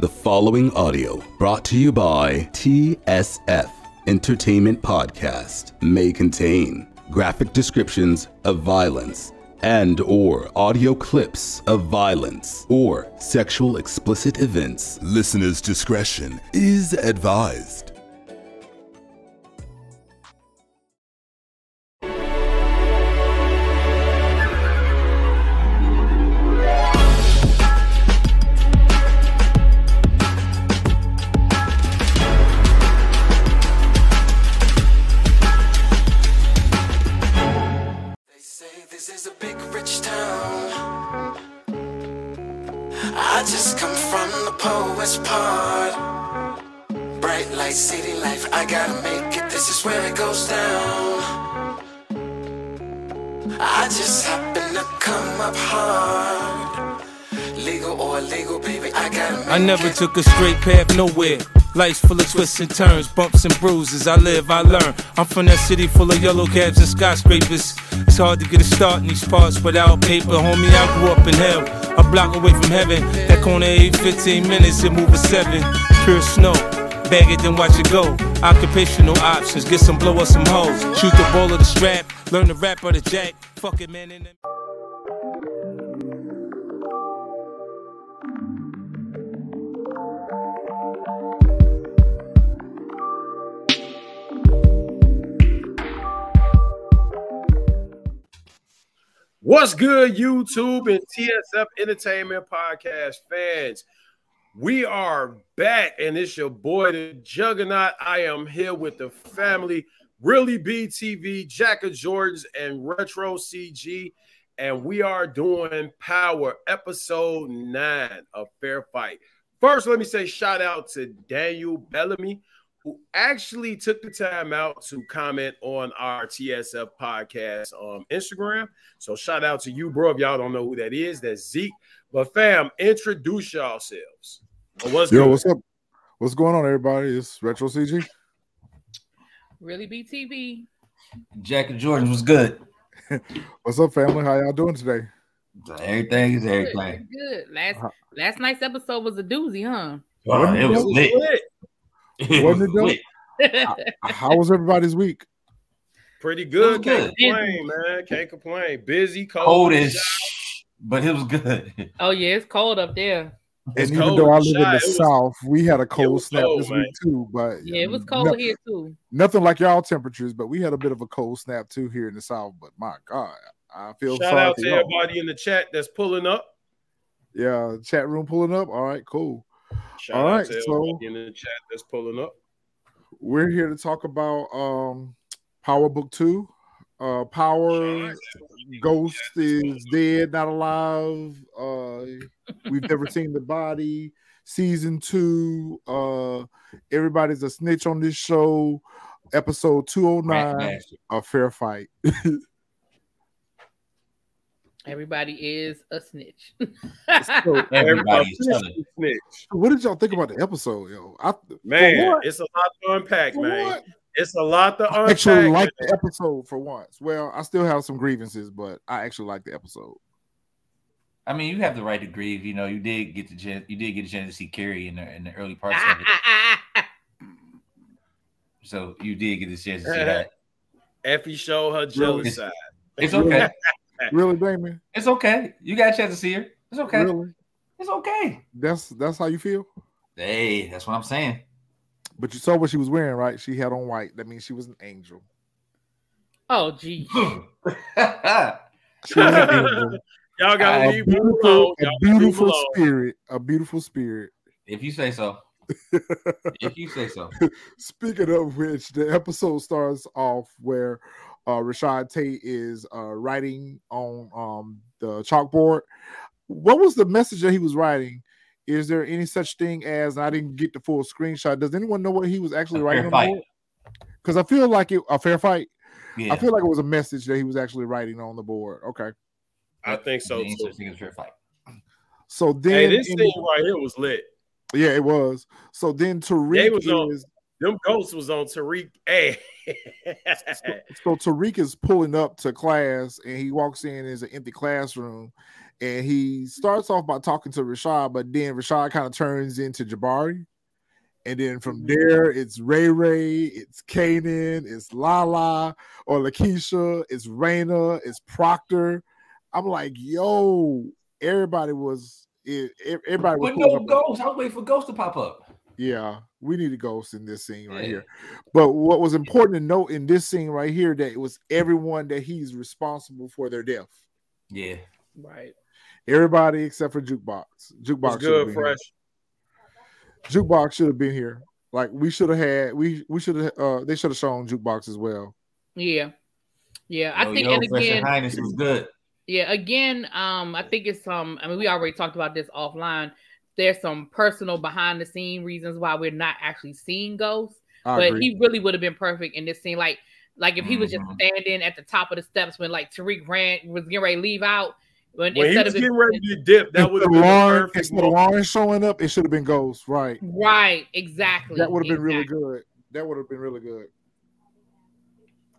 The following audio, brought to you by TSF Entertainment Podcast, may contain graphic descriptions of violence and or audio clips of violence or sexual explicit events. Listener's discretion is advised. Took a straight path nowhere. Life's full of twists and turns, bumps and bruises. I live, I learn. I'm from that city full of yellow cabs and skyscrapers. It's hard to get a start in these parts without paper. Homie, I grew up in hell, a block away from heaven. That corner ain't 15 minutes, it move a seven. Pure snow. Bag it, then watch it go. Occupational options, get some blow or some hoes. Shoot the ball or the strap, learn the rap or the jack. Fuck it, man. What's good, YouTube and TSF Entertainment Podcast fans? We are back, and it's your boy, the Juggernaut. I am here with the family, Really BTV, Jack of Jordans, and Retro CG, and we are doing Power Episode 9 of Fair Fight. First, let me say shout out to Daniel Bellamy, who actually took the time out to comment on our TSF podcast on Instagram. So shout out to you, bro. If y'all don't know who that is, that's Zeke. But fam, introduce yourselves. What's Yo, good? what's up? What's going on, everybody? It's Retro CG. Really BTV. Jack and Jordan was good. What's up, family? How y'all doing today? Everything is Good, everything. Good. Last Uh-huh. last night's episode was a doozy, huh? It was It was lit. Lit. It Wasn't was it dope? lit. How was everybody's week? Pretty good. It Can't good. complain, man. Can't complain. Busy, cold. Cold as but it was good. oh yeah, it's cold up there. It's and even cold though I and live in the was- South, we had a cold snap cold, this man. week too. But Yeah, it was cold no- here too. nothing like y'all temperatures, but we had a bit of a cold snap too here in the South. But my God, I feel Shout sorry out to y'all. everybody in the chat that's pulling up. Yeah, chat room pulling up. All right, cool. Shout All right, so- in the chat that's pulling up. We're here to talk about um Power Book Two. Uh Power Ghost is dead, not alive. Uh we've never seen the body. Season two. Uh everybody's a snitch on this show. Episode 209, a fair fight. Everybody is a snitch. So, Everybody's Everybody telling. snitch. what did y'all think about the episode, yo? I, Man, it's a lot to unpack, for man. what? It's a lot to I unpack. actually like the episode for once. Well, I still have some grievances, but I actually like the episode. I mean, you have the right to grieve. You know, you did get the chance. You did get a chance to see Carrie in the in the early parts of it. So you did get the chance to see that. Effie show her jealous side. It's okay. Really, Damien? It's okay. You got a chance to see her. It's okay. Really? It's okay. That's that's how you feel? Hey, that's what I'm saying. But you saw what she was wearing, right? She had on white. That means she was an angel. oh gee. She was an angel. Y'all gotta a leave beautiful, alone. a Y'all gotta leave me beautiful alone. spirit. A beautiful spirit. if you say so. If you say so. Speaking of which, the episode starts off where uh Rashad Tate is uh writing on um the chalkboard. What was the message that he was writing? Is there any such thing as I didn't get the full screenshot? Does anyone know what he was actually A writing on the board? Because I feel like it a fair fight. Yeah. I feel like it was a message that he was actually writing on the board. Okay. I think so There ain't too. thing as fair fight. So then Hey, this in- thing right here was lit. yeah, it was. So then Tariq was on- is Them ghosts was on Tariq. Hey, so Tariq is pulling up to class and he walks in as an empty classroom and he starts off by talking to Rashad, but then Rashad kind of turns into Jabari. And then from mm-hmm. there, it's Ray Ray, it's Kanan, it's Lala or Lakeisha, it's Raina, it's Proctor. I'm like, yo, everybody was, everybody was. But no up- ghost. I was waiting for ghosts to pop up. Yeah, we need a ghost in this scene right Yeah. here. But what was important to note in this scene right here that it was everyone that he's responsible for their death. Yeah. Right. Everybody except for Jukebox. Jukebox should have good, been fresh? here. Jukebox should have been here. Like we should have had. We we should have. Uh, they should have shown Jukebox as well. Yeah. Yeah. I Yo, think, yo, and again, Highness was good. Yeah, again, um, I think it's um, I mean, we already talked about this offline. There's some personal behind the scene reasons why we're not actually seeing ghosts, I but agree. he really would have been perfect in this scene. Like, like if he was just Mhm. standing at the top of the steps when like Tariq Grant was getting ready to leave out, when, When he was of it- getting ready to dip, that would instead have of been the Lauren, perfect instead of. Lauren showing up, it should have been Ghost. Right. right, exactly. That would have been really good. That would have been really good.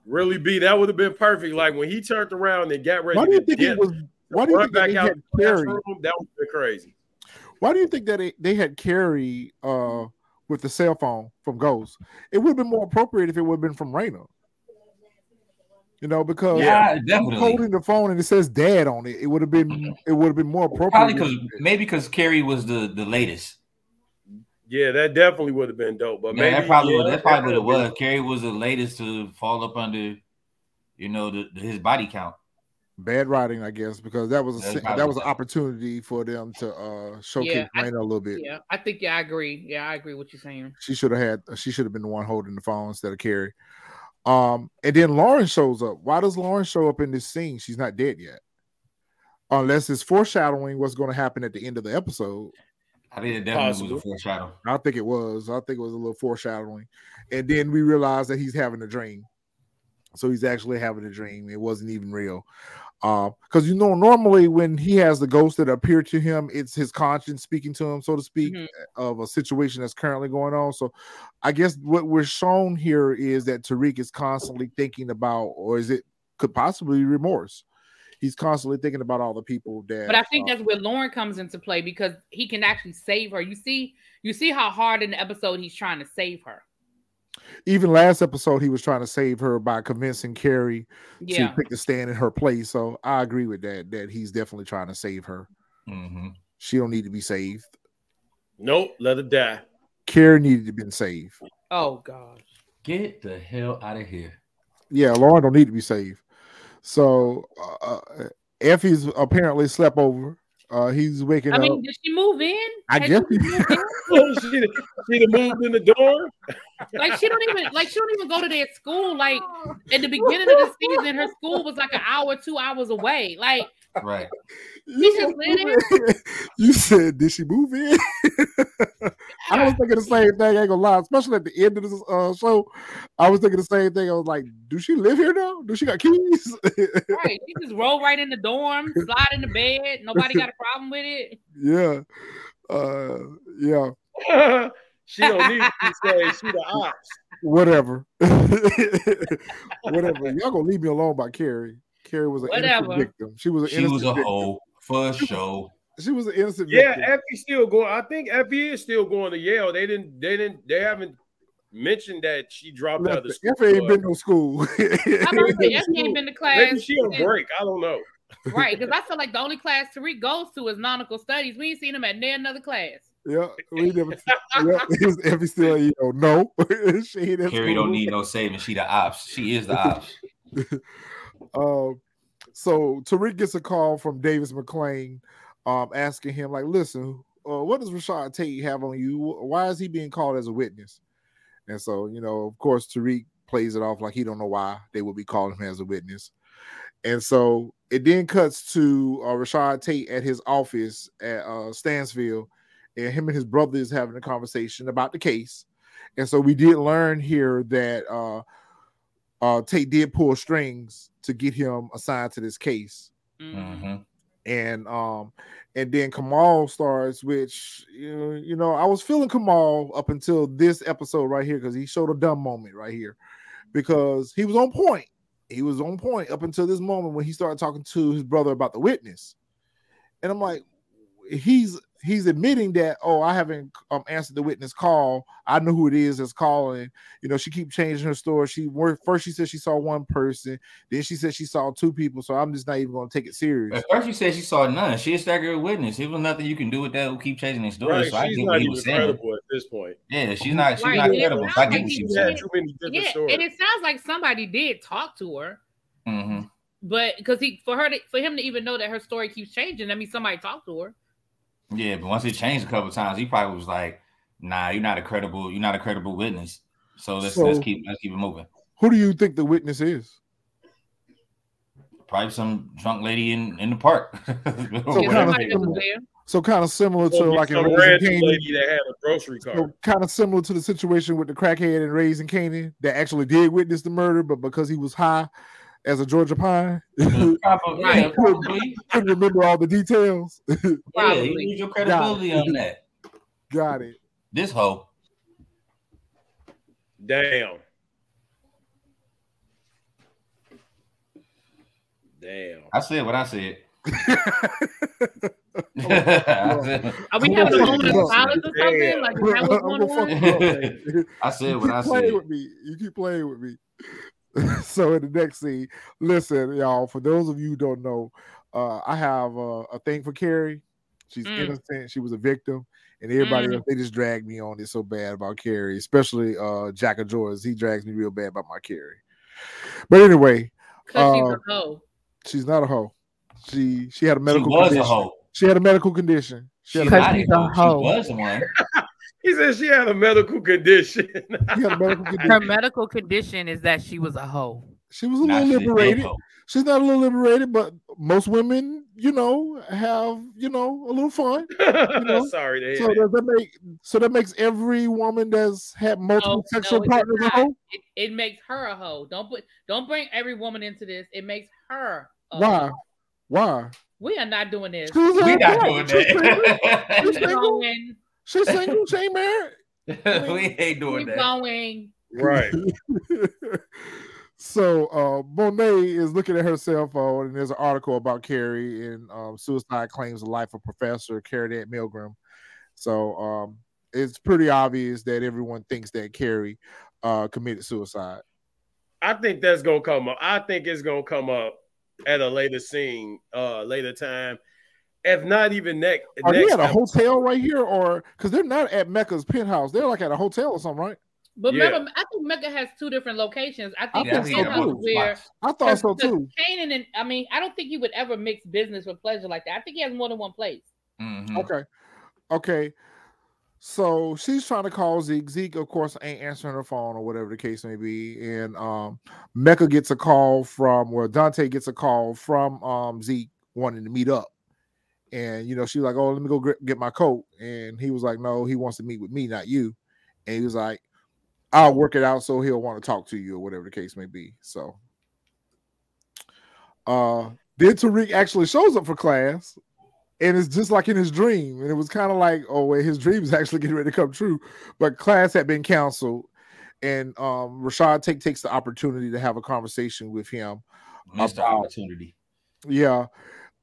Really be that would have been perfect. Like when he turned around and got ready Why do you to think dip, it was? Why do you run think that back they out had the Carrie? classroom, that would have been crazy. Why do you think that it, they had Carrie uh, with the cell phone from Ghost? It would have been more appropriate if it would have been from Raina. You know, because Yeah, definitely. holding the phone and it says "Dad" on it. It would have been. It would have been more appropriate. Probably because maybe because Carrie was the the latest. Yeah, that definitely would have been dope. But Yeah, maybe that probably yeah, what that's probably it would've was. Carrie was the latest to fall up under, you know, the, the- his body count. Bad writing, I guess, because that was a That's si- probably that was an opportunity for them to uh, showcase Yeah, I- Raina a little bit. Yeah, I think yeah, I agree. Yeah, I agree with you saying. She should have had. She should have been the one holding the phone instead of Carrie. Um, and then Lauren shows up. Why does Lauren show up in this scene? She's not dead yet, unless it's foreshadowing what's going to happen at the end of the episode. I think it definitely Possible. was a foreshadow. I think it was. I think it was a little foreshadowing, and then we realized that he's having a dream. So he's actually having a dream. It wasn't even real. Because you know, normally when he has the ghosts that appear to him, it's his conscience speaking to him, so to speak, Mhm. of a situation that's currently going on. So I guess what we're shown here is that Tariq is constantly thinking about, or is it could possibly be remorse? He's constantly thinking about all the people that. But I think uh, that's where Lauren comes into play because he can actually save her. You see, you see how hard in the episode he's trying to save her. Even last episode he was trying to save her by convincing Carrie Yeah, to pick the stand in her place. So I agree with that. That he's definitely trying to save her. hmm She don't need to be saved. Nope, let her die. Carrie needed to be saved. Oh God. Get the hell out of here. Yeah, Lauren don't need to be saved. So uh, uh, Effie's apparently slept over. Uh, he's waking up. I up. mean, did she move in? I Had guess she moved in. She she moved in the door. Like she don't even like she don't even go to their school. Like at the beginning of the season, her school was like an hour, two hours away. Like Right. You said, you said, did she move in? I was thinking the same thing. I ain't gonna lie, especially at the end of this uh, show. I was thinking the same thing. I was like, do she live here now? Do she got keys? right, she just roll right in the dorm, slide in the bed. Nobody got a problem with it. yeah. Uh, yeah. she don't need to be saved. She the ops. Whatever. Whatever. Y'all gonna leave me alone by Carrie. Carrie was an innocent Whatever. victim. She was an She innocent was a victim. hoe for sure. She was an innocent Yeah, victim. Effie still going. I think Effie is still going to Yale. They didn't. They didn't. They haven't mentioned that she dropped out of the school. Effie ain't been no school. I'm about to say, Effie ain't been to class. Maybe she on since- break. I don't know. Right, because I feel like the only class Tariq goes to is nautical studies. We ain't seen him at near another class. yeah, we never. yeah, is Effie still? You know, no. she ain't at Carrie school. don't need no saving. She the ops. She is the ops. Um, so Tariq gets a call from Davis MacLean, um, asking him like, "Listen, uh, what does Rashad Tate have on you? Why is he being called as a witness?" And so, you know, of course, Tariq plays it off like he don't know why they would be calling him as a witness. And so it then cuts to uh, Rashad Tate at his office at uh, Stansfield, and him and his brother is having a conversation about the case. And so we did learn here that uh, uh, Tate did pull strings to get him assigned to this case, Mhm. hmm and um, and then Kamal starts, which you know, you know, I was feeling Kamal up until this episode right here because he showed a dumb moment right here because he was on point. He was on point up until this moment when he started talking to his brother about the witness, And I'm like, he's he's admitting that oh I haven't um, answered the witness call. I know who it is that's calling. You know, she keep changing her story. She worked first. She said she saw one person. Then she said she saw two people. So I'm just not even going to take it serious. At first, she said she saw none. She a staggered witness. There was nothing you can do with that. Who keep changing the story? Right, so I she's not he even was saying. credible at this point. Yeah, she's not. She's Right, not it credible. So I get like what she was saying. too many different Yeah, stories. and it sounds like somebody did talk to her, hmm but because he for her to, for him to even know that her story keeps changing, that means somebody talked to her. Yeah, but once it changed a couple times, he probably was like, "Nah, you're not a credible. You're not a credible witness." So let's let's keep let's keep it moving. Who do you think the witness is? Probably some drunk lady in in the park. So kind of somebody that was similar. So kind of similar to Gonna like in some Raising Kanan. lady that had a grocery cart. So kind of similar to the situation with the crackhead and Raising Kanan that actually did witness the murder, but because he was high as a Georgia pine, mm-hmm. couldn't probably, yeah, Right. probably. remember all the details. Yeah, you Probably. lose your credibility on that. Got it. This hoe. Damn. Damn. I said what I said. I said, Are we having a gonna moment of silence or something? Damn. Like, that what's I'm going gonna you. I said you what I keep playing said. with me. You keep playing with me. so in the next scene, listen, y'all. For those of you who don't know, uh, I have uh, a thing for Carrie. She's Mm. innocent. She was a victim, and everybody Mm. else they just dragged me on it so bad about Carrie, especially uh, Jack of Jordans. He drags me real bad about my Carrie. But anyway, Because she's Uh, a hoe. she's not a hoe. She she had a She medical was condition. a hoe. She had a medical condition. She had She's a, not she's a a hoe. hoe. She was one. He said she had a medical condition. she had a medical Her medical condition is that she was a hoe. She was a Nah, little she's a liberated. hoe. she's not a little liberated, but most women, you know, have you know a little fun. know? Sorry to So hear does that make so that makes every woman that's had multiple No, sexual no, partners a hoe? It, it makes her a hoe. Don't put don't bring every woman into this. It makes her a Why? hoe. Why? We are not doing this. We a not doing She's that. She's single. going. She ain't married. we ain't doing Keep that. going. Right. so uh Monet is looking at her cell phone and there's an article about Carrie and um, suicide claims the life of Professor Carrie Ann Milgram. So um it's pretty obvious that everyone thinks that Carrie uh committed suicide. I think that's gonna come up. I think it's gonna come up at a later scene, uh, later time. If not even next. Are they next at a episode. hotel right here, or because they're not at Mecca's penthouse? They're like at a hotel or something, right? But Yeah. remember, I think Mecca has two different locations. I think I think so, too. where I thought so too. Canaan and I mean, I don't think you would ever mix business with pleasure like that. I think he has more than one place. Mhm. Okay, okay. So she's trying to call Zeke. Zeke, of course, ain't answering her phone or whatever the case may be. And um, Mecca gets a call from, well, Dante gets a call from um Zeke wanting to meet up. And you know, she's like, "Oh, let me go get my coat." And he was like, "No, he wants to meet with me, not you." And he was like, "I'll work it out so he'll want to talk to you or whatever the case may be." So, uh, then Tariq actually shows up for class, and it's just like in his dream. And it was kind of like, oh, wait, his dream is actually getting ready to come true. But class had been canceled, and um, Rashad take takes the opportunity to have a conversation with him. Missed the About- opportunity. Yeah,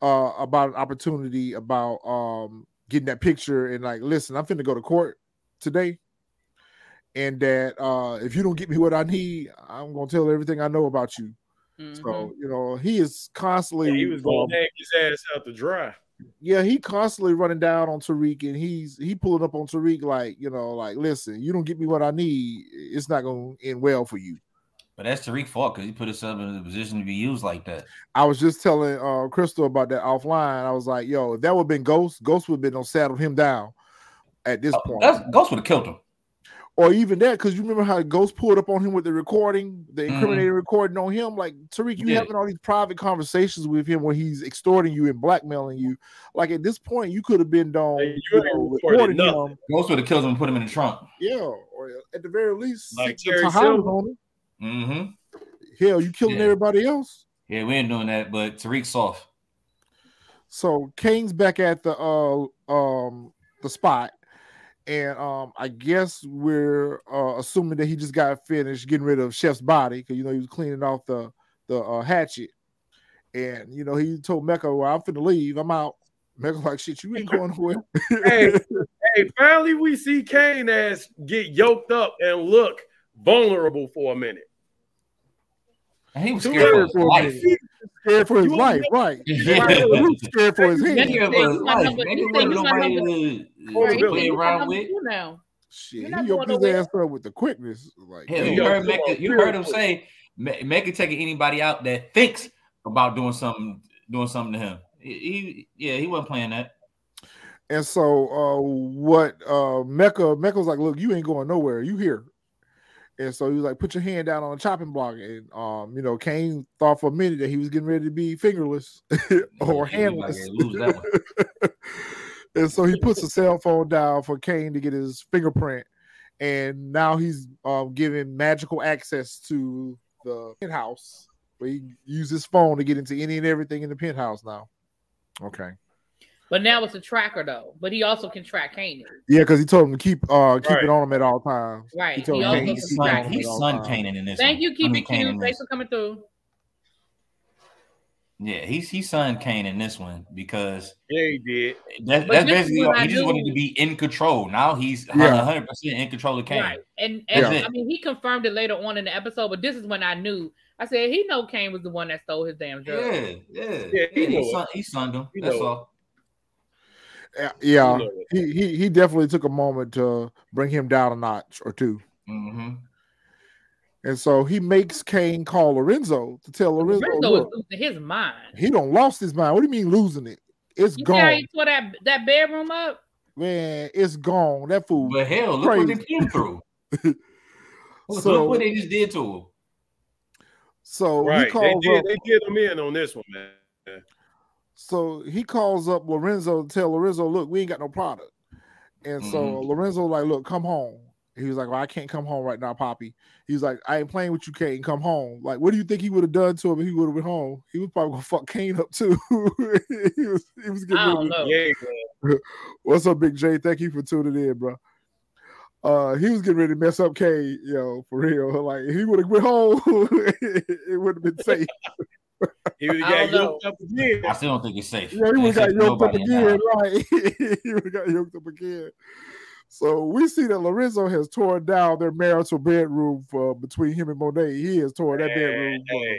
uh, about an opportunity about um getting that picture and like, listen, I'm finna go to court today. And that uh if you don't get me what I need, I'm gonna tell everything I know about you. Mhm. So you know, he is constantly he was um, gonna hang his ass out to dry. yeah, he constantly running down on Tariq, and he's he pulling up on Tariq like you know, like listen, you don't get me what I need, it's not gonna end well for you. But that's Tariq fault because he put himself in a position to be used like that. I was just telling uh Crystal about that offline. I was like, yo, if that would have been Ghost, Ghost would have been on saddle him down at this Oh, point. that's, Ghost would have killed him. Or even that, because you remember how Ghost pulled up on him with the recording, the Mhm. incriminating recording on him. Like Tariq, you Yeah. having all these private conversations with him where he's extorting you and blackmailing you. Like at this point, you could have been done, Hey, you you know, recorded recording him. Ghost would have killed him and put him in the trunk. Yeah, or at the very least, Like stick the Terry Silver. On him. Mm-hmm. Hell, you killing Yeah. everybody else. Yeah, we ain't doing that, but Tariq's off. So Cane's back at the uh um the spot, and um I guess we're uh assuming that he just got finished getting rid of Chef's body because you know he was cleaning off the the uh, hatchet, and you know he told Mecca, "Well, I'm finna leave. I'm out." Mecca's like, shit, you ain't going nowhere. hey, hey, finally we see Cane ass get yoked up and look vulnerable for a minute. And he was Two scared for his for a life. minute. scared for his You- life, right? Yeah. Right, he was scared for his Yeah, head. Scared you for his said life. you said wasn't you nobody number- to Right, to you play around with. now. Shit, You're he not yoked going his ass up with the quickness. Like, Hell, you heard Mecca, you heard him say Me- Mecca taking anybody out that thinks about doing something, doing something to him. He, he- yeah, he wasn't playing that. And so uh what uh Mecca Mecca was like, look, you ain't going nowhere, you here. And so he was like, put your hand down on the chopping block. And um, you know, Cane thought for a minute that he was getting ready to be fingerless or Yeah, he was like, handless. yeah, lose that one. and so he puts a cell phone down for Cane to get his fingerprint. And now he's um giving magical access to the penthouse where he can use his phone to get into any and everything in the penthouse now. Okay. But now it's a tracker though. But he also can track Kanan. Yeah, because he told him to keep uh keep Right. it on him at all times. Right. He told He him also Cane can to He's keep it track on son, him he's son times. Kanan in this. Thank one. you, I keep mean, it cute. Thanks for coming through. Yeah, he's he's son Cane in this one because Yeah, he did. that, But that's basically what he just wanted to be in control. Now he's hundred percent in control of Cane. Right. And, and Yeah. I mean he confirmed it later on in the episode, but this is when I knew. I said he know Cane was the one that stole his damn drug. Yeah, yeah, Yeah, yeah. he know He, son, he sunned him. He That's know it. all. Yeah, yeah. You know it. He, he he definitely took a moment to bring him down a notch or two. hmm And so he makes Cane call Lorenzo to tell Lorenzo, Lorenzo is losing his mind. he don't lost his mind. What do you mean losing it? It's You see how gone, he tore that that bedroom up? man. It's gone. That fool. But hell, look what they Crazy. put him through. Look, So- look what they just did to him. So he Right. They calls did, up. they did him in on this one, man. So he calls up Lorenzo to tell Lorenzo, look, we ain't got no product. And so Mhm. Lorenzo like, look, come home. He was like, well, I can't come home right now, Poppy. He was like, I ain't playing with you, Cane. Come home. Like, what do you think he would have done to him if he would have been home? He was probably gonna fuck Cane up too. he was he was getting I ready don't know. Yeah. What's up, Big J? Thank you for tuning in, bro. Uh, he was getting ready to mess up K, yo, for real. Like if he would have went home, it would have been safe. He would I have got yoked up again. I still don't think it's safe. Yeah, he would have got yoked up nobody in that again, right? he would have got yoked up again. So we see that Lorenzo has torn down their marital bedroom for between him and Monet. He has torn that Hey, bedroom. hey, the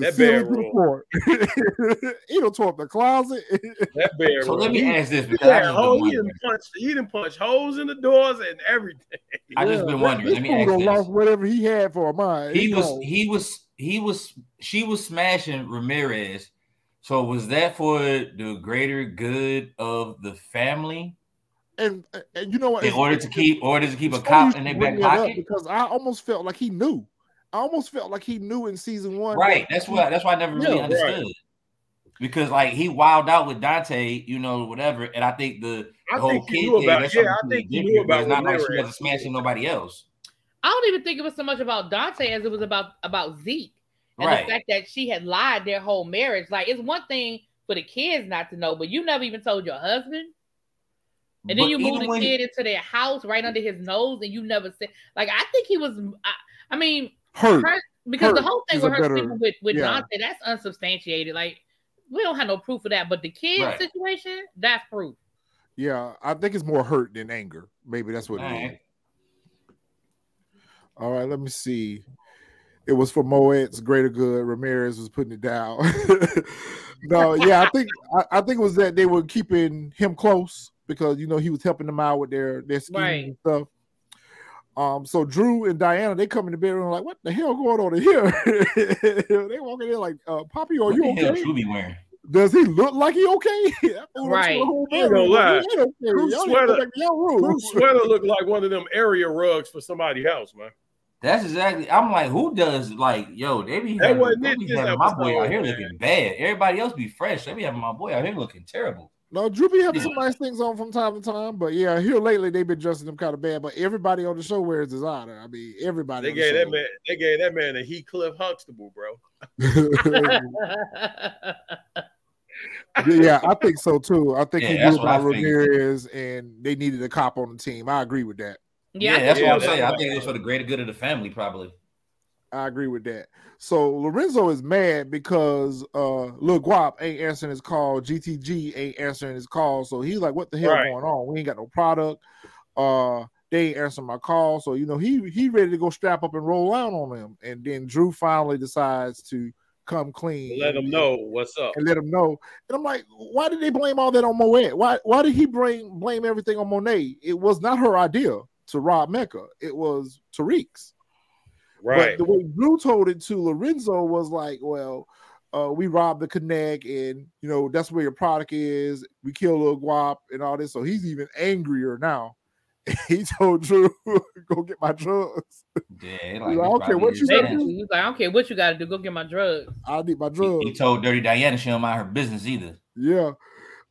that ceiling to the bedroom. he don't tore up the closet. That bear. So let me ask this he, because I had been hole, he, wondering. didn't punch, he didn't punch holes in the doors and everything. I just been wondering. This Let me ask this. lost whatever he had for a mind. He He was gone. he was he was she was smashing Ramirez. So was that for the greater good of the family and, and you know what? in order to keep order to keep a it's funny you cop in should their back up pocket? because I almost felt like he knew. I almost felt like he knew in season one. Right. That's why that's why I never really Yeah, right. understood. Because like he wilded out with Dante, you know, whatever. And I think the, I the whole think kid knew thing, about- that's yeah, I think he knew but about It's not like she Ramirez. wasn't smashing nobody else. I don't even think it was so much about Dante as it was about about Zeke and Right. the fact that she had lied their whole marriage. Like it's one thing for the kids not to know, but you never even told your husband. And then But you even moved the when- kid into their house right under his nose, and you never said like I think he was. I, I mean, hurt. her, because the whole thing with a her better- sleeping with with yeah. Dante that's unsubstantiated. Like we don't have no proof of that, but the kid Right. situation that's proof. Yeah, I think it's more hurt than anger. Maybe that's what it is. Alright. All right, let me see. It was for Monet's greater good. Ramirez was putting it down. no, yeah, I think I, I think it was that they were keeping him close because you know he was helping them out with their their schemes Right. and stuff. Um, so Dru and Diana they come in the bedroom like, what the hell going on in here? they walk in there like, uh, Poppy, are What you the hell okay? True be wearing? Does he look like he okay? That fool looks Right. the whole I ain't gonna lie. he ain't okay. Dru Y'all need to sweater- go back to your room. Bruce sweater looked like one of them area rugs for somebody's house, man. That's exactly. I'm like, who does like, yo? They be having, they be having my boy out here looking bad. Everybody else be fresh. They be having my boy out here looking terrible. No, Dru be having some nice things on from time to time, but yeah, here lately they've been dressing him kind of bad. But everybody on the show wears designer. I mean, everybody. They on gave the that man. They gave that man a Heathcliff Huxtable, bro. yeah, I think so too. I think Yeah, he knew what I about figured. Ramirez, and they needed a cop on the team. I agree with that. Yeah, I that's think what I'm saying. I that's- think it's for the greater good of the family, probably. I agree with that. So Lorenzo is mad because uh Lil Guap ain't answering his call, GTG ain't answering his call. So he's like, What the hell Right. going on? We ain't got no product. Uh they ain't answering my call. So you know, he he ready to go strap up and roll out on them. And then Dru finally decides to come clean. Let them know what's up. and let him know. And I'm like, why did they blame all that on Monet? Why why did he blame blame everything on Monet? It was not her idea to rob Mecca. It was Tariq's. Right. But the way Dru told it to Lorenzo was like, well, uh, we robbed the connect, and you know that's where your product is. We killed Lil Guap and all this, so he's even angrier now. he told Dru, "Go get my drugs. Yeah, Like, like, I don't care what you Basically, gotta do. He's like, I don't care what you got to do. Go get my drugs. I need my He, drugs." he told Dirty Diana she don't mind her business either. yeah.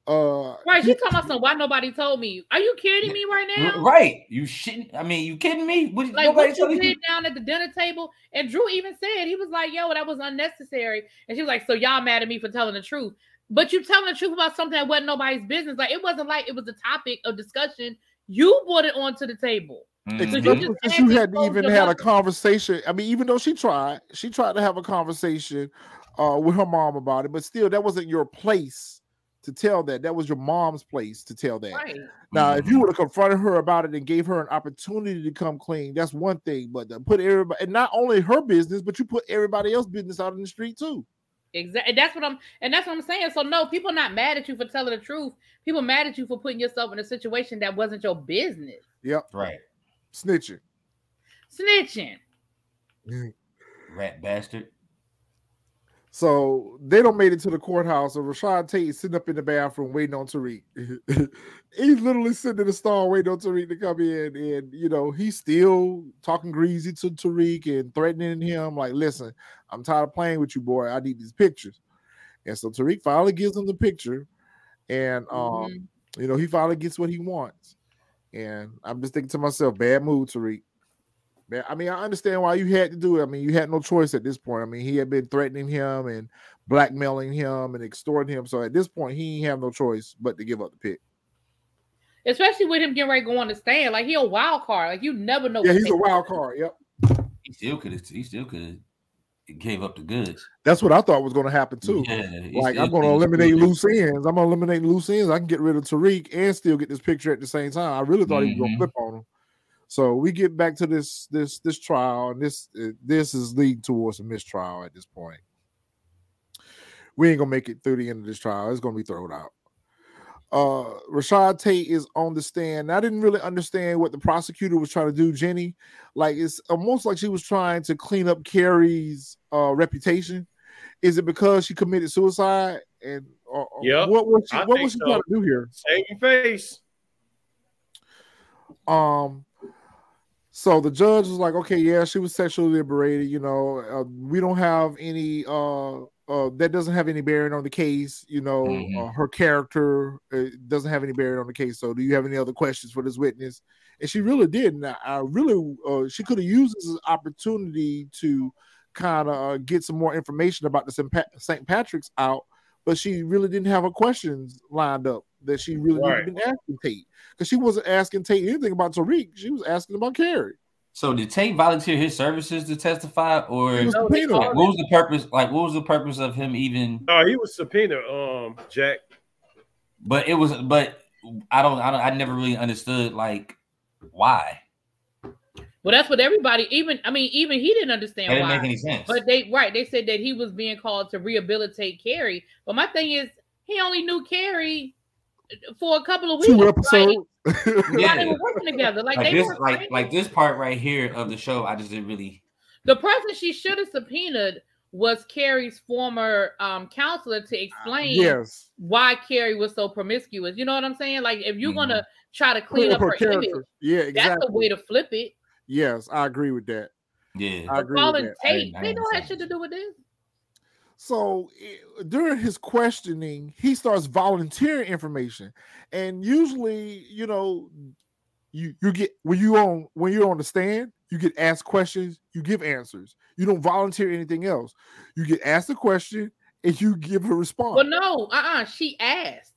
Uh, Right? She talking about some. Why nobody told me? Are you kidding me right now? Right? You shouldn't. I mean, you kidding me? What, Like nobody what you told you- did down at the dinner table, and Dru even said he was like, "Yo, that was unnecessary," and she was like, "So y'all mad at me for telling the truth?" But you telling the truth about something that wasn't nobody's business. Like it wasn't like it was a topic of discussion. You brought it onto the table. Mhm. you Especially just since had you to hadn't even had a conversation. I mean, even though she tried, she tried to have a conversation uh, with her mom about it, but still, that wasn't your place to tell that. That was your mom's place to tell that. Right. Now, if Mhm. you would have confronted her about it and gave her an opportunity to come clean, that's one thing. But to put everybody, and not only her business, but you put everybody else business out in the street too. Exactly. That's what I'm and that's what I'm saying. So no, people not mad at you for telling the truth. People mad at you for putting yourself in a situation that wasn't your business. Yep. Right, Snitching. Snitching. rat bastard. So they don't made it to the courthouse, and Rashad Tate is sitting up in the bathroom waiting on Tariq. he's literally sitting in the stall waiting on Tariq to come in, and you know he's still talking greasy to Tariq and threatening him, like, "Listen, I'm tired of playing with you, boy. I need these pictures." And so Tariq finally gives him the picture, and um, Mhm. you know he finally gets what he wants. And I'm just thinking to myself, bad mood, Tariq. Man, I mean, I understand why you had to do it. I mean, you had no choice at this point. I mean, he had been threatening him and blackmailing him and extorting him. So at this point, he ain't have no choice but to give up the pick. Especially with him getting ready to go on the stand. Like he a wild card. Like you never know. Yeah, he's a wild card. Yep. He still could have. He still could have gave up the goods. That's what I thought was going to happen too. Yeah, Like I'm going to eliminate loose ends. I'm going to eliminate loose ends. I can get rid of Tariq and still get this picture at the same time. I really thought he was going to mm-hmm. flip on him. So we get back to this this this trial, and this uh, this is leading towards a mistrial at this point. We ain't gonna make it through the end of this trial. It's gonna be thrown out. Uh Rashad Tate is on the stand. I didn't really understand what the prosecutor was trying to do, Jenny. Like it's almost like she was trying to clean up Carrie's uh reputation. Is it because she committed suicide? And or, or Yep, what was she what was she so. trying to do here? Save your face. Um, so the judge was like, okay, yeah, she was sexually liberated. You know, uh, we don't have any. Uh, uh, that doesn't have any bearing on the case. You know, Mhm. uh, her character uh, doesn't have any bearing on the case. So, do you have any other questions for this witness? And she really did. And I, I really, uh, she could have used this opportunity to kind of uh, get some more information about the St. Patrick's out, but she really didn't have her questions lined up that she really Right. didn't been asking Tate because she wasn't asking Tate anything about Tariq. She was asking about Carrie. So did Tate volunteer his services to testify, or was No, they what was the purpose? Like, what was the purpose of him even? No, he was subpoenaed, um, Jack. But it was, but I don't, I don't, I never really understood like why. Well, that's what everybody. Even I mean, even he didn't That understand didn't why. make any sense. But they right, they said that he was being called to rehabilitate Carrie. But my thing is, he only knew Carrie for a couple of weeks. Two Like, episodes. they Yeah. were working together. Like, like they this, were like friends. like this part right here of the show, I just didn't really. the person she should have subpoenaed was Carrie's former um counselor to explain yes. why Carrie was so promiscuous. You know what I'm saying? Like, if you're gonna try to clean Clean up her, image, Yeah, that's the way to flip it. Yes, I agree with that. Yeah, I agree with Calling that. Tate, I they don't have shit to do with this. So during his questioning, he starts volunteering information, and usually, you know, you you get when you on when you're on the stand, you get asked questions, you give answers. You don't volunteer anything else. You get asked a question and you give a response. Well, no, uh-uh. She asked.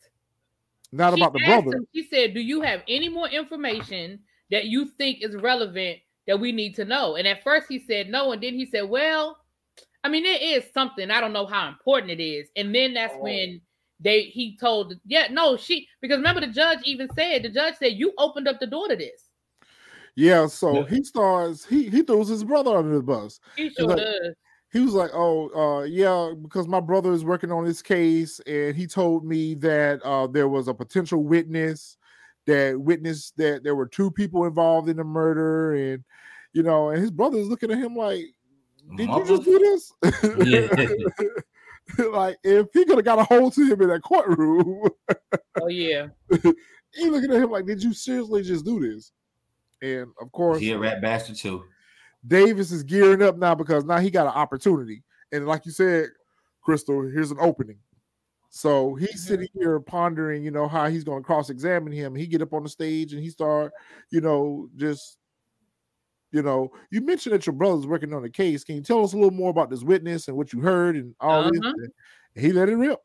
Not She about the brother. him, she said, "Do you have any more information that you think is relevant that we need to know. And at first he said no, and then he said, Well, I mean, it is something. I don't know how important it is. And then that's Oh. when they he told yeah, no, she because remember the judge even said the judge said you opened up the door to this. Yeah, so Yeah. he starts he he throws his brother under the bus. He sure like- does. He was like, "Oh, uh, yeah, because my brother is working on this case, and he told me that uh, there was a potential witness that witnessed that there were two people involved in the murder, and you know, and his brother is looking at him like, "Did you just do this?" like, if he could have got a hold to him in that courtroom, Oh yeah. he looking at him like, "Did you seriously just do this?" And of course, He a rat bastard too. Davis is gearing up now because now he got an opportunity. And like you said, Crystal, here's an opening. So he's sitting here pondering, you know, how he's going to cross-examine him. He get up on the stage and he start, you know, just, you know, you mentioned that your brother's working on the case. Can you tell us a little more about this witness and what you heard and all this? Uh-huh. And he let it rip.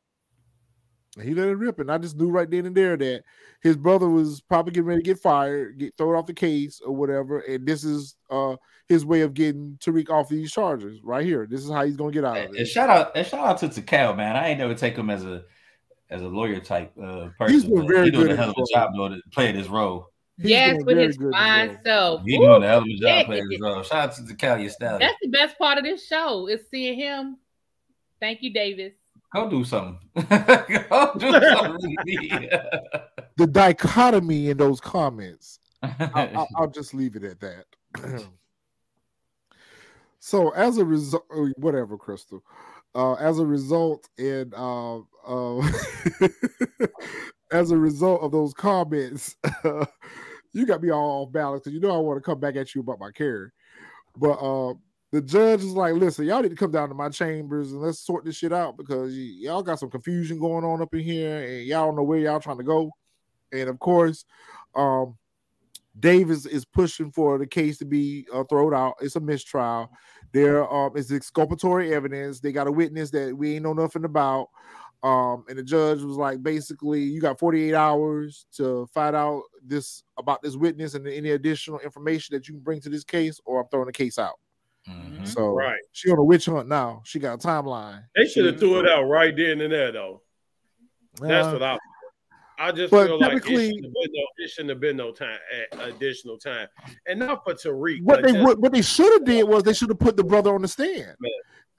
He let it rip, and I just knew right then and there that his brother was probably getting ready to get fired, get thrown off the case or whatever. And this is uh his way of getting Tariq off these charges right here. This is how he's gonna get out of it. And it. shout out, and shout out to Tical, man. I ain't never take him as a as a lawyer type uh, person. He's doing but very he doing good a hell of a job doing playing his role. He's yes, doing with very his good as fine self. He Woo! doing a hell of a job playing his role. Shout out to Tical, you style. That's the best part of this show is seeing him. Thank you, Davis. Go do something. Go do something. The dichotomy in those comments. I, I, I'll just leave it at that. so as a result, whatever, Crystal. Uh, as a result, and uh, uh, as a result of those comments, you got me all off balance because you know I want to come back at you about my carry. But uh, the judge is like, "Listen, y'all need to come down to my chambers and let's sort this shit out because y- y'all got some confusion going on up in here, and y'all don't know where y'all trying to go." And of course, um, Davis is pushing for the case to be uh, thrown out. It's a mistrial. There um, is exculpatory evidence. They got a witness that we ain't know nothing about. Um, and the judge was like, basically, you got 48 hours to find out this about this witness and any additional information that you can bring to this case, or I'm throwing the case out. Mhm. So Right. she on a witch hunt now. She got a timeline. They should have threw it out right then and there, though. That's Uh, what I. I just feel like it shouldn't, have been no, it shouldn't have been no time, additional time, and not for Tariq. what they just- what, what they should have did was they should have put the brother on the stand. Man.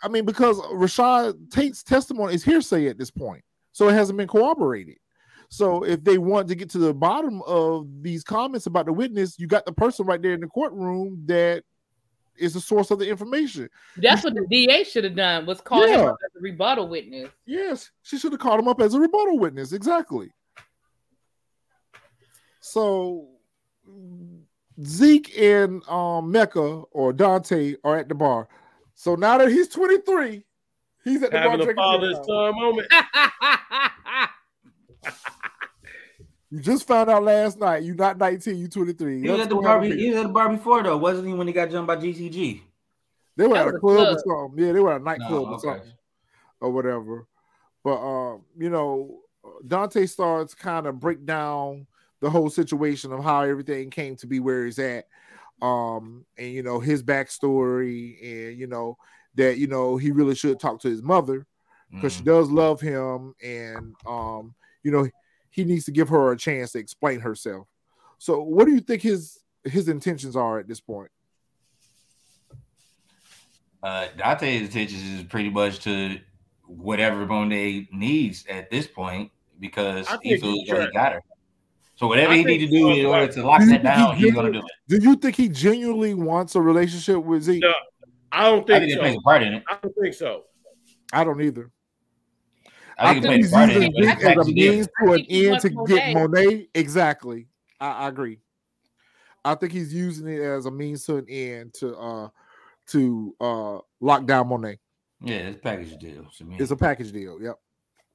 I mean, because Rashad Tate's testimony is hearsay at this point, so it hasn't been corroborated. So if they want to get to the bottom of these comments about the witness, you got the person right there in the courtroom that is the source of the information. That's what the DA should have done was call him up as a rebuttal witness. Yes, she should have called him up as a rebuttal witness. Exactly. So Zeke and um, Mecca or Dante are at the bar. So now that he's 23, he's at the having bar a drinking father's beer. son moment. You just found out last night. You're not 19, you 23. He was at the go have a bar. He was at the bar before though, wasn't he? When he got jumped by GCG. They were at a was a club or something. Yeah, they were at a nightclub No, or okay. something or whatever. But um, you know, Dante starts kind of break down the whole situation of how everything came to be where he's at. Um, and you know, his backstory, and you know, that you know he really should talk to his mother because she Mhm. does love him, and um, you know, he needs to give her a chance to explain herself. So, what do you think his his intentions are at this point? Uh, Dante's intentions is pretty much to whatever Monet needs at this point because I he think feels he's that he trying- got her. So whatever I he need to do in order to lock Do that down, he's gonna do it. Do you think he genuinely wants a relationship with Zeke? No. I don't I think, think it so. plays a part in it. I don't think so. I don't either. I think I think plays he's a using it. But Zeke it's as a means to an end wants to get Monet. Monet. Exactly. I, I agree. I think he's using it as a means to an end to uh to uh lock down Monet. Yeah, it's a package deal. to me. It's a package deal. Yep.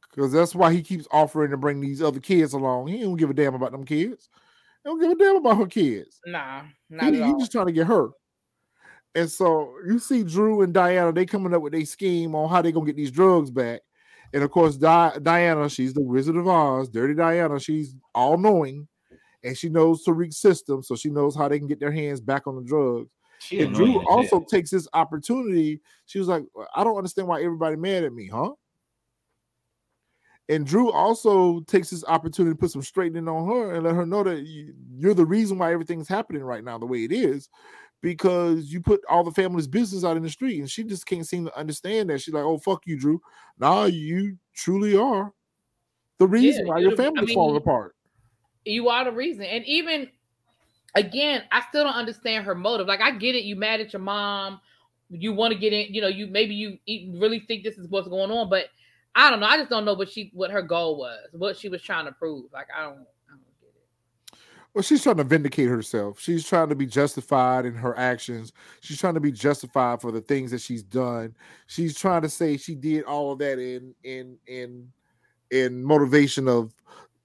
Because that's why he keeps offering to bring these other kids along. He don't give a damn about them kids. He don't give a damn about her kids. nah, He, not he at all. He's just trying to get her. And so you see Dru and Diana, they coming up with a scheme on how they gonna get these drugs back. And of course, Di- Diana, she's the Wizard of Oz, Dirty Diana. She's all knowing, and she knows Tariq's system, so she knows how they can get their hands back on the drugs. She and Dru also takes this opportunity. She was like, I don't understand why everybody mad at me, huh? And Dru also takes this opportunity to put some straightening on her and let her know that you're the reason why everything's happening right now the way it is, because you put all the family's business out in the street, and she just can't seem to understand that. She's like, "Oh fuck you, Dru. Nah, you truly are the reason why your the- I family's mean, falling apart." you are the reason. And even again, I still don't understand her motive. Like I get it, you mad at your mom, you want to get in, you know, you maybe you really think this is what's going on, but I don't know. I just don't know what she what her goal was, what she was trying to prove. Like I don't, I don't get it. Well, she's trying to vindicate herself. She's trying to be justified in her actions. She's trying to be justified for the things that she's done. She's trying to say she did all of that in in in in motivation of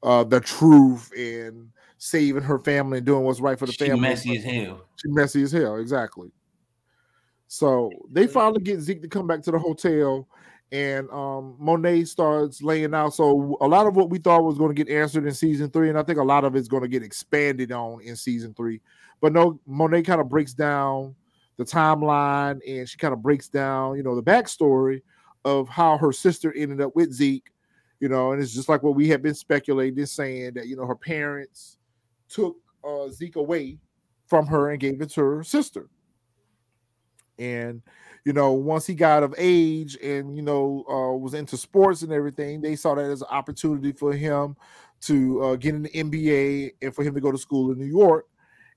uh the truth and saving her family and doing what's right for the She family. messy as hell. She messy as hell, exactly. So they finally get Zeke to come back to the hotel, and um Monet starts laying out. So a lot of what we thought was going to get answered in season three, and I think a lot of it's going to get expanded on in season three. But no, Monet kind of breaks down the timeline, and she kind of breaks down, you know, the backstory of how her sister ended up with Zeke. You know, and it's just like what we have been speculating, saying that you know her parents took uh, Zeke away from her and gave it to her sister. And you know, once he got of age and you know uh, was into sports and everything, they saw that as an opportunity for him to uh, get in the NBA and for him to go to school in New York.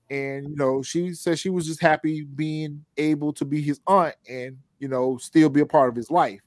And you know, she said she was just happy being able to be his aunt and you know still be a part of his life.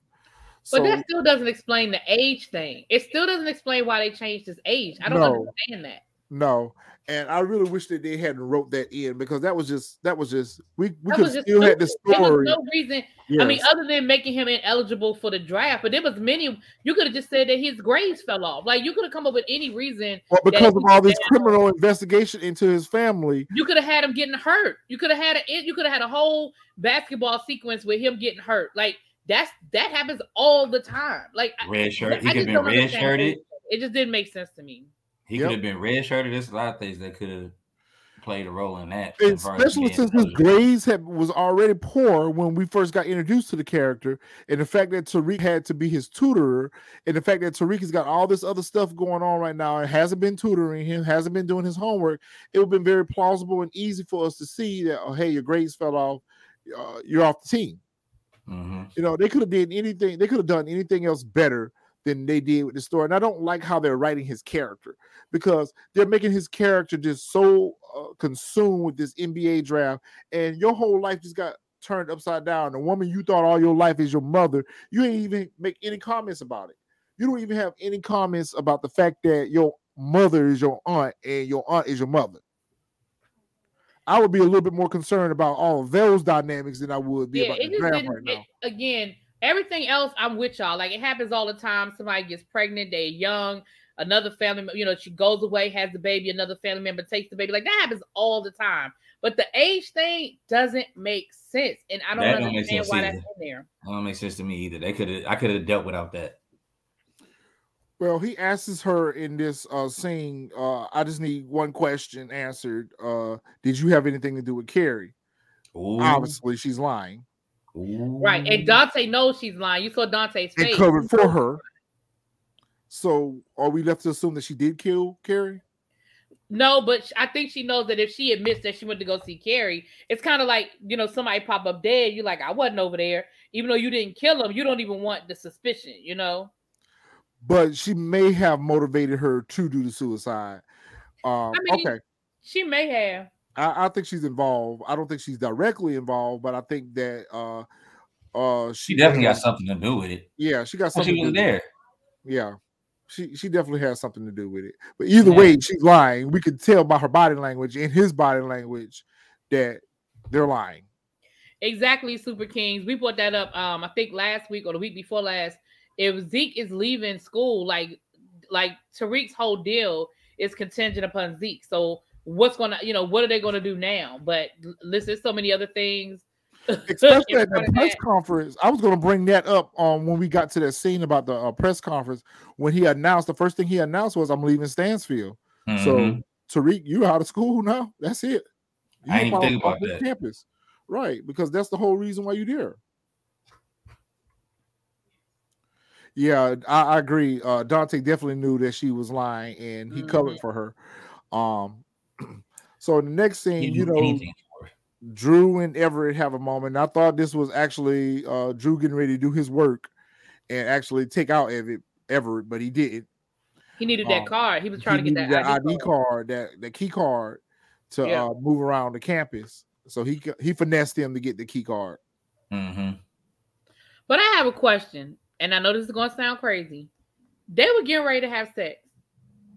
But that still doesn't explain the age thing. It still doesn't explain why they changed his age. I don't No. understand that. no, and I really wish that they hadn't wrote that in because that was just that was just we we That could was just still had the stupid. There was story. no reason. I mean, other than making him ineligible for the draft, but there was many. You could have just said that his grades fell off. Like you could have come up with any reason. Well, because of all this criminal investigation into his family, You could have had him getting hurt. You could have had a. You could have had a whole basketball sequence with him getting hurt. Like that's that happens all the time. Like I- Red shirt. I He could just have been red shirted. it. It just didn't make sense to me. He Yep. could have been redshirted. There's a lot of things that could have played a role in that. as far as especially since his grades had was already poor when we first got introduced to the character, and the fact that Tariq had to be his tutor, and the fact that Tariq has got all this other stuff going on right now and hasn't been tutoring him, hasn't been doing his homework, it would have been very plausible and easy for us to see that oh hey, your grades fell off, uh, you're off the team. Mhm. You know, they could have did anything, they could have done anything else better than they did with the story. And I don't like how they're writing his character because they're making his character just so uh, consumed with this NBA draft, and your whole life just got turned upside down. The woman you thought all your life is your mother, you ain't even make any comments about it. You don't even have any comments about the fact that your mother is your aunt and your aunt is your mother. I would be a little bit more concerned about all of those dynamics than I would be Yeah, about the draft right now. it- again, everything else, I'm with y'all. Like it happens all the time. Somebody gets pregnant, they're young. Another family, you know, she goes away, has the baby. Another family member takes the baby. Like that happens all the time. But the age thing doesn't make sense, and I don't That don't make understand sense why either. that's in there. That don't make sense to me either. They could have. I could have dealt without that. Well, he asks her in this uh scene, uh, I just need one question answered. Uh, did you have anything to do with Carrie? Ooh. Obviously, she's lying. Ooh. Right. And Dante knows she's lying. You saw Dante's face. And covered for her. So are we left to assume that she did kill Carrie? No, but I think she knows that if she admits that she went to go see Carrie, it's kind of like you know somebody pop up dead. You're like, I wasn't over there, even though you didn't kill him. You don't even want the suspicion, you know. But she may have motivated her to do the suicide. Um, I mean, okay. She may have. I, I think she's involved. I don't think she's directly involved, but I think that uh uh She definitely may got something to do with it. Yeah, she got Well, something. she was to do- there. Yeah. She she definitely has something to do with it. But either Yeah. way, she's lying. We could tell by her body language and his body language that they're lying. Exactly, Super Kings. We brought that up. Um, I think last week or the week before last. If Zeke is leaving school, like like Tariq's whole deal is contingent upon Zeke. So what's gonna, you know, what are they gonna do now? But listen, there's so many other things. Especially at the press that. conference. I was going to bring that up um, when we got to that scene about the uh, press conference when he announced the first thing he announced was I'm leaving Stansfield. So Mhm. Tariq, you out of school now. That's it. You I ain't even think about that. Campus, right? Because that's the whole reason why you're there. Yeah, I, I agree. Uh, Dante definitely knew that she was lying, and he covered for her. Um, so the next scene, you know, anything. Dru and Everett have a moment. I thought this was actually uh, Dru getting ready to do his work and actually take out Everett, Everett but he didn't. He needed Um, that card. He was trying He to get needed that, ID, ID card, that the key card to Yeah. uh, move around the campus. So he he finessed him to get the key card. Mhm. But I have a question, and I know this is going to sound crazy. They were getting ready to have sex.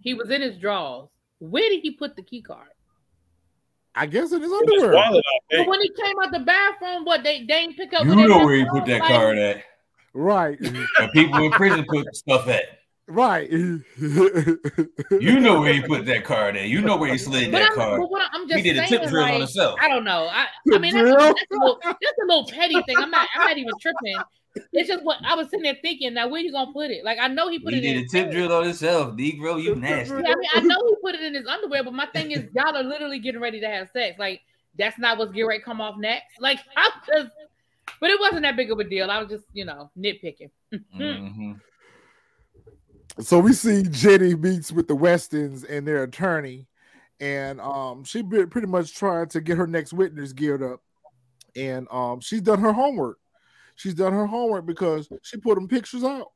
He was in his drawers. Where did he put the key card? I guess in his underwear. wallet, But when he came out the bathroom, what they, they ain't pick up. You know where he put that Like, card at. Right, And people in prison put stuff at. right. You know where he put that card at. You know where he slid But that I'm, card. but what I- I'm just He did a saying, tip drill on himself. I don't know. I, I mean, that's, a, that's, a little, that's a little petty thing. I'm not. I'm not even tripping. It's just what I was sitting there thinking. Now, where you gonna put it? Like, I know he put He it in. did a tip drill on himself. Negro, you nasty. Yeah, I mean, I know he put it in his underwear, but my thing is, y'all are literally getting ready to have sex. Like, that's not what's getting ready to come off next. Like, I'm just, but it wasn't that big of a deal. I was just, you know, nitpicking. Mhm. so we see Jenny meets with the Westons and their attorney, and um, she be- pretty much trying to get her next witness geared up, and um, she's done her homework. She's done her homework because she put them pictures out,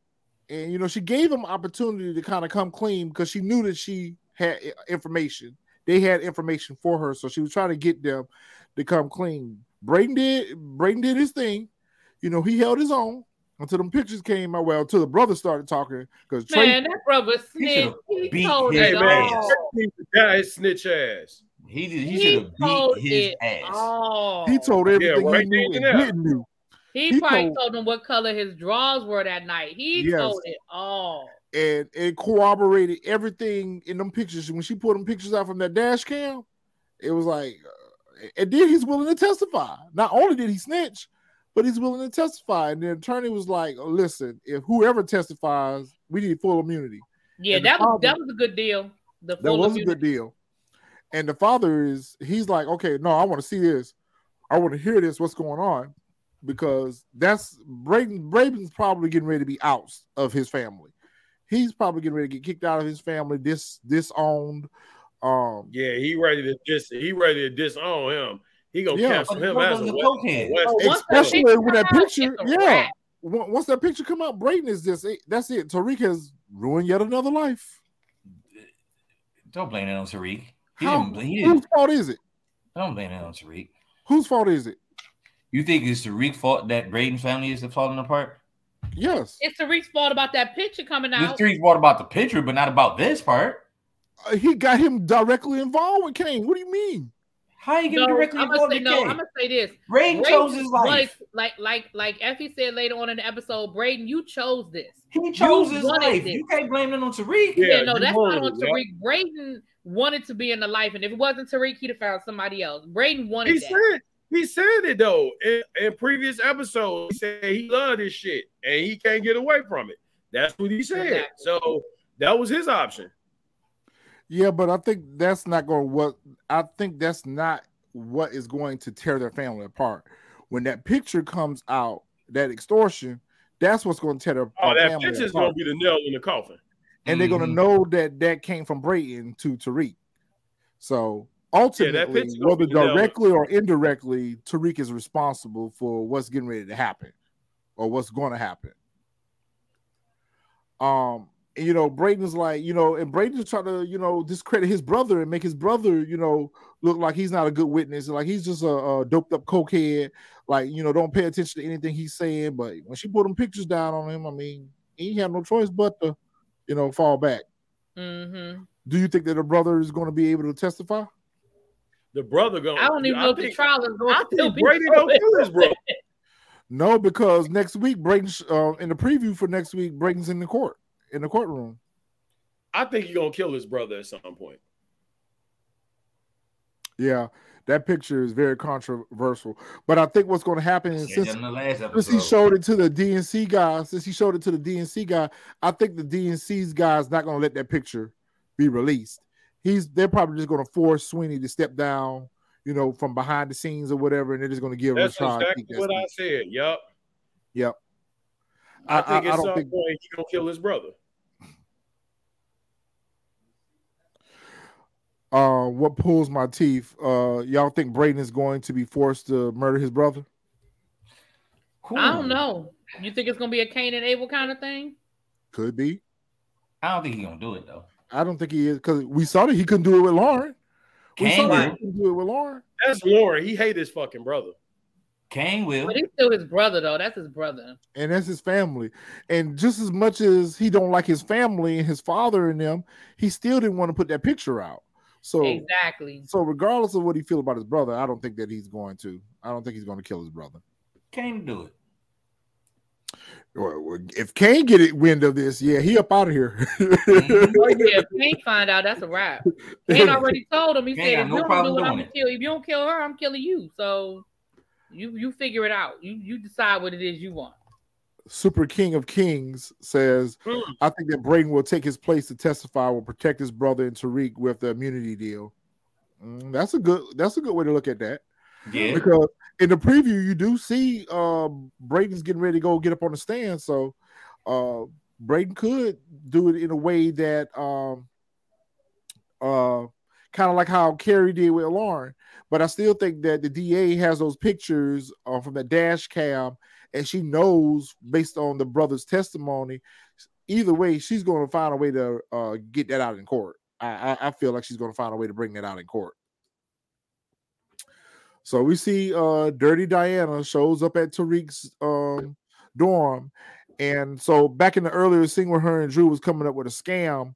and you know she gave them opportunity to kind of come clean because she knew that she had information. They had information for her, so she was trying to get them to come clean. Braden did. Braden did his thing. You know, he held his own until them pictures came out. Well, until the brother started talking because Trey Man, that brother snitch. should've He, beat told his it man, ass. all. he snitch ass. He did, he, He should have beat his it ass. all. He told everything right he knew and and didn't knew. He, he probably told- told, him what color his drawers were that night. He Yes. told it all. And it corroborated everything in them pictures. When she put them pictures out from that dash cam, it was like, uh, and then he's willing to testify. Not only did he snitch, but he's willing to testify. And the attorney was like, listen, if whoever testifies, we need full immunity. Yeah, And that was father- that was a good deal. The That was a good deal. And the father is, he's like, okay, no, I want to see this. I want to hear this. What's going on? Because that's Braden. Braden's probably getting ready to be out of his family. He's probably getting ready to get kicked out of his family, dis disowned. Um, Yeah, he ready to just he ready to disown him. He gonna Yeah. cancel him as a the West, cokehead. West Oh, once that especially picture when that come out, picture, yeah. Once that picture come out, Braden is just that's it. Tariq has ruined yet another life. Don't blame it on Tariq. He How, didn't, he whose didn't, fault is it? I don't blame it on Tariq. Whose fault is it? You think it's Tariq's fault that Braden's family is falling apart? Yes, It's Tariq's fault about that picture coming This out. Tariq's fault about the picture, but not about this part. Uh, he got him directly involved with Cane. What do you mean? How you get No, I'm directly gonna involved say in no. Cane? I'm gonna say this. Braden chose his was- life. like like like Effie said later on in the episode. Braden, you chose this. He chose You his life. this. You can't blame that on Tariq. Yeah, Yeah, no, that's wanted not on it, yeah. Tariq. Braden wanted to be in the life, and if it wasn't Tariq, he'd have found somebody else. Braden wanted He that. said he said it though in, in previous episodes. He said he loved this shit and he can't get away from it. That's what he said. So that was his option. Yeah, but I think that's not going to what I think that's not what is going to tear their family apart. When that picture comes out, that extortion, that's what's going to tear their Oh, that family picture's gonna be the nail in the coffin. and they're going to mm-hmm. know that that came from Braden to Tariq. So ultimately, picture gonna whether be the nail. directly or indirectly, Tariq is responsible for what's getting ready to happen or what's going to happen. Um, and, you know, Braden's like, you know, and Braden's trying to, you know, discredit his brother and make his brother, you know, look like he's not a good witness, like he's just a, a doped up cokehead. Like, you know, don't pay attention to anything he's saying. But when she put them pictures down on him, I mean, he had no choice but to, you know, fall back. Mm-hmm. Do you think that the brother is going to be able to testify? The brother gonna. I don't even know if the trial is going I to think be Brady don't going. kill his brother. No, because next week, Braden's uh, in the preview for next week, Braden's in the court in the courtroom. I think he's gonna kill his brother at some point. Yeah, that picture is very controversial. But I think what's going to happen is since that in the last since he showed it to the DNC guy, since he showed it to the DNC guy, I think the DNC's guy is not going to let that picture be released. He's they're probably just going to force Sweeney to step down, you know, from behind the scenes or whatever, and they're just going to give That's Rashad. exactly what I said. Yep. Yep. I, I- think I at don't some think- point he's gonna kill his brother. Uh, what pulls my teeth? Uh, y'all think Braden is going to be forced to murder his brother? I don't know. You think it's gonna be a Cain and Abel kind of thing? Could be. I don't think he's gonna do it though. I don't think he is because we saw that he couldn't do it with Lauren. We Cane saw that he will. couldn't do it with Lauren. That's Lauren. He hate his fucking brother. Cane will. But he's still his brother, though. That's his brother. and that's his family. And just as much as he don't like his family and his father and them, he still didn't want to put that picture out. So Exactly. so regardless of what he feel about his brother, I don't think that he's going to. I don't think he's going to kill his brother. Cane do it. Or- or If Cane get it wind of this, yeah, he up out of here. Oh, yeah, if Cane find out, that's a wrap. Cane already told him. He Cane said, "If no you don't do it, I'm gonna kill. If you don't kill her, I'm killing you." So you you figure it out. You you decide what it is you want. Super King of Kings says, Hmm. I think that Braden will take his place to testify, will protect his brother and Tariq with the immunity deal. Mm, that's a good that's a good way to look at that. Yeah. Because in the preview, you do see um Braden's getting ready to go get up on the stand. So uh Braden could do it in a way that um uh kind of like how Kerry did with Lauren. But I still think that the DA has those pictures uh, from the dash cam and she knows based on the brother's testimony. Either way, she's going to find a way to uh, get that out in court. I, I, I feel like she's going to find a way to bring that out in court. So we see uh, Dirty Diana shows up at Tariq's um, dorm, and so back in the earlier scene where her and Dru was coming up with a scam,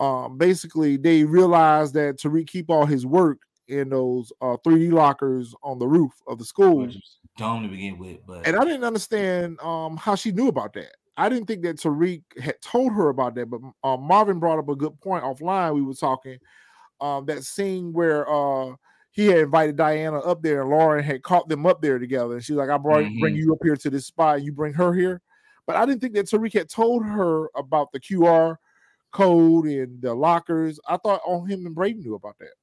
um, basically they realized that Tariq keep all his work in those uh, 3D lockers on the roof of the school. Dumb to begin with, but And I didn't understand um, how she knew about that. I didn't think that Tariq had told her about that, but uh, Marvin brought up a good point offline. We were talking um, that scene where uh, he had invited Diana up there, and Lauren had caught them up there together. And she's like, "I brought bring Mhm. you up here to this spot. You bring her here." But I didn't think that Tariq had told her about the QR code and the lockers. I thought on him and Braden knew about that.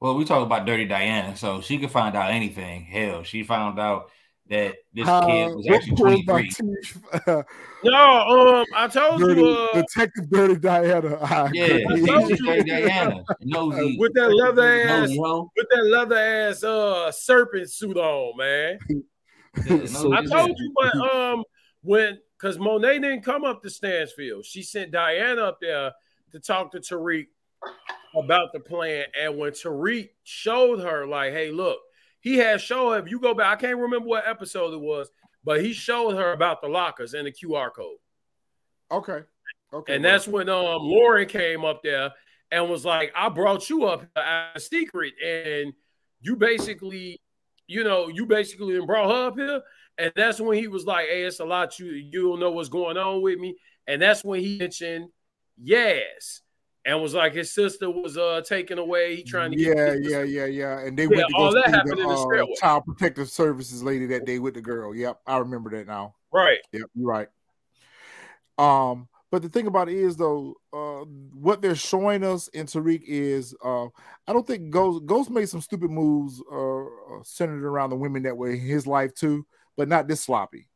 well, we talk about Dirty Diana, so she could find out anything. Hell, she found out that this Uh, kid was what actually pulls 23. teeth? No, um, I told Dirty, you, uh, Detective Dirty Diana. I Yeah, agree. told you. Dirty Diana. Nosy, with that leather ass, nosy with that leather ass, uh, serpent suit on, man. Yeah, So- I told hoe. you, but um, when because Monet didn't come up to Stansfield, she sent Diana up there to talk to Tariq about the plan. And when Tariq showed her, like, hey, look, he had showed her. If you go back, I can't remember what episode it was, but he showed her about the lockers and the QR code. Okay. Okay. And well, that's when um Lauren came up there and was like, I brought you up as a secret, and you basically, you know, you basically brought her up here. And that's when he was like, Hey, it's a lot you you don't know what's going on with me. And that's when he mentioned yes. And was like his sister was uh taken away. He trying to yeah, yeah, yeah, yeah. And they Yeah, went to go all that happened the, in the uh, child protective services lady that day with the girl. Yep, I remember that now. right. Yep, you're right. Um, but the thing about it is though, uh, what they're showing us in Tariq is, uh, I don't think Ghost Ghost made some stupid moves, uh, uh, centered around the women that way in his life too, but not this sloppy.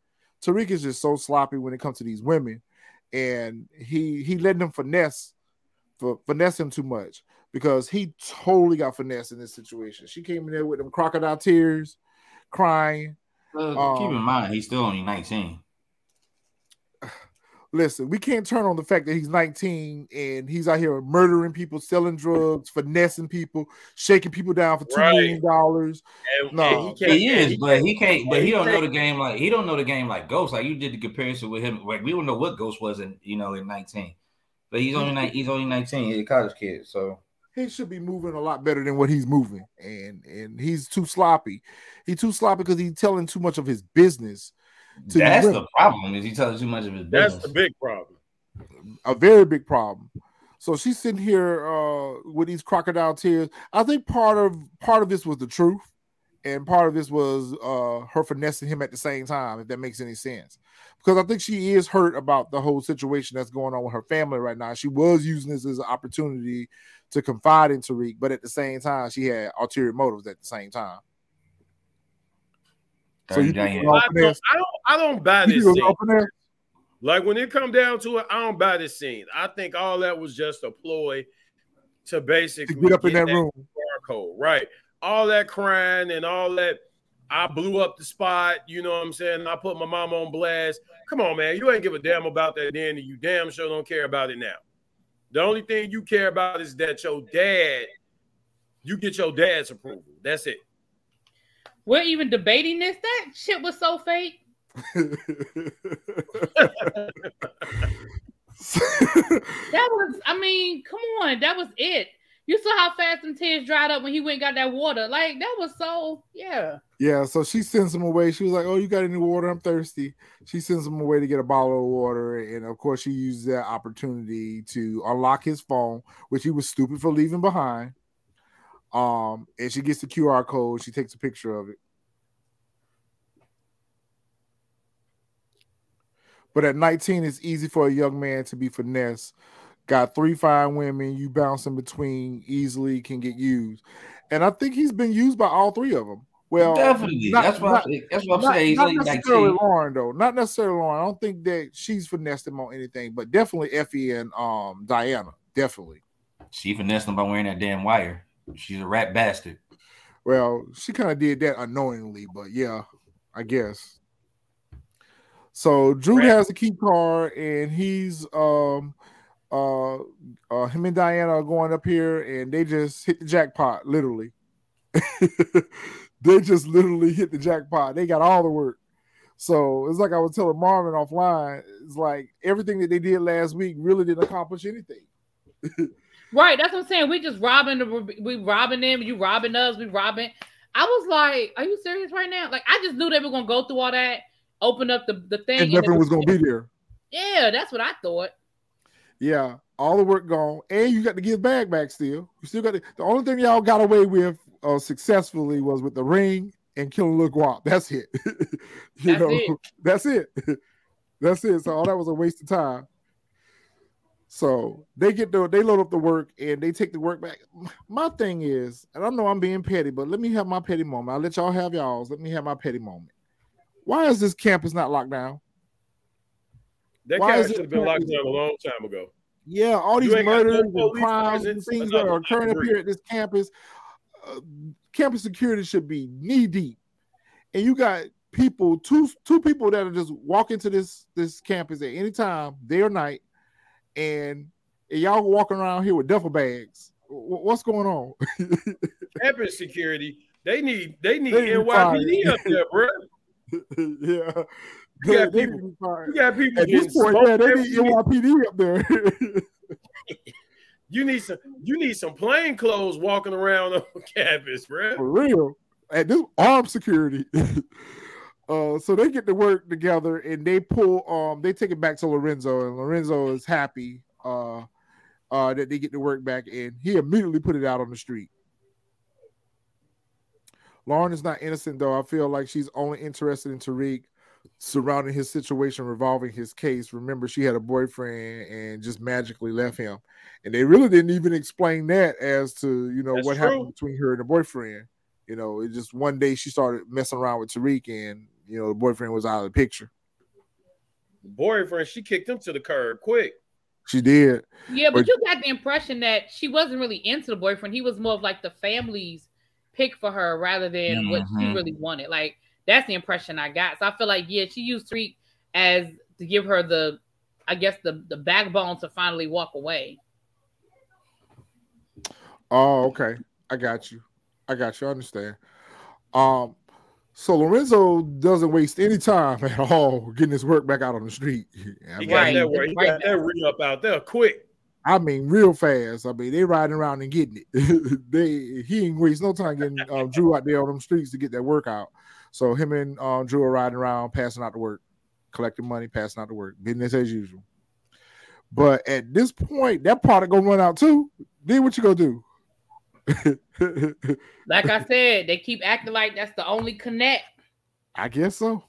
Tariq is just so sloppy when it comes to these women, and he he let them finesse, for finesse him too much because he totally got finesse in this situation. She came in there with them crocodile tears, crying. Uh, keep in Um, mind, he's still only 19. listen, we can't turn on the fact that he's 19 and he's out here murdering people, selling drugs, finessing people, shaking people down for two Right. million dollars. No, he can't He is, and but he can't. But he he don't know the game like he don't know the game like Ghost. Like you did the comparison with him. Like we don't know what Ghost was in you know in 19, but he's only he's only 19. He's a college kid, so He should be moving a lot better than what he's moving, and and he's too sloppy. He's too sloppy because he's telling too much of his business. To that's the the problem. Is he telling too much of his business? That's the big problem. a very big problem. So she's sitting here uh, with these crocodile tears. I think part of part of this was the truth, and part of this was uh, her finessing him at the same time. If that makes any sense, because I think she is hurt about the whole situation that's going on with her family right now. She was using this as an opportunity to confide in Tariq, but at the same time, she had ulterior motives at the same time. So you think it was all I don't. I don't, I don't buy this think it was scene. Like when it come down to it, I don't buy this scene. I think all that was just a ploy to to basically get up in that that room. QR code, right? All that crying and all that. I blew up the spot. You know what I'm saying? I put my mom on blast. Come on, man. You ain't give a damn about that then, and you damn sure don't care about it now. The only thing you care about is that your dad, you get your dad's approval. That's it. We're even debating this. That shit was so fake. That was, I mean, come on, that was it. You saw how fast them tears dried up when he went got that water. Like that was so, yeah. Yeah, so she sends him away. She was like, "Oh, you got any water? I'm thirsty." She sends him away to get a bottle of water, and of course, she uses that opportunity to unlock his phone, which he was stupid for leaving behind. Um, and she gets the QR code. She takes a picture of it. But at 19, it's easy for a young man to be finesse. Got three fine women, you bouncing between easily can get used. And I think he's been used by all three of them. Well, Definitely. not- that's what not- I'm, that's what I'm not, saying. Not like necessarily 10. Lauren though. Not necessarily Lauren. I don't think that she's finessed him on anything, but definitely Effie and um Diana. Definitely. She finessed him by wearing that damn wire. She's a rat bastard. Well, she kind of did that unknowingly, but yeah, I guess. So Dru has a key card, and he's um uh uh him and Diana are going up here, and they just hit the jackpot, literally. they just literally hit the jackpot. They got all the work. So it's like I was telling Marvin offline. It's like everything that they did last week really didn't accomplish anything. Right, that's what I'm saying. We just robbing the we robbing them, you robbing us, we robbing. I was like, are you serious right now? Like I just knew they were gonna go through all that, open up the, the thing. And nothing was gonna be there. Yeah, that's what I thought. Yeah, all the work gone, and you got to give bag back still. You still got to, the only thing y'all got away with uh, successfully was with the ring and killing Lil Guap. That's it. you That's know, it. that's it. that's it. So all that was a waste of time. So they get the they load up the work and they take the work back. My thing is, and I know I'm being petty, but let me have my petty moment. I'll let y'all have y'all's. Let me have my petty moment. Why is this campus not locked down? That Why is should it- have been locked down a long time ago. Yeah, all these got no murders and crimes and things that are occurring up here at this campus. Uh, campus security should be knee deep, and you got people two two people that are just walking to this this campus at any time, day or night, and, and y'all walking around here with duffel bags. Wh- What's going on? Campus security, they need they need They need NYPD up there, bro. yeah, You got people- to be fired. You got people At this point, yeah, they need. NYPD up there. You need some you need some plain clothes walking around on campus, bro. For real. At this armed security. uh so they get to work together and they pull um they take it back to Lorenzo and Lorenzo is happy uh uh that they get to work back and he immediately put it out on the street. Lauren is not innocent though. I feel like she's only interested in Tariq surrounding his situation revolving his case. Remember, she had a boyfriend and just magically left him. And they really didn't even explain that as to, you know, That's what true. happened between her and the boyfriend. You know, it just one day she started messing around with Tariq and, you know, the boyfriend was out of the picture. Boyfriend, she kicked him to the curb quick. She did. Yeah, but But- you got the impression that she wasn't really into the boyfriend. He was more of like the family's pick for her rather than what she Mhm. really wanted. Like that's the impression I got. So I feel like yeah, she used Tariq as to give her the, I guess the the backbone to finally walk away. Oh, okay. I got you. I got you. I understand. Um, so Lorenzo doesn't waste any time at all getting his work back out on the street. I He mean, got Right. that work. He Right got that re up out there quick. I mean, real fast. I mean, they riding around and getting it. they he ain't waste no time getting um, Dru out there on them streets to get that work out. So him and um, Dru are riding around, passing out the work, collecting money, passing out the work, business as usual. But at this point, that product gonna run out too. Then what you gonna do? Like I said, they keep acting like that's the only connect. I guess so.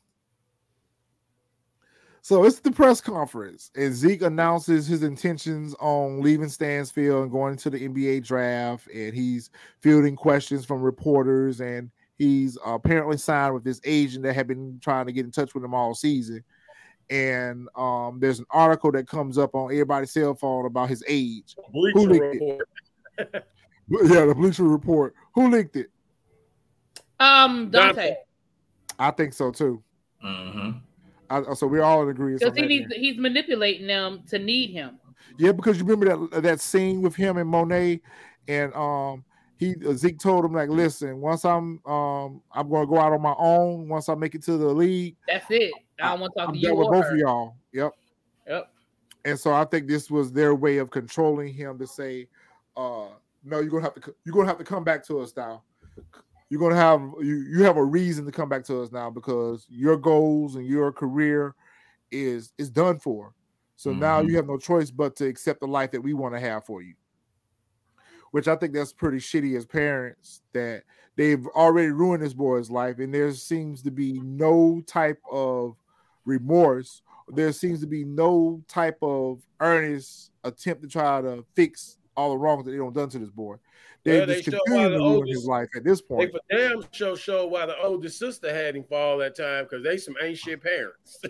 So it's the press conference, and Zeke announces his intentions on leaving Stansfield and going to the NBA draft, and he's fielding questions from reporters, and he's apparently signed with this agent that had been trying to get in touch with him all season. And um, there's an article that comes up on everybody's cell phone about his age. Who Bleacher leaked it? report. Yeah, the Bleacher Report. Who leaked it? Um, Dante, Dante. I think so too. hmm I, so we're all in agreement. because on he needs, he's manipulating them to need him. Yeah, because you remember that that scene with him and Monet, and um, he Zeke told him like, listen, once I'm um, I'm going to go out on my own. Once I make it to the league, That's it. I don't want to talk I'm to done you with or both her. of y'all. Yep. Yep. And so I think this was their way of controlling him to say, uh, no, you're gonna have to you're gonna have to come back to us now. You're gonna have you you have a reason to come back to us now because your goals and your career is is done for. So now Mhm. you have no choice but to accept the life that we want to have for you. Which I think that's pretty shitty as parents that they've already ruined this boy's life, and there seems to be no type of remorse. There seems to be no type of earnest attempt to try to fix all the wrongs that they don't done to this boy. They Well, they just continue to the ruin his life at this point. They point. for damn show show why the older sister had him for all that time because they some ain't shit parents.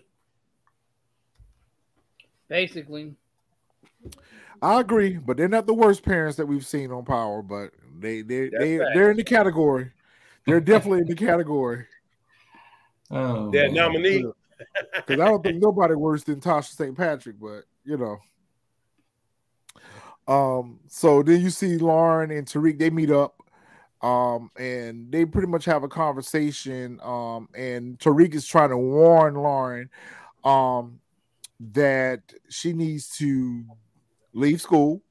Basically, I agree, but they're not the worst parents that we've seen on Power, but they they That's they facts. they're in the category. They're definitely in the category. Oh, That nominee. Because I don't think nobody worse than Tasha St. Patrick, but you know. Um, so then you see Lauren and Tariq, they meet up, um, and they pretty much have a conversation. Um, and Tariq is trying to warn Lauren um that she needs to leave school.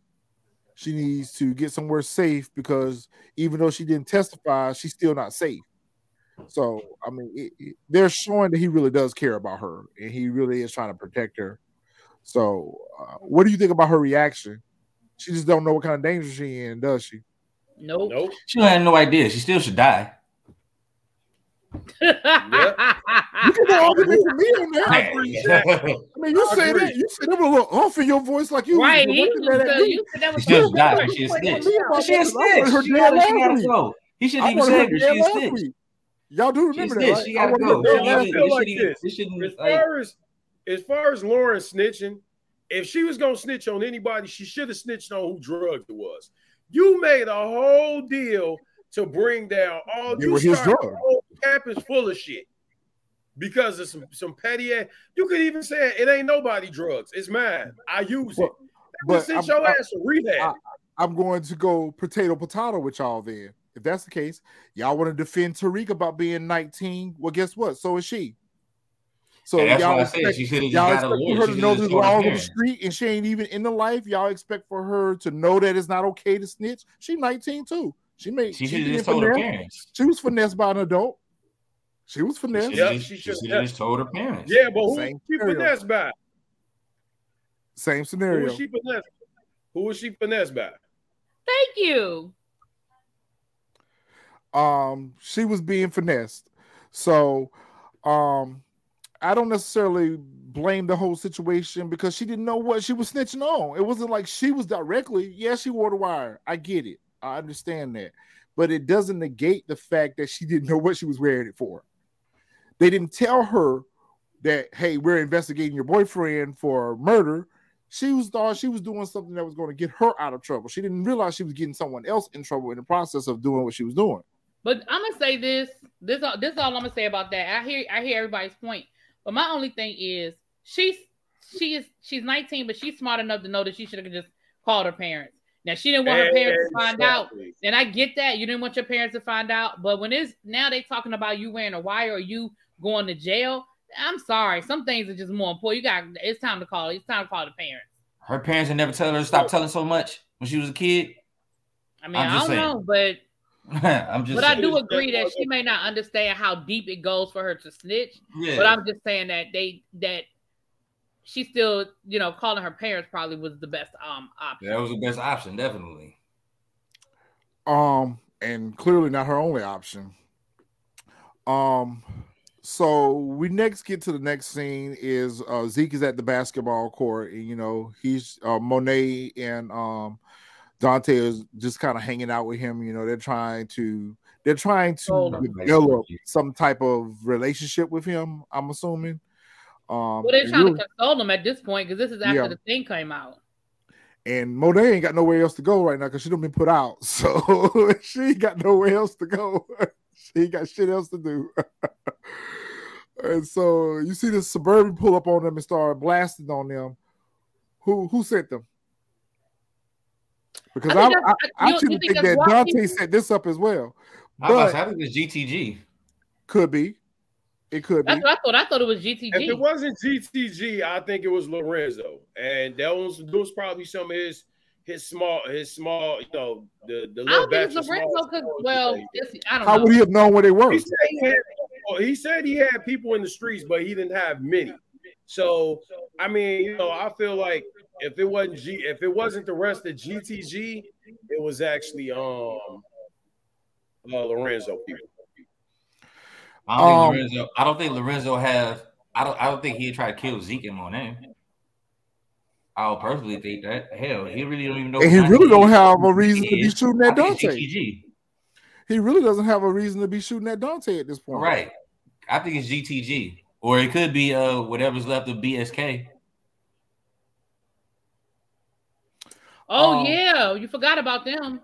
She needs to get somewhere safe because even though she didn't testify, she's still not safe. So I mean, it, it- they're showing that he really does care about her, and he really is trying to protect her. So, uh, what do you think about her reaction? She just don't know what kind of danger she in, does she? nope. Nope. She had no idea. She still should die. You can go argument for me on that. I mean, you I say agree. that you said that with a little off in your voice, like you right. was He looking was, at uh, me. you said that was She still should She a snitch. me She a that. Snitch. She dead gotta, she last gotta week. go. He shouldn't I even wanted her saved She a snitch. Y'all do remember that, She right? I gotta go. her She dead last even- feel like shouldn't this. As far as as far as Lauren snitching, if she was gonna snitch on anybody, she should have snitched on who drugs it was. You made a whole deal to bring down all They you were his started drugs. the whole is full of shit because of some some petty ass. You could even say it ain't nobody drugs. It's mine. I use But- it. but But send I'm- your I- ass to rehab. I'm going to go potato potato with y'all then. If that's the case, y'all want to defend Tariq about being 19. Well, guess what? So is she. So And that's y'all why I said expect, she should have y'all got a expect for her She to know have the just told her laws of the street and she ain't even in the life. Y'all expect for her to know that it's not okay to snitch. She's 19 too. She made She she, should have being just told her parents. She was finessed by an adult. She was She finessed. Yeah, should she have should've- just told her parents. yeah, but who Same was she scenario. finessed by? Same Who scenario. was she finessed? Who was she finessed by? Thank you. um she was being finessed so um i don't necessarily blame the whole situation because she didn't know what she was snitching on it wasn't like she was directly yeah she wore the wire i get it i understand that but it doesn't negate the fact that she didn't know what she was wearing it for they didn't tell her that hey we're investigating your boyfriend for murder she was thought she was doing something that was going to get her out of trouble she didn't realize she was getting someone else in trouble in the process of doing what she was doing But I'm gonna say this. This uh, this is all I'm gonna say about that. I hear I hear everybody's point, but my only thing is she's she is she's 19, but she's smart enough to know that she should have just called her parents. Now she didn't want her parents to find out, and I get that you didn't want your parents to find out. But when it's now they talking about you wearing a wire or you going to jail, I'm sorry. Some things are just more important. You got it's time to call. It's time to call the parents. Her parents would never tell her to stop telling so much when she was a kid. I mean, I'm I just don't saying. know, but I'm just. but I do agree that she may not understand how deep it goes for her to snitch. Yeah. But I'm just saying that they that she still, you know, calling her parents probably was the best um option. that was the best option, definitely. Um, and clearly not her only option. Um, So we next get to the next scene is uh Zeke is at the basketball court, and you know he's uh Monet and um Dante is just kind of hanging out with him. You know, they're trying to they're trying to Hold on. develop some type of relationship with him. I'm assuming. Um, Well, they're trying really- to console him at this point because this is after Yeah. the thing came out. and Monet ain't got nowhere else to go right now because she don't been put out. So she ain't got nowhere else to go. she ain't got shit else to do. and so you see this suburban pull up on them and start blasting on them. Who who sent them? Because I I think I, I, you- you think think that why Dante people- set this up as well. I, was about to But say, I think it's GTG. could be. It could be. That's what I thought. I thought it was GTG. If it wasn't GTG, I think it was Lorenzo, and that was that was probably some of his his small his small you know the the I little don't think batch it's of Lorenzo small because well, that I don't How know. would he have known where they were? He said he had well, he said he had people in the streets, but he didn't have many. So I mean, you know, I feel like if it wasn't G, if it wasn't the rest of GTG, it was actually um uh, Lorenzo people. I don't Um, think Lorenzo. I don't think Lorenzo have. I don't. I don't think he tried to kill Zeke and Monet. I would personally think that. Hell, he really don't even know. And he really don't have a reason to be shooting I at Dante. He really doesn't have a reason to be shooting at Dante at this point. Right. I think it's GTG, or it could be uh whatever's left of BSK. Oh Um, yeah, you forgot about them.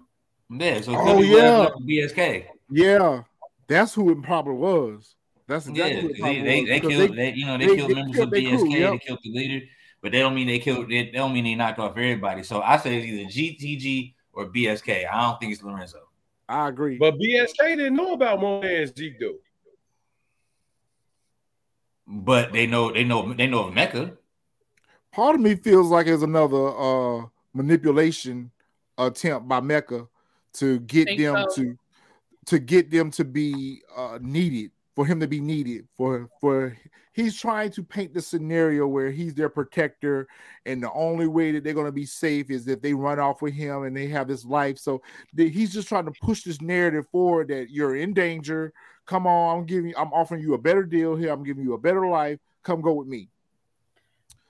Yeah. So it could Oh, be yeah. left of BSK. Yeah, that's who it probably was. That's Yeah, exactly who it they, probably they, was. they killed they, you know they, they- killed they members killed of BSK, crew, yep. they killed the leader, but they don't mean they killed they, they don't mean they knocked off everybody. So I say it's either GTG or BSK. I don't think it's Lorenzo. I agree. But BSK didn't know about Monet and Zeke though. But they know they know they know of Mecca. Part of me feels like it's another uh manipulation attempt by Mecca to get Think them so? to to get them to be uh needed for him to be needed for for he's trying to paint the scenario where he's their protector and the only way that they're going to be safe is if they run off with him and they have this life so the, he's just trying to push this narrative forward that you're in danger come on i'm giving i'm offering you a better deal here i'm giving you a better life come go with me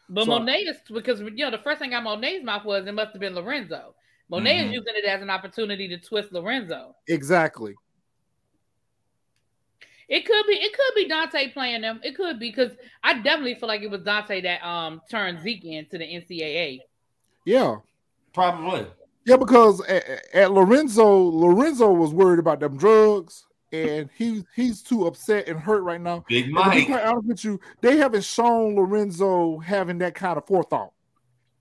But So- Monet is because you know the first thing out Monet's mouth was it must have been Lorenzo. Monet Mm-hmm. is using it as an opportunity to twist Lorenzo. exactly It could be, it could be Dante playing them. It could be because I definitely feel like it was Dante that um turned Zeke into the NCAA. yeah Probably. Yeah, because at, at Lorenzo, Lorenzo was worried about them drugs, and he he's too upset and hurt right now. Big And to be Mike. quite honest with you, they haven't shown Lorenzo having that kind of forethought.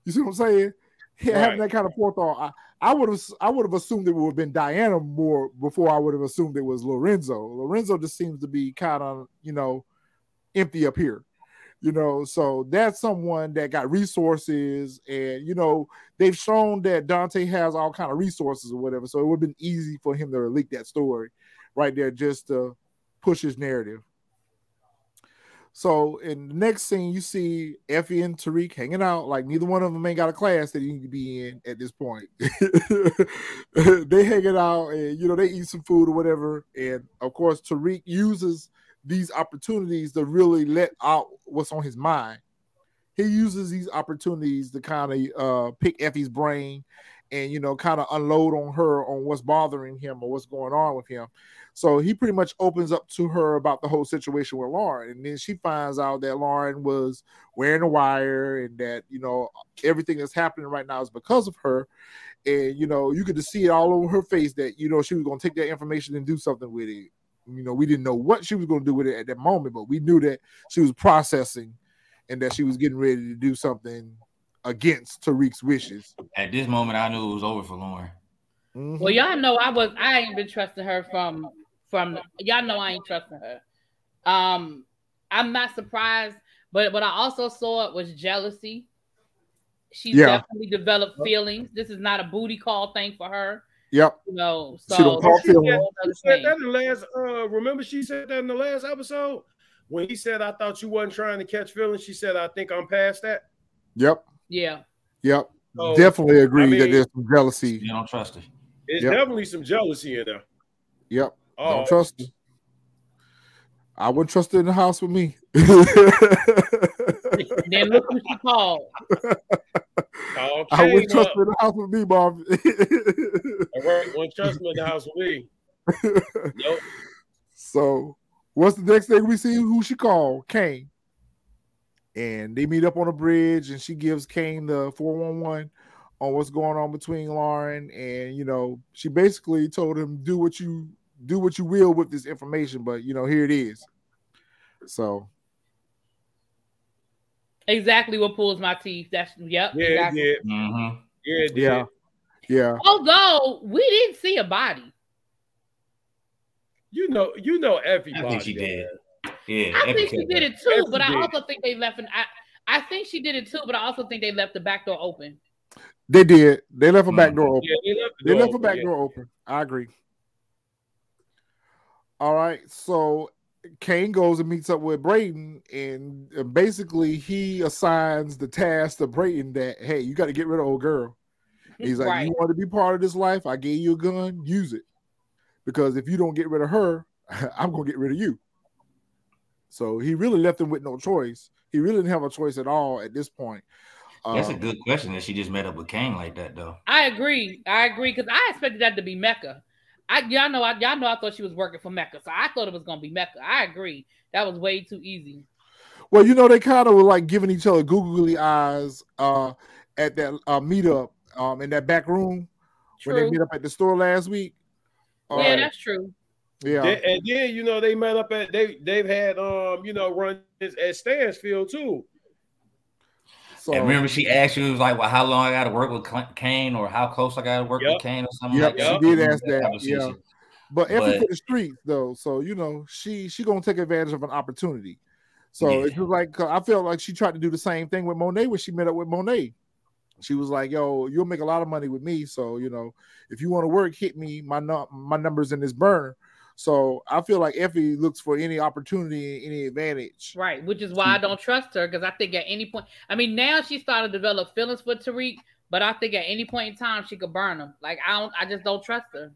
You see what I'm saying? He having that kind of forethought. I, would have I would have assumed it would have been Diana more before I would have assumed it was Lorenzo. Lorenzo just seems to be kind of you know empty up here. You know, so that's someone that got resources, and you know they've shown that Dante has all kind of resources or whatever. So it would have been easy for him to leak that story right there just to push his narrative. So in the next scene, you see Effie and Tariq hanging out. Like neither one of them ain't got a class that they need to be in at this point. they hanging out and you know they eat some food or whatever. And of course, Tariq uses these opportunities to really let out what's on his mind. He uses these opportunities to kind of uh, pick Effie's brain and you know kind of unload on her on what's bothering him or what's going on with him. So he pretty much opens up to her about the whole situation with Lauren, and then she finds out that Lauren was wearing a wire and that you know everything that's happening right now is because of her. And you know you could just see it all over her face that you know she was going to take that information and do something with it. You know we didn't know what she was going to do with it at that moment, but we knew that she was processing and that she was getting ready to do something against Tariq's wishes. At this moment, I knew it was over for Lauren. Mhm. Well, y'all know I was I ain't been trusting her from from y'all know I ain't trusting her. Um, I'm not surprised, but what I also saw it was jealousy. She Yeah. definitely developed feelings. This is not a booty call thing for her, Yep. you know. So She don't call this is feelings. She said that in the last. Uh, remember, she said that in the last episode when he said, "I thought you wasn't trying to catch feelings." She said, "I think I'm past that." Yep. Yeah. Yep. So, Definitely agree I mean- that there's some jealousy. You don't trust it. There's Yep. definitely some jealousy in there. Yep. Oh, Don't trust her. I wouldn't trust her in the house with me. then look who she called. Oh, I wouldn't trust up. her in the house with me, Bob. All right, one trust me in the house with me. Nope. So, what's the next thing we see? Who she called? Cane. And they meet up on a bridge, and she gives Cane the 411 on what's going on between Lauren. And, you know, she basically told him, do what you do what you will with this information, but you know, here it is. So Exactly what pulls my teeth. That's yep. Yeah, exactly. it did. Mhm. Yeah, yeah. Yeah. Although we didn't see a body. You know, you know everybody. I think she did. Yeah, I think she did it too, Effie but I did. also think they left an I I think she did it too, but I also think they left the back door open. They did. They left a back Mhm. door open. Yeah, they left the They door left a back yeah. door open. I agree. All right. So Cane goes and meets up with Braden, and basically he assigns the task to Braden that hey, you got to get rid of old girl. He's like, Right. you want to be part of this life? I gave you a gun, use it. Because if you don't get rid of her, I'm gonna get rid of you. So he really left him with no choice. He really didn't have a choice at all at this point. That's a Um, good question that she just met up with Cane like that though. I agree. I agree because I expected that to be Mecca. I y'all know I y'all know I thought she was working for Mecca, so I thought it was gonna be Mecca. I agree. That was way too easy. Well, you know, they kind of were like giving each other googly eyes uh, at that uh, meetup um, in that back room when they True. meet up at the store last week. Yeah, Uh, that's true. Yeah. They- and then you know they met up at they they've had um you know runs at Stansfield too. So and remember, she asked you, it was like, "Well, how long I got to work with Cane, or how close I got to work Yep. with Cane, or something Yep, like she did ask that, conversation? yeah. But Effie But- for the streets though, so you know she she gonna take advantage of an opportunity. So Yeah. it's just like I felt like she tried to do the same thing with Monet when she met up with Monet. She was like, "Yo, you'll make a lot of money with me, so you know if you want to work, hit me. My nu- my numbers in this burner." So I feel like Effie looks for any opportunity, any advantage. Right, which is why I don't trust her because I think at any point, I mean, now she's starting to develop feelings for Tariq, but I think at any point in time she could burn him. Like I don't, I just don't trust her.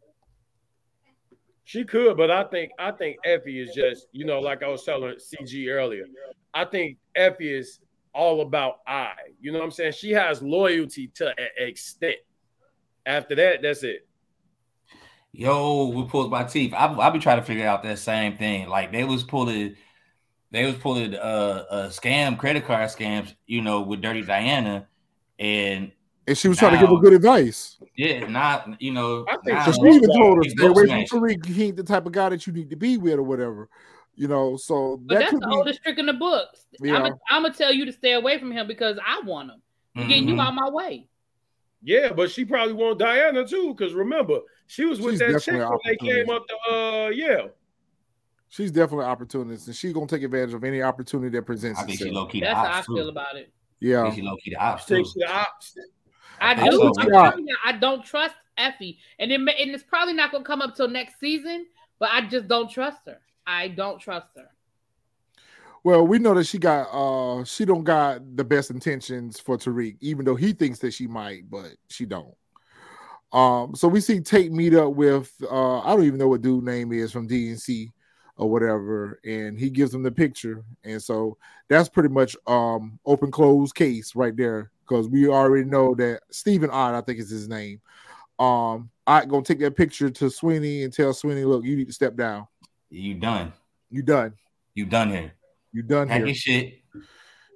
She could, but I think I think Effie is just you know like I was telling CG earlier. I think Effie is all about I. You know what I'm saying? She has loyalty to an extent. After that, that's it. Yo, we pulled my teeth. I I be trying to figure out that same thing. Like they was pulling, they was pulling uh, uh scam credit card scams, you know, with Dirty Diana, and And she was trying to give her good advice. yeah, not you know, I think So she even told her, he's "Stay away from smash. Tariq. He ain't the type of guy that you need to be with, or whatever." You know, so But that that's could the be. oldest trick in the books. I'm Yeah. gonna I'm gonna tell you to stay away from him because I want him. I'm Getting you Mhm. out my way. Yeah, but she probably want Diana too, because remember, she was with She's that chick when they came up to uh yeah. She's definitely an opportunist, and she's gonna take advantage of any opportunity that presents I think she itself. low key That's how I ops too. feel about it. I Yeah, think she low key the ops too. Takes the ops. I think do. so. I'm Yeah. telling you, I don't trust Effie, and it may, and it's probably not gonna come up till next season. But I just don't trust her. I don't trust her. Well, we know that she got uh she don't got the best intentions for Tariq, even though he thinks that she might, but she don't. Um, so we see Tate meet up with uh I don't even know what dude name is from DNC or whatever, and he gives him the picture, and so that's pretty much um open closed case right there because we already know that Stephen Odd, I think is his name. Um, I gonna take that picture to Sweeney and tell Sweeney, look, you need to step down. You done. You done. You done here. You done Pack here. your shit.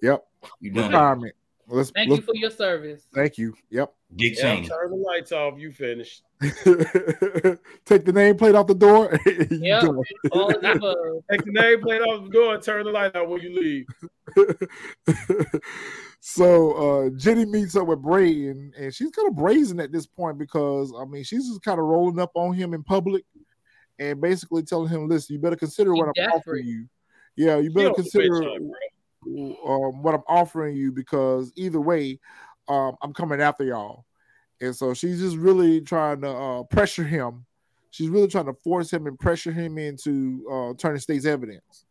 Yep. You done. Retirement. Let's, Thank let's you for your service. Thank you. Yep. Dick Yeah, turn the lights off. You finished. Take the nameplate off the door. yeah. Yep. done. All the above. Take the nameplate off the door and turn the light out when you leave. so uh Jenny meets up with Braden, and she's kind of brazen at this point because I mean she's just kind of rolling up on him in public and basically telling him, "Listen, you better consider what I'm offering you. Yeah, you better consider bitch um, what I'm offering you because either way, um, I'm coming after y'all." And so she's just really trying to uh, pressure him. She's really trying to force him and pressure him into uh, turning state's evidence.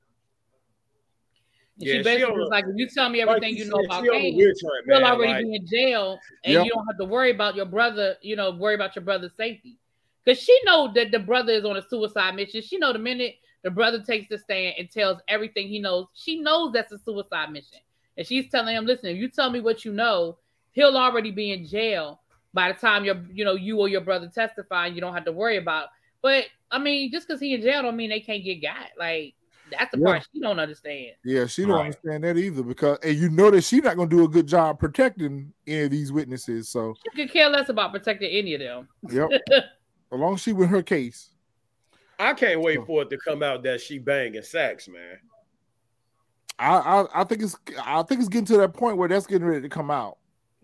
Yeah, she she basically on was a- like, if you tell me Like everything you know said, about she Cane, you'll man, already like- be in jail and Yep. you don't have to worry about your brother, you know, worry about your brother's safety. because she know that the brother is on a suicide mission. She know the minute the brother takes the stand and tells everything he knows, she knows that's a suicide mission. And she's telling him, listen, if you tell me what you know, he'll already be in jail by the time you're, you know, you or your brother testify and you don't have to worry about. But I mean, just because he in jail don't mean they can't get got. Like that's the Yeah. part she don't understand. Yeah, she don't Right. understand that either because, and you know that she's not going to do a good job protecting any of these witnesses. So, She could care less about protecting any of them. yep. as long as she win her case, I can't wait for it to come out that she banging Saxe, man. I, I I think it's I think it's getting to that point where that's getting ready to come out.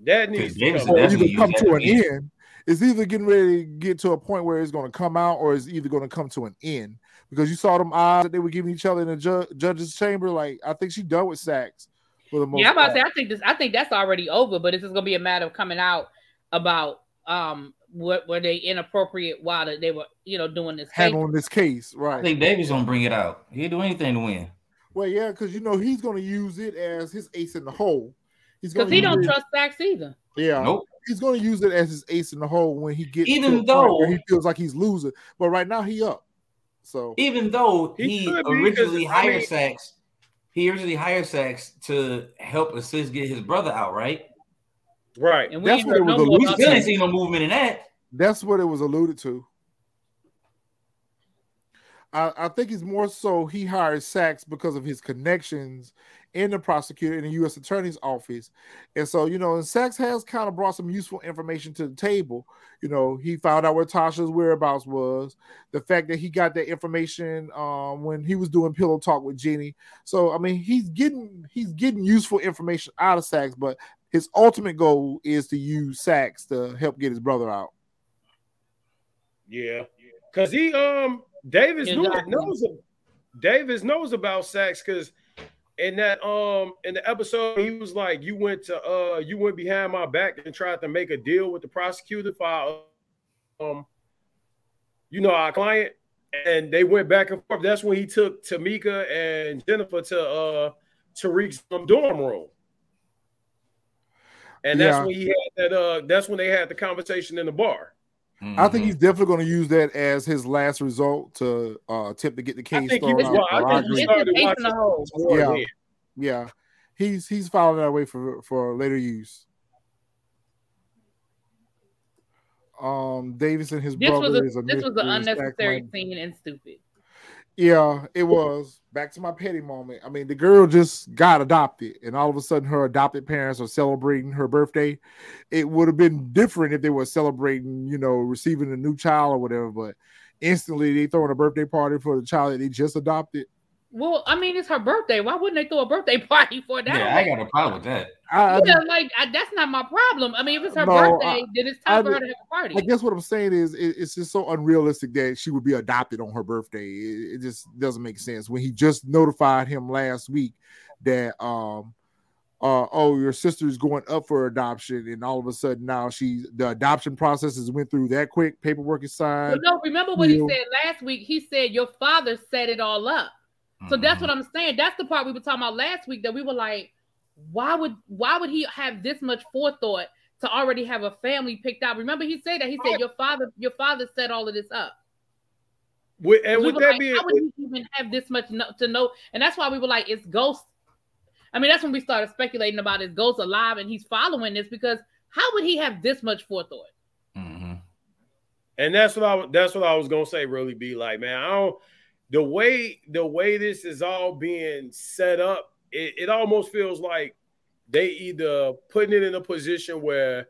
That needs to come Or either come to an again. end. It's either getting ready to get to a point where it's going to come out, or it's either going to come to an end. Because you saw them odds that they were giving each other in the ju- judge's chamber. Like I think she done with Saxe for the most. Yeah, I'm about to say. I think this I think that's already over, but it's just gonna be a matter of coming out about um what were they inappropriate while they- they were, you know, doing this case. handling this case, right. I think Davis gonna bring it out. He'll do anything to win. Well, yeah, because you know he's going to use it as his ace in the hole. He's Because gonna he use don't it- trust Saxe either. Yeah, Nope. he's going to use it as his ace in the hole when he gets Even to though- where he feels like he's losing. But right now he up. So Even though He he, could be, originally 'cause, I hired mean- Saxe, he originally hired Saxe to help assist get his brother out, right? Right. And we That's ain't what it was no We alluded still to. ain't seen no movement in that. that's what it was alluded to. I, I think it's more so he hired Saxe because of his connections in the prosecutor in the U.S. Attorney's office, and so you know, and Saxe has kind of brought some useful information to the table. You know, he found out where Tasha's whereabouts was, the fact that he got that information um, when he was doing pillow talk with Jenny. So I mean, he's getting he's getting useful information out of Saxe, but his ultimate goal is to use Saxe to help get his brother out. Yeah. Cause he um Davis knew, Exactly. knows Davis knows about Saxe because in that um in the episode he was like you went to uh you went behind my back and tried to make a deal with the prosecutor for our, um you know our client and they went back and forth. That's when he took Tamika and Jennifer to uh Tariq's um, dorm room. And that's Yeah. when he had that uh that's when they had the conversation in the bar. I think Mhm. he's definitely going to use that as his last result to uh, attempt to get the I case thrown out. Well, I think Roderick. he started an ace in watching the hole. towards Yeah. Yeah, he's he's filing that way for for later use. Um, Davis and his This was brother a is a this was an unnecessary scene and stupid. Yeah, it was. Back to my petty moment. I mean, the girl just got adopted, and all of a sudden, her adopted parents are celebrating her birthday. It would have been different if they were celebrating, you know, receiving a new child or whatever. But instantly, they throwing a birthday party for the child that they just adopted. Well, I mean, it's her birthday. Why wouldn't they throw a birthday party for that? Yeah, I ain't got a problem with that. I, I yeah, like I, that's not my problem. I mean, if it's her No, birthday, I- then it's I time for her did- to have a party. I guess what I'm saying is it, it's just so unrealistic that she would be adopted on her birthday. It, it just doesn't make sense. When he just notified him last week that um uh oh your sister's going up for adoption, and all of a sudden now she the adoption process has went through that quick, paperwork is But signed. no, remember what he Real. said last week? He said your father set it all up. So that's Mhm. what I'm saying. That's the part we were talking about last week that we were like, why would why would he have this much forethought to already have a family picked out? Remember he said that he said your father your father set all of this up. With, and We with that like, being, how would he even have this much no- to know? And that's why we were like, it's Ghost. I mean, that's when we started speculating about is Ghost alive and he's following this because how would he have this much forethought? Mhm. and that's what I wa- that's what I was gonna say. Really, be like, man, I don't. The way the way this is all being set up, it, it almost feels like they either putting it in a position where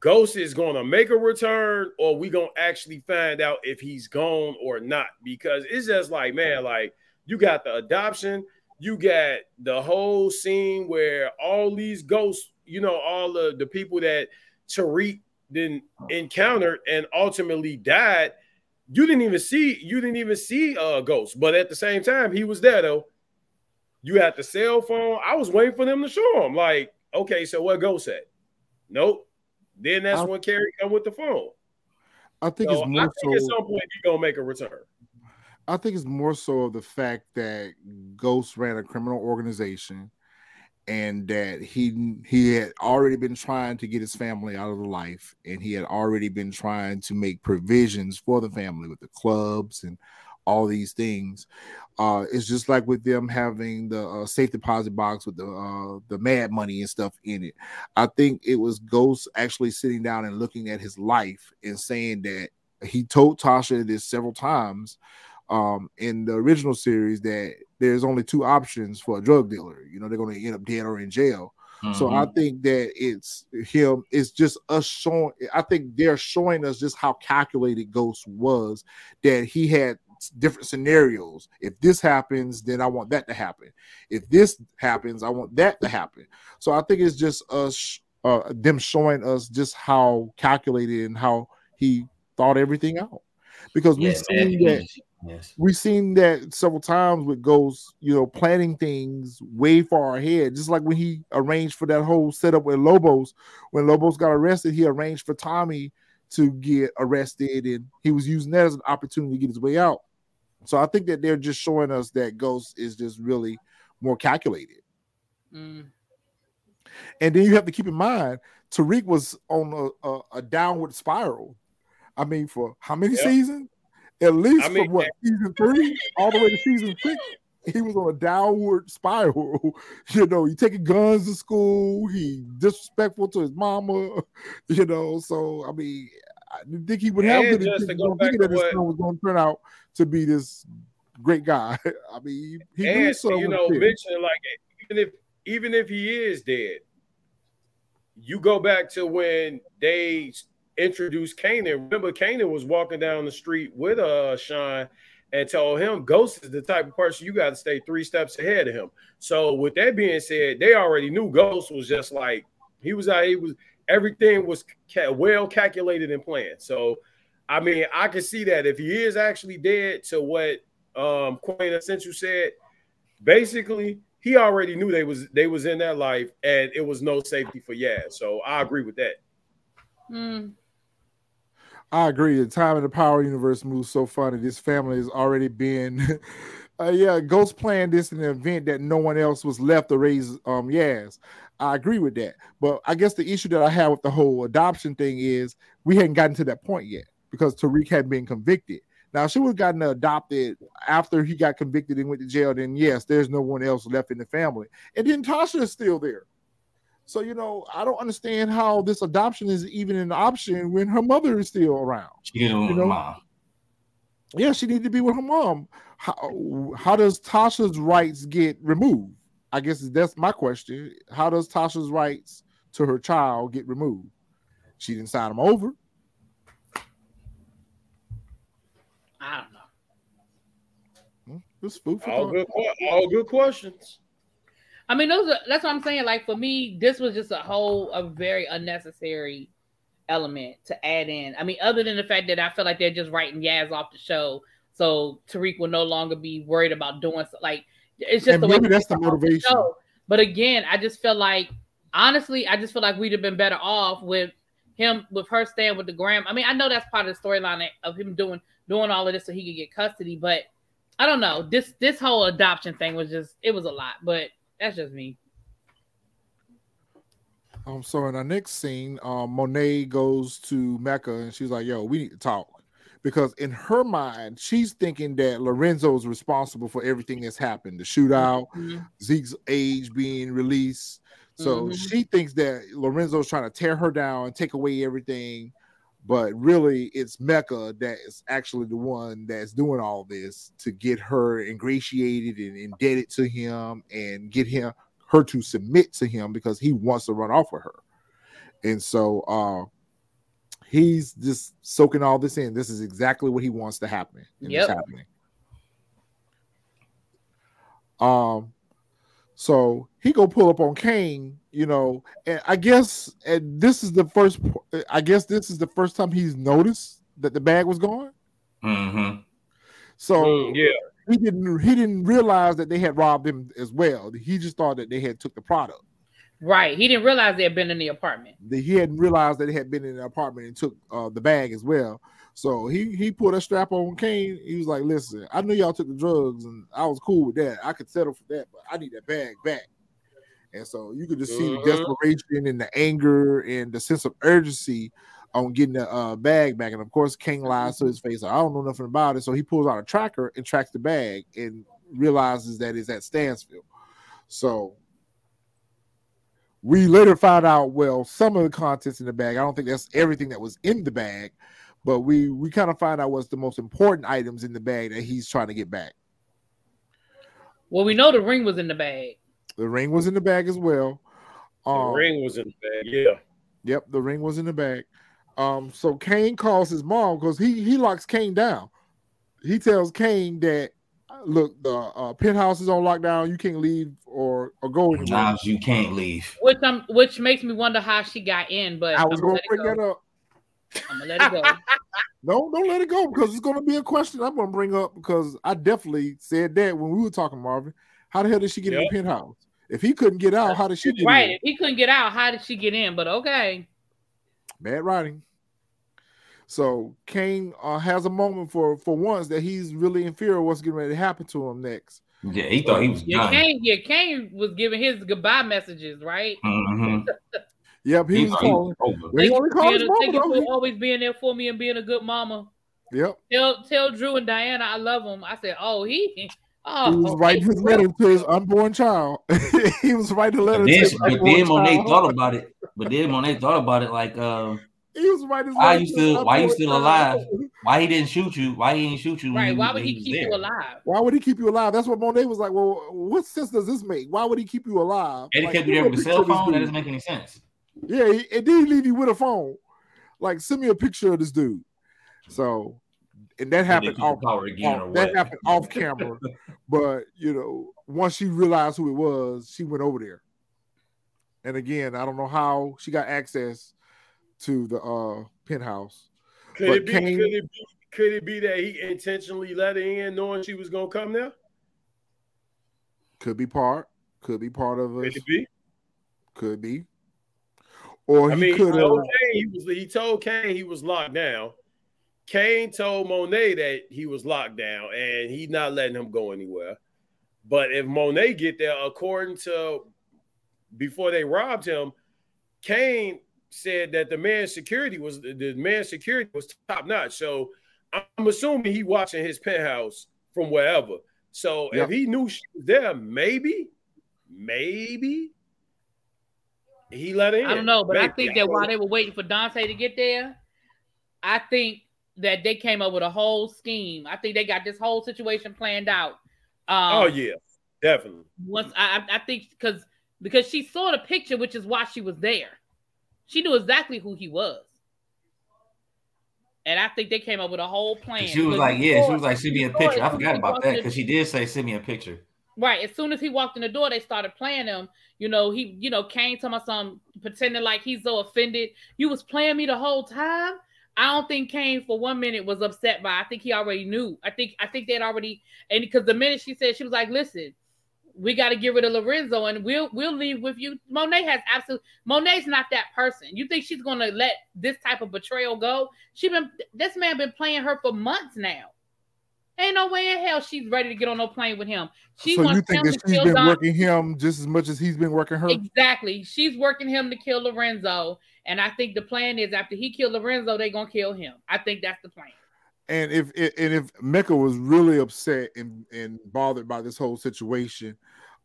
Ghost is gonna make a return, or we gonna actually find out if he's gone or not. Because it's just like, man, like you got the adoption, you got the whole scene where all these ghosts, you know, all the the people that Tariq then encountered and ultimately died. You didn't even see you didn't even see uh Ghost, but at the same time, he was there though. You had the cell phone. I was waiting for them to show him. Like, okay, so what Ghost at? Nope. Then that's I- when Carrie come with the phone. I think So it's I more think at some point he's gonna make a return. I think it's more so of the fact that Ghost ran a criminal organization and that he he had already been trying to get his family out of the life and he had already been trying to make provisions for the family with the clubs and all these things. Uh it's just like with them having the uh, safe deposit box with the uh the mad money and stuff in it. I think it was ghost actually sitting down and looking at his life and saying that he told tasha this several times um in the original series that there's only two options for a drug dealer you know they're going to end up dead or in jail so I think that it's him. It's just us showing. I think they're showing us just how calculated Ghost was. That he had different scenarios. If this happens, then I want that to happen. If this happens, I want that to happen. So I think it's just us, uh, them showing us just how calculated and how he thought everything out. Because we've seen man. that Yes. we've seen that several times with Ghost, you know, planning things way far ahead. Just like when he arranged for that whole setup with Lobos. When Lobos got arrested, he arranged for Tommy to get arrested, and he was using that as an opportunity to get his way out. So I think that they're just showing us that Ghost is just really more calculated. Mm. And then you have to keep in mind, Tariq was on a, a, a downward spiral. I mean, for how many Yep. seasons? At least I mean, from what season three all the way to season six, he was on a downward spiral. You know, he taking guns to school, he disrespectful to his mama, you know. So I mean, I didn't think he would have And just to go back to that his what- was going to turn out to be this great guy. I mean, he and son you know, mentioning like even if even if he is dead, you go back to when they introduced Kanan. Remember, Kanan was walking down the street with uh Sean and told him Ghost is the type of person you got to stay three steps ahead of him. So with that being said, they already knew Ghost was just like he was out. He was everything was ca- well calculated and planned. So I mean, I can see that if he is actually dead to what um Queen Essential said, basically he already knew they was they was in that life and it was no safety for Yaz. So I agree with that. Mm. I agree. The time in the Power Universe moves so funny. This family has already been, uh, yeah. Ghost planned this in an event that no one else was left to raise um Yaz. I agree with that, but I guess the issue that I have with the whole adoption thing is we hadn't gotten to that point yet because Tariq had been convicted. Now, she would have gotten adopted after he got convicted and went to jail. Then yes, there's no one else left in the family, and then Tasha is still there. So you know, I don't understand how this adoption is even an option when her mother is still around. She get on You know? mom. Yeah, she needed to be with her mom. How, how does Tasha's rights get removed? I guess that's my question. How does Tasha's rights to her child get removed? She didn't sign them over. I don't know. Hmm, This food for All good, all good questions. I mean, those are that's what I'm saying. Like for me, this was just a whole a very unnecessary element to add in. I mean, other than the fact that I feel like they're just writing Yaz off the show, so Tariq will no longer be worried about doing so, like it's just And the way that's the motivation. show. But again, I just feel like honestly, I just feel like we'd have been better off with him with her staying with the gram. I mean, I know that's part of the storyline of him doing doing all of this so he could get custody, but I don't know. This this whole adoption thing was just it was a lot, but that's just me. Um, so in our next scene, um, Monet goes to Mecca and she's like, "Yo, we need to talk," because in her mind, she's thinking that Lorenzo is responsible for everything that's happened, the shootout, Mhm. Zeke's age being released. So Mhm. she thinks that Lorenzo's trying to tear her down and take away everything, but really it's Mecca that is actually the one that's doing all this to get her ingratiated and indebted to him and get him her to submit to him because he wants to run off with her. And so uh he's just soaking all this in. This is exactly what he wants to happen. And Yep. it's happening. Um so he go pull up on Cane, you know, and I guess and this is the first I guess this is the first time he's noticed that the bag was gone. Mm-hmm. So Mm, yeah, he didn't he didn't realize that they had robbed him as well. He just thought that they had took the product. Right. He didn't realize they had been in the apartment. He hadn't realized that they had been in the apartment and took uh, the bag as well. So he he put a strap on Cane. He was like, "Listen, I knew y'all took the drugs, and I was cool with that. I could settle for that, but I need that bag back." And so you could just see the desperation and the anger and the sense of urgency on getting the uh, bag back. And of course, King lies to his face. I don't know nothing about it. So he pulls out a tracker and tracks the bag and realizes that it's at Stansfield. So we later found out, well, some of the contents in the bag. I don't think that's everything that was in the bag, but we we kind of find out what's the most important items in the bag that he's trying to get back. Well, we know the ring was in the bag. The ring was in the bag as well. The Um, ring was in the bag. Yeah. Yep, the ring was in the bag. Um, so Cane calls his mom because he he locks Cane down. He tells Cane that look, the uh, penthouse is on lockdown. You can't leave or or go anywhere. Now you can't leave. Which um, which makes me wonder how she got in. But I was going gonna to bring it that up. I'm gonna let it go. No, don't let it go because it's going to be a question I'm going to bring up because I definitely said that when we were talking, Marvin. How the hell did she get in the penthouse? If he couldn't get out, how did she get right. in? If he couldn't get out, how did she get in? But okay. Bad writing. So Cane uh, has a moment for for once that he's really in fear of what's getting ready to happen to him next. Yeah, he thought he was Yeah, done. Cane. Yeah, Cane was giving his goodbye messages, right? Mhm. Yep, he, He was thought he was calling. over. Well, he Thank only you, for called his mama, thank you though. for always being there for me and being a good mama. Yep, Tell tell Dru and Diana I love them. I said, oh he, oh he was writing his letter to his unborn child. he was writing a letter But to then, his but then Monet child. thought about it. But then Monet thought about it like, um, He was writing. his Why letter you still- why you still child. alive? why he didn't shoot you? Why he didn't shoot you? when Right. he- Why when would he was keep there? you alive? Why would he keep you alive? That's what Monet was like. Well, what sense does this make? Why would he keep you alive? And he Like, kept you there with a cell phone. That doesn't make any sense. Yeah, he, and then he leave you with a phone. Like, send me a picture of this dude. So, and that happened keep off, again off- that happened off camera. but you know, once she realized who it was, she went over there. And again, I don't know how she got access to the uh penthouse. Could But it be? Cane- Could it be? Could it be that he intentionally let her in, knowing she was gonna come there? Could be part, could be part of Could us, it be? could be. Or I he mean, he could have told Cane he was. He told Cane he was locked down. Cane told Monet that he was locked down, and he's not letting him go anywhere. But if Monet get there, according to before they robbed him, Cane said that the man's security was the man's security was top notch. So I'm assuming he watching his penthouse from wherever. So Yep. if he knew she was there, maybe, maybe he let her in. I don't know, but I think that while they were waiting for Dante to get there, I think that they came up with a whole scheme. I think they got this whole situation planned out. Um, Oh yeah, definitely. once I, I I think because because she saw the picture, which is why she was there. She knew exactly who he was, and I think they came up with a whole plan. She was like, yeah, she was like, send me a picture. I as soon as forgot about that because she did say, send me a picture. Right. As soon as he walked in the door, they started playing him. You know, he, you know, came to my son pretending like he's so offended. You was playing me the whole time. I don't think Cane for one minute was upset by. I think he already knew. I think I think they'd already and because the minute she said she was like, listen, we got to get rid of Lorenzo and we'll we'll leave with you. Monet has absolute Monet's not that person. You think she's gonna let this type of betrayal go? She been this man been playing her for months now. Ain't no way in hell she's ready to get on no plane with him. She so you wants think him that to she's kill been Don- working him just as much as he's been working her? Exactly. She's working him to kill Lorenzo. And I think the plan is after he killed Lorenzo, they're gonna kill him. I think that's the plan. And if and if Mecca was really upset and, and bothered by this whole situation,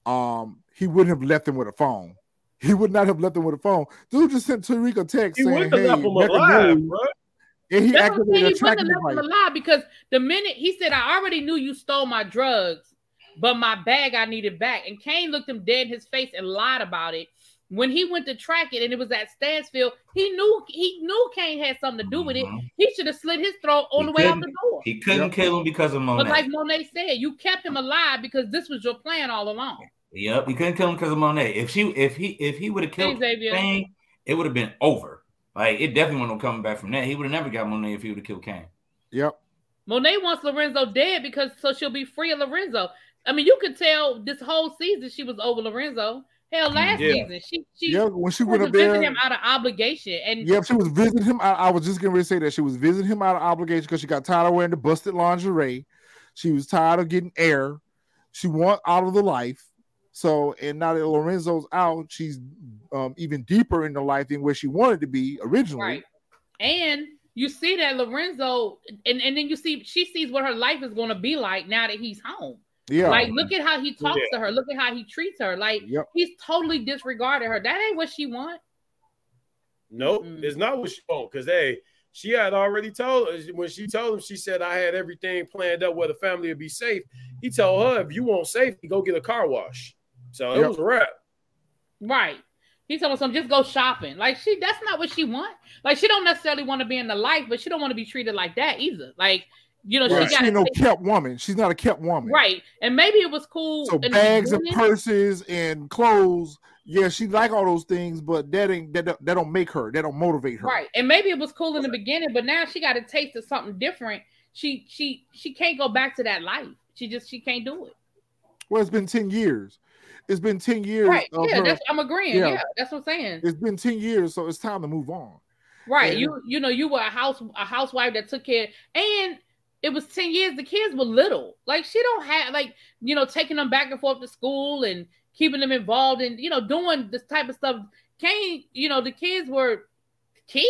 um, he wouldn't have left him with a phone. He would not have left him with a phone. Dude just sent Tariq a text He saying, "Hey, left him Mecca alive, knew," bro. And he That's what I'm saying. activated He wouldn't tracking have left him device. alive because the minute he said, I already knew you stole my drugs, but my bag I needed back. And Cane looked him dead in his face and lied about it. When he went to track it and it was at Stansfield, he knew he knew Cane had something to do with it. Mhm. He should have slit his throat on He the way out the door. He couldn't Yep. kill him because of Monet. But like Monet said, you kept him alive because this was your plan all along. Yep, he couldn't kill him because of Monet. If she, if he, if he would have killed Xavier. Cane, it would have been over. Like it definitely wasn't coming back from that. He would have never got Monet if he would have killed Cane. Yep. Monet wants Lorenzo dead because so she'll be free of Lorenzo. I mean, you could tell this whole season she was over Lorenzo. Hell, mm, last Yeah. season she she Yeah, when she went was up there, visiting him out of obligation, and Yep, she was visiting him. I, I was just getting ready to say that she was visiting him out of obligation because she got tired of wearing the busted lingerie. She was tired of getting air. She want out of the life. So, and now that Lorenzo's out, she's um, even deeper in the life than where she wanted to be originally. Right. And you see that Lorenzo, and, and then you see she sees what her life is going to be like now that he's home. Yeah. Like, look at how he talks Yeah. to her. Look at how he treats her. Like, Yep. he's totally disregarded her. That ain't what she want. Nope, Mm. it's not what she want. Because hey, she had already told when she told him, she said, I had everything planned up where the family would be safe. He told her, if you want safety, go get a car wash. So it Yep. was a wrap. Right. He told us some just go shopping. Like she that's not what she want. Like she don't necessarily want to be in the life, but she don't want to be treated like that either. Like, you know, Right. she She ain't no kept woman. She's not a kept woman. right. And maybe it was cool. So bags and purses and clothes. Yeah, she like all those things, but that ain't that that don't make her. That don't motivate her. Right. And maybe it was cool in the beginning, but now she got a taste of something different. She she she can't go back to that life. She just she can't do it. Well, it's been ten years. It's been ten years. Right. Uh, yeah, her- that's I'm agreeing. Yeah. Yeah. that's what I'm saying. It's been ten years, so it's time to move on. Right. and- You you know, you were a house a housewife that took care and it was 10 years, the kids were little. Like she don't have like, you know, taking them back and forth to school and keeping them involved and you know, doing this type of stuff. Cane, you know, the kids were kids.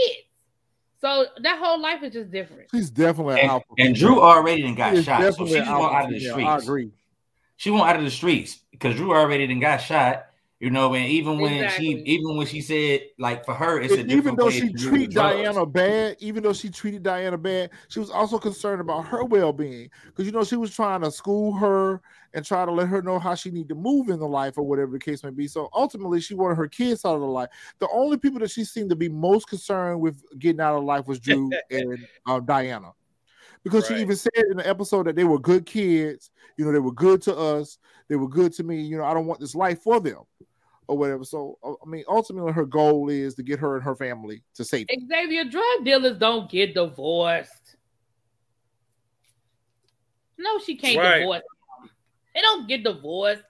So that whole life is just different. She's definitely an And, alpha. and Dru already done got shot, so definitely she just want out of the female. streets. I agree. She want out of the streets because Dru already done got shot. You know, and even when she, even when she said, like for her, it's a And even though way she to deal with treated. Diana bad, even though she treated Diana bad, she was also concerned about her well-being because you know she was trying to school her and try to let her know how she need to move in the life or whatever the case may be. So ultimately, she wanted her kids out of the life. The only people that she seemed to be most concerned with getting out of life was Dru and uh, Diana. Because she even said in the episode that they were good kids, you know, they were good to us, they were good to me, you know, I don't want this life for them or whatever. So, uh, I mean, ultimately, her goal is to get her and her family to safety. Xavier, drug dealers don't get divorced. No, she can't Right. divorce. them. They don't get divorced.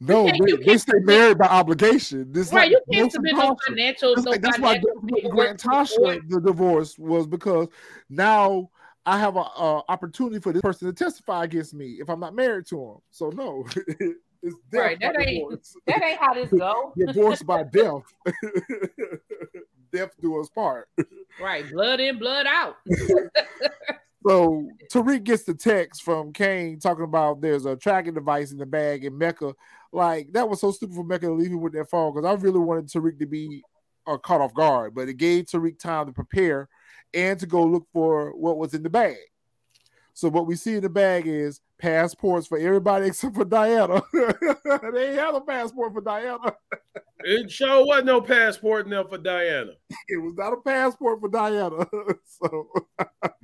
No, they, you they can't stay married by obligation. This right, like you can't submit no Tasha. financial, It's no like, that's why financial the grant to the. Tasha the divorce was because now I have an opportunity for this person to testify against me if I'm not married to him. So no, it's death Right, that ain't- divorce. That ain't how this go. divorce by death. death do us part. right, blood in, blood out. So Tariq gets the text from Cane talking about there's a tracking device in the bag in Mecca. Like that was so stupid for Mecca to leave him with that phone because I really wanted Tariq to be uh, caught off guard, but it gave Tariq time to prepare and to go look for what was in the bag. So what we see in the bag is passports for everybody except for Diana. they ain't have a passport for Diana. It sure wasn't no passport in there for Diana. It was not a passport for Diana. so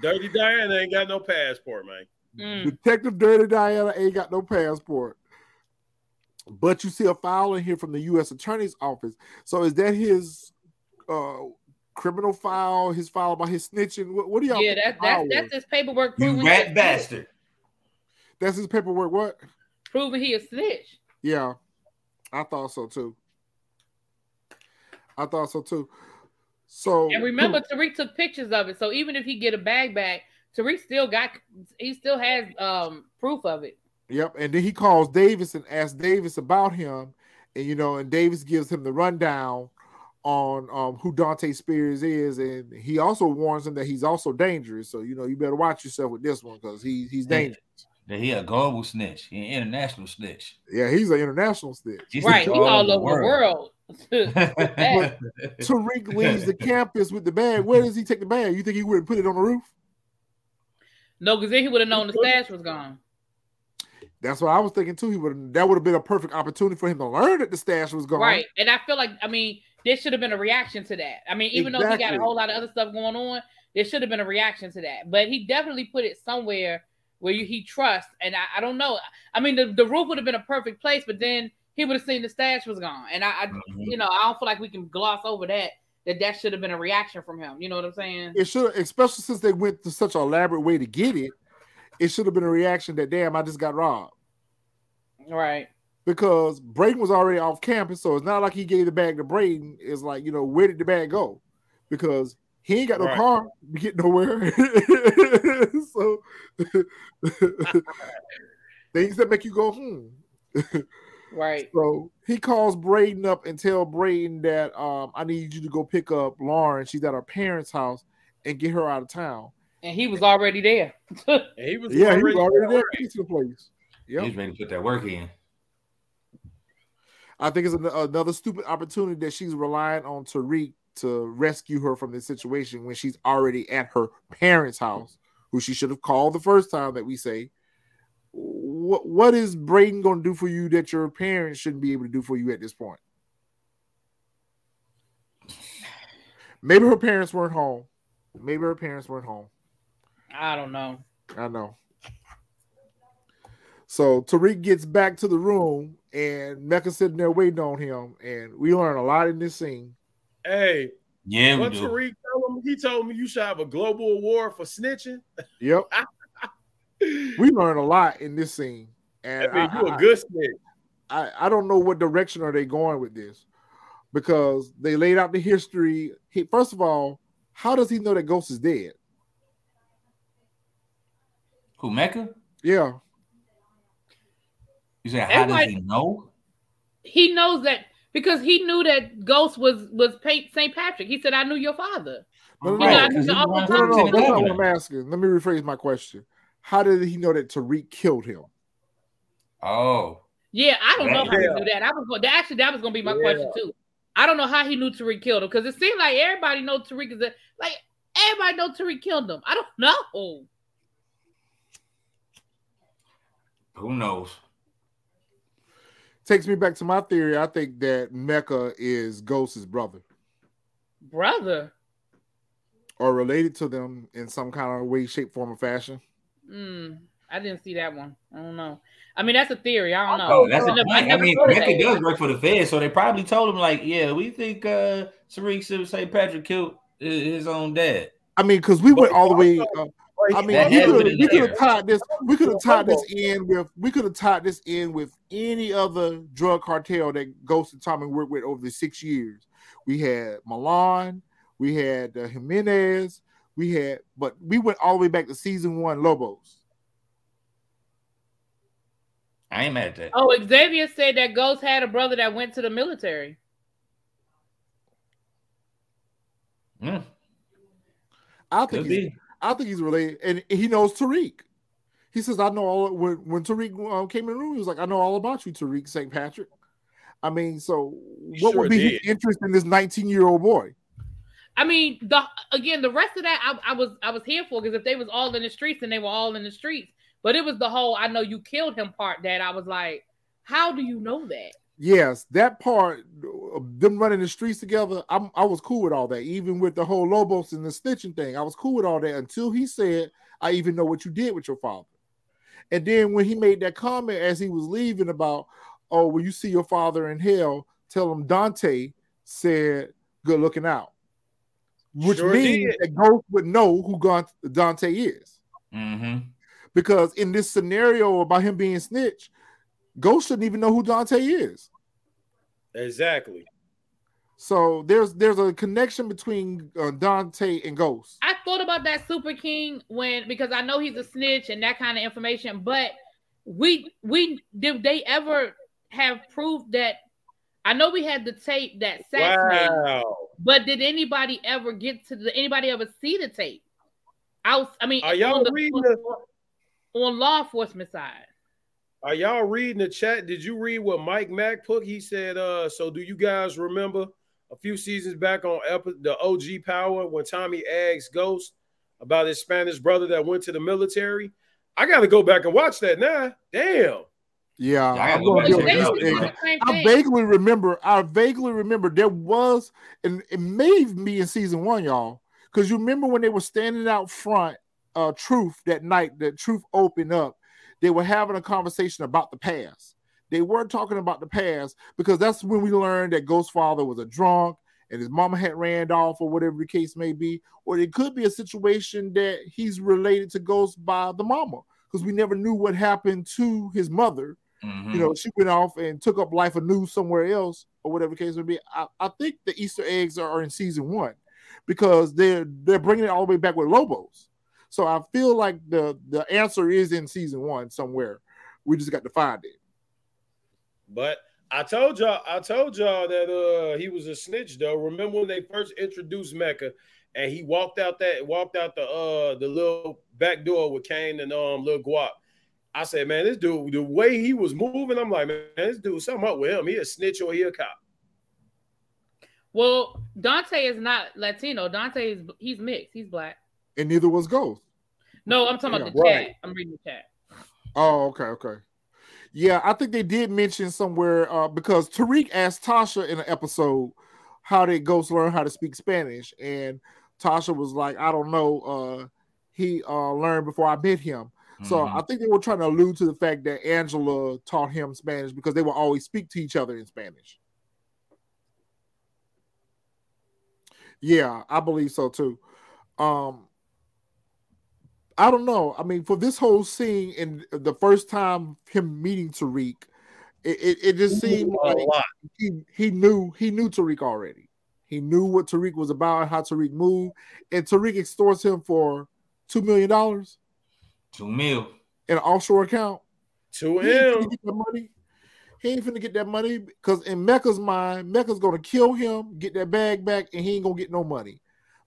Dirty Diana ain't got no passport, man. Mm. Detective Dirty Diana ain't got no passport. But you see a file in here from the U.S. Attorney's Office. So is that his uh, criminal file? His file about his snitching? What, what do y'all? Yeah, that, that's that's his paperwork You rat bastard. That's his paperwork. What? Proving he a snitch. Yeah, I thought so too. I thought so too. So And remember, Tariq took pictures of it. So even if he get a bag back, Tariq still got he still has um proof of it. Yep. And then he calls Davis and asks Davis about him. And you know, and Davis gives him the rundown on um who Dante Spears is, and he also warns him that he's also dangerous. So you know, you better watch yourself with this one because he he's dangerous. That he a global snitch, he an international snitch. Yeah, he's an international snitch. He's right, snitch he all over the world. But Tariq leaves the campus with the bag. Where does he take the bag? You think he would have put it on the roof? no, because then he would have known the stash was gone. That's what I was thinking too. He would that would have been a perfect opportunity for him to learn that the stash was gone. Right. And I feel like, I mean, there should have been a reaction to that. I mean, even though he got a whole lot of other stuff going on, there should have been a reaction to that. But he definitely put it somewhere where you, he trusts. And I, I don't know. I mean, the, the roof would have been a perfect place, but then he would have seen the stash was gone. And I, I Mhm. you know, I don't feel like we can gloss over that, that that should have been a reaction from him. You know what I'm saying? It should, especially since they went to such an elaborate way to get it. It should have been a reaction that damn, I just got robbed. Right. Because Braden was already off campus, so it's not like he gave the bag to Braden. It's like, you know, where did the bag go? Because he ain't got no Right. car to get nowhere. so things that make you go, hmm. Right. So he calls Braden up and tell Braden that um, I need you to go pick up Lauren. She's at her parents' house and get her out of town. And he was already there. He was Yeah, he was already already there to the place. Yep. He's ready to put that work in. I think it's an- another stupid opportunity that she's relying on Tariq to rescue her from this situation when she's already at her parents' house, who she should have called the first time that we say. What what is Braden going to do for you that your parents shouldn't be able to do for you at this point? Maybe her parents weren't home. Maybe her parents weren't home. I don't know. I know. So Tariq gets back to the room and Mecca's sitting there waiting on him. And we learn a lot in this scene. Hey, Yeah, what. Tariq told him? He told me you should have a global award for snitching. Yep. we learn a lot in this scene. And I mean, I, you I- a good snitch. I, I don't know what direction are they going with this because they laid out the history. He, first of all, how does he know that Ghost is dead? Who Mecca? Yeah. You said how does he know? He knows that because he knew that Ghost was was St. Patrick. He said, "I knew your father." No, no, no. I knew the No, Uncle no, no, Tom. that's not what I'm asking. Let me rephrase my question. How did he know that Tariq killed him? Oh, Yeah, I don't know how he knew that. I was going. Actually, that was going to be my Yeah. question too. I don't know how he knew Tariq killed him because it seemed like everybody know Tariq is a, like everybody know Tariq killed him. I don't know. who knows? Takes me back to my theory. I think that Mecca is Ghost's brother Brother, or related to them in some kind of way, shape, form, or fashion. mm, I didn't see that one. I don't know. I mean, that's a theory. I don't know. Oh, that's I a I point. I mean, thought of Mecca that. does work for the Fed, so they probably told him like, yeah, we think uh Tariq St. Patrick killed his his own dad. I mean, because we went all the way. Uh, I mean, That we could have in we could have tied this. We could have tied this in with. We could have tied this in with any other drug cartel that Ghost and Tommy worked with over the six years. We had Milan, we had uh, Jimenez, we had, but we went all the way back to season one Lobos. I ain't mad at that. Oh, Xavier said that Ghost had a brother that went to the military. Mm, I could think he's, be. I think he's related, and he knows Tariq. He says, "I know all." When when Tariq uh, came in the room, he was like, "I know all about you, Tariq St. Patrick." I mean, so what Sure would be his interest in this nineteen year old boy? I mean, the again, the rest of that I, I was I was here for because if they was all in the streets and they were all in the streets, but it was the whole I know you killed him part that I was like, how do you know that? Yes, that part, of them running the streets together, I'm, I was cool with all that. Even with the whole Lobos and the snitching thing, I was cool with all that until he said, "I even know what you did with your father." And then when he made that comment as he was leaving about, "Oh, when you see your father in hell, tell him Dante said, good looking out," which Sure means did. that Ghost would know who Dante is Mm-hmm. because in this scenario about him being snitch, Ghost shouldn't even know who Dante is. Exactly. So there's there's a connection between uh, Dante and Ghost. I thought about that Super King when because I know he's a snitch and that kind of information, but we we did they ever have proof that I know we had the tape that Saxe made, Wow. but did anybody ever get to the anybody ever see the tape? I was, I mean, Are y'all on, the, reading on, on law enforcement side. Are y'all reading the chat? Did you read what Mike Mack put? He said, uh, so do you guys remember a few seasons back on epi- the OG Power when Tommy asked Ghost about his Spanish brother that went to the military? I got to go back and watch that now. Damn. Yeah, I I'm gotta go gonna back give to him that. this Basically thing. the same I vaguely remember. I vaguely remember there was, and it may even be in season one, y'all, because you remember when they were standing out front, uh, Truth that night. That Truth opened up. They were having a conversation about the past. They weren't talking about the past because that's when we learned that Ghost Father was a drunk and his mama had ran off, or whatever the case may be. Or it could be a situation that he's related to Ghost by the mama because we never knew what happened to his mother Mm-hmm. you know, she went off and took up life anew somewhere else, or whatever the case may be. I, I think the Easter eggs are in season one because they're they're bringing it all the way back with Lobos. So I feel like the the answer is in season one somewhere. We just got to find it. But I told y'all, I told y'all that uh he was a snitch though. Remember when they first introduced Mecca and he walked out that walked out the uh the little back door with Cane and um little Guap. I said, man, this dude, the way he was moving, I'm like, man, this dude, something up with him. He a snitch or he a cop. Well, Dante is not Latino. Dante is he's mixed. He's black. And neither was Ghost. No, I'm talking Yeah, about the right. chat. I'm reading the chat. Oh, okay, okay. Yeah, I think they did mention somewhere uh, because Tariq asked Tasha in an episode how did Ghost learn how to speak Spanish, and Tasha was like, "I don't know. Uh, he uh, learned before I met him." So Mhm. I think they were trying to allude to the fact that Angela taught him Spanish because they will always speak to each other in Spanish. Yeah, I believe so too. Um, I don't know. I mean, for this whole scene and the first time him meeting Tariq, it, it, it just seemed A like lot. he, he knew he knew Tariq already. He knew what Tariq was about, how Tariq moved, and Tariq extorts him for two million dollars Two mil. in an offshore account. To He ain't finna him, get that money. He ain't finna get that money because in Mecca's mind, Mecca's gonna kill him, get that bag back, and he ain't gonna get no money.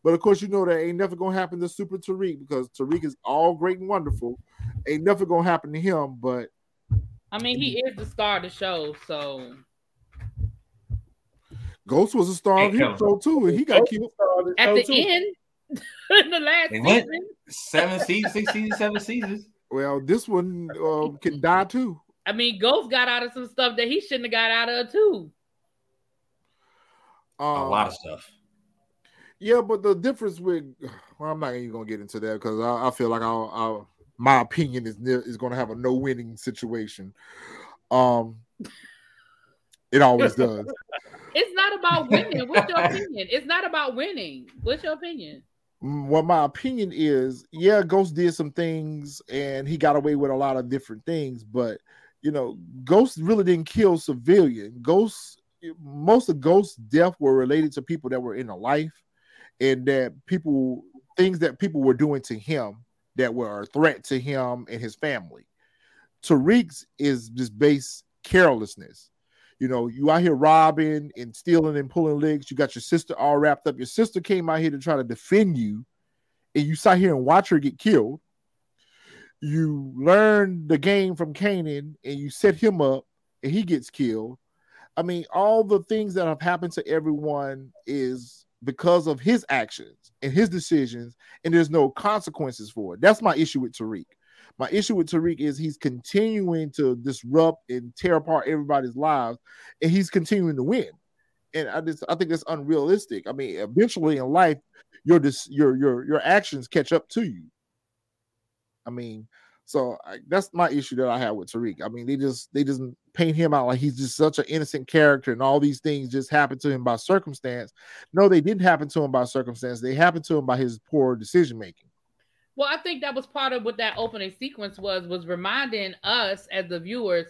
But of course, you know that ain't never gonna happen to Super Tariq because Tariq is all great and wonderful. Ain't never gonna happen to him. But I mean, he is the star of the show, so Ghost was a star of Ain't his show too, and he got Ghost killed. started at the too. end, in the last They went- season, Seven seasons, six seasons, seven seasons. Well, this one uh, can die too. I mean, Ghost got out of some stuff that he shouldn't have got out of too. A Um, lot of stuff. Yeah, but the difference with well, I'm not even gonna get into that because I, I feel like I'll, I'll my opinion is is gonna have a no winning situation. Um, it always does. It's not about winning. What's your opinion? It's not about winning. What's your opinion? Mm, What my opinion is, yeah, Ghost did some things and he got away with a lot of different things, but you know, Ghost really didn't kill civilian. Ghost, most of Ghost's death were related to people that were in a life and that people things that people were doing to him that were a threat to him and his family. Tariq's is just base carelessness. You know, you out here robbing and stealing and pulling legs. You got your sister all wrapped up. Your sister came out here to try to defend you, and you sat here and watch her get killed. You learn the game from Kanan, and you set him up, and he gets killed. I mean, all the things that have happened to everyone is because of his actions and his decisions, and there's no consequences for it. That's my issue with Tariq. My issue with Tariq is he's continuing to disrupt and tear apart everybody's lives, and he's continuing to win. And I just I think it's unrealistic. I mean, eventually in life, your your your your actions catch up to you. I mean, so I, that's my issue that I have with Tariq. I mean, they just they just paint him out like he's just such an innocent character, and all these things just happened to him by circumstance. No, they didn't happen to him by circumstance. They happened to him by his poor decision making. Well, I think that was part of what that opening sequence was was reminding us as the viewers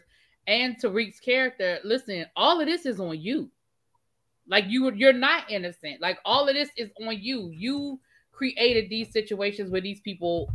and Tariq's character. Listen, all of this is on you. Like you, you're not innocent. Like all of this is on you. You created these situations with these people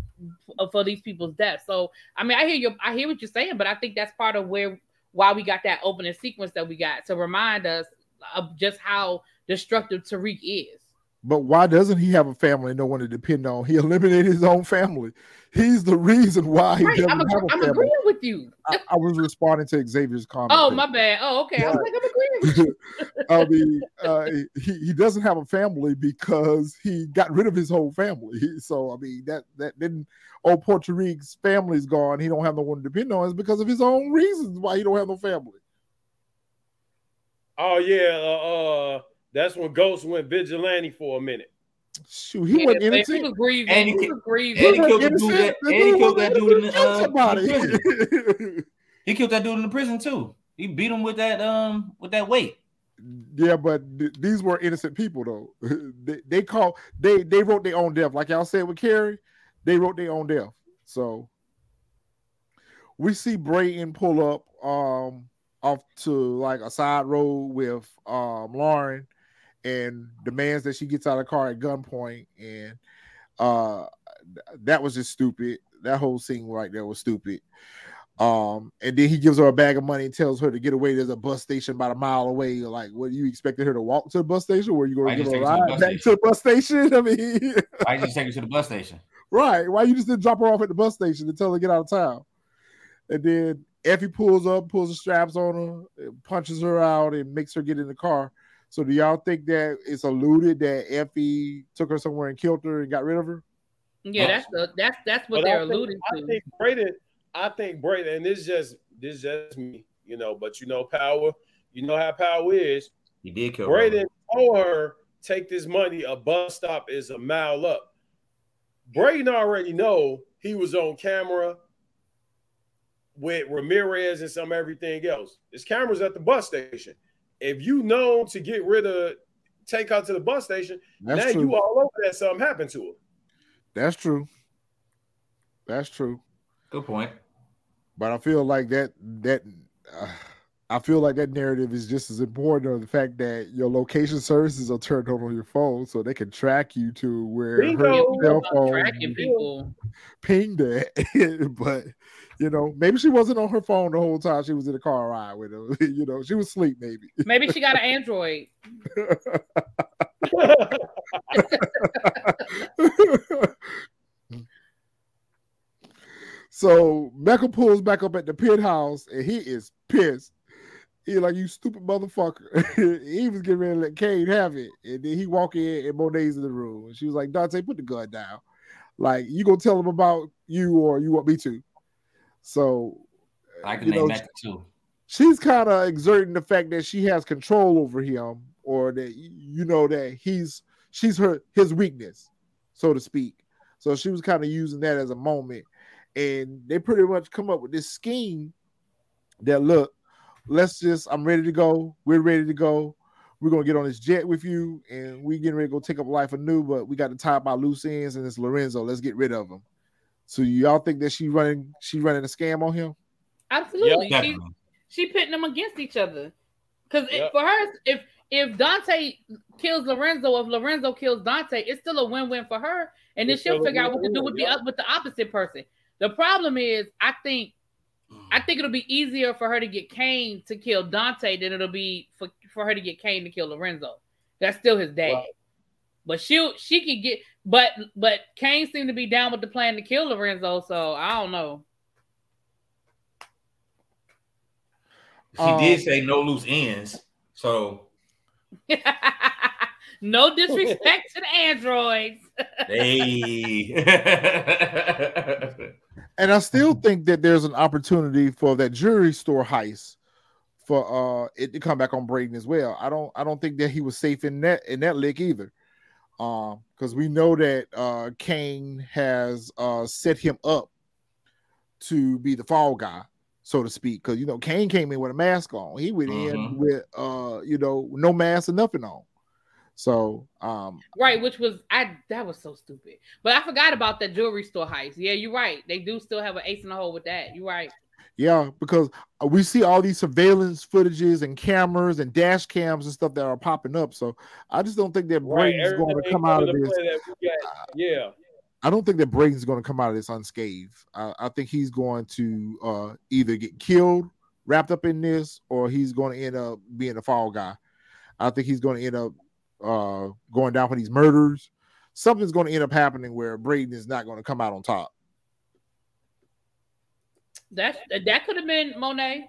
for these people's deaths. So, I mean, I hear you. I hear what you're saying, but I think that's part of where why we got that opening sequence that we got to remind us of just how destructive Tariq is. But why doesn't he have a family and no one to depend on? He eliminated his own family. He's the reason why he Right, doesn't I'm, have agree- a I'm family. agreeing with you. I, I was responding to Xavier's comment. Oh, there. my bad. Oh, okay. I was like, I'm agreeing with you. I mean, uh, he, he doesn't have a family because he got rid of his whole family. So I mean, that that didn't. Oh, Puerto Rico's family's gone. He don't have no one to depend on. It's because of his own reasons why he don't have no family. Oh yeah, uh, uh, that's when Ghost went vigilante for a minute. Shoot, he Yeah, wasn't man, innocent. He was grieving. And he he was grieving. and he killed the wasn't dude that- and he killed that dude in the, gonna uh, somebody. in He killed that dude in the prison too. He beat him with that um with that weight. Yeah, but th- these were innocent people though. they, they call they they wrote their own death, like y'all said with Carrie. They wrote their own death. So we see Braden pull up um off to like a side road with um Lauren and demands that she gets out of the car at gunpoint, and uh that was just stupid. That whole scene right there was stupid. Um, and then he gives her a bag of money and tells her to get away. There's a bus station about a mile away. Like, what are you expected her to walk to the bus station? Where you going to give her a her to the ride bus to the bus station? I mean, Why just take her to the bus station? right? Why you just didn't drop her off at the bus station and tell her to get out of town? And then Effie pulls up, pulls the straps on her, punches her out, and makes her get in the car. So do y'all think that it's alluded that Effie took her somewhere and killed her and got rid of her? Yeah, that's the that's that's what But they're I think, alluding I to. think Braden, I think Braden, and this is just this is just me, you know, but you know, power, you know how power is. He did kill Braden told her, take this money, a bus stop is a mile up. Braden already know he was on camera with Ramirez and some everything else. His cameras at the bus station. If you know to get rid of take her to the bus station, That's now true. you all over that something happened to her. That's true. That's true. Good point. But I feel like that that uh, I feel like that narrative is just as important of the fact that your location services are turned on on your phone, so they can track you to where her cell phone tracking people. pinged it. but you know, maybe she wasn't on her phone the whole time. She was in the car ride with him. you know, she was asleep. Maybe. Maybe she got an Android. so Mecca pulls back up at the pit house and he is pissed. He like you stupid motherfucker. he was getting ready to let Cane have it. And then he walk in and Monet's in the room. And she was like, Dante, put the gun down. Like, you gonna tell him about you or you want me to. So I can you name know, that too. she's kind of exerting the fact that she has control over him or that you know that he's she's her his weakness so to speak. So she was kind of using that as a moment. And they pretty much come up with this scheme that look let's just i'm ready to go. We're ready to go. We're gonna get on this jet with you and we getting ready to go take up life anew but we got to tie up our loose ends and it's lorenzo. Let's get rid of him so y'all think that she running she running a scam on him Absolutely. She, Definitely. she pitting them against each other. Because Yep. for her, if if Dante kills Lorenzo, if Lorenzo kills Dante, it's still a win-win for her. And then It's she'll figure out what to do win-win, with the with the opposite person. The problem is, I think I think it'll be easier for her to get Cane to kill Dante than it'll be for, for her to get Cane to kill Lorenzo. That's still his dad. Right. But she she could get but but Cane seemed to be down with the plan to kill Lorenzo, so I don't know. She Um, did say no loose ends. So no disrespect to the androids. hey. And I still think that there's an opportunity for that jewelry store heist for uh it to come back on Braden as well. I don't I don't think that he was safe in that in that lick either. Um, because we know that uh Cane has uh set him up to be the fall guy, so to speak. Because you know, Cane came in with a mask on. He went in Mhm. with uh, you know, no mask and nothing on. So um right, which was I that was so stupid. But I forgot about that jewelry store heist. Yeah, you're right. They do still have an ace in the hole with that. You're right. Yeah, because uh, we see all these surveillance footages and cameras and dash cams and stuff that are popping up. So I just don't think that Right. Braden's going to come out of this. play that we got. Yeah. I don't think that Braden's going to come out of this unscathed. I, I think he's going to uh, either get killed, wrapped up in this, or he's going to end up being a fall guy. I think he's going to end up uh, going down for these murders. Something's going to end up happening where Braden is not going to come out on top. That that could have been Monet.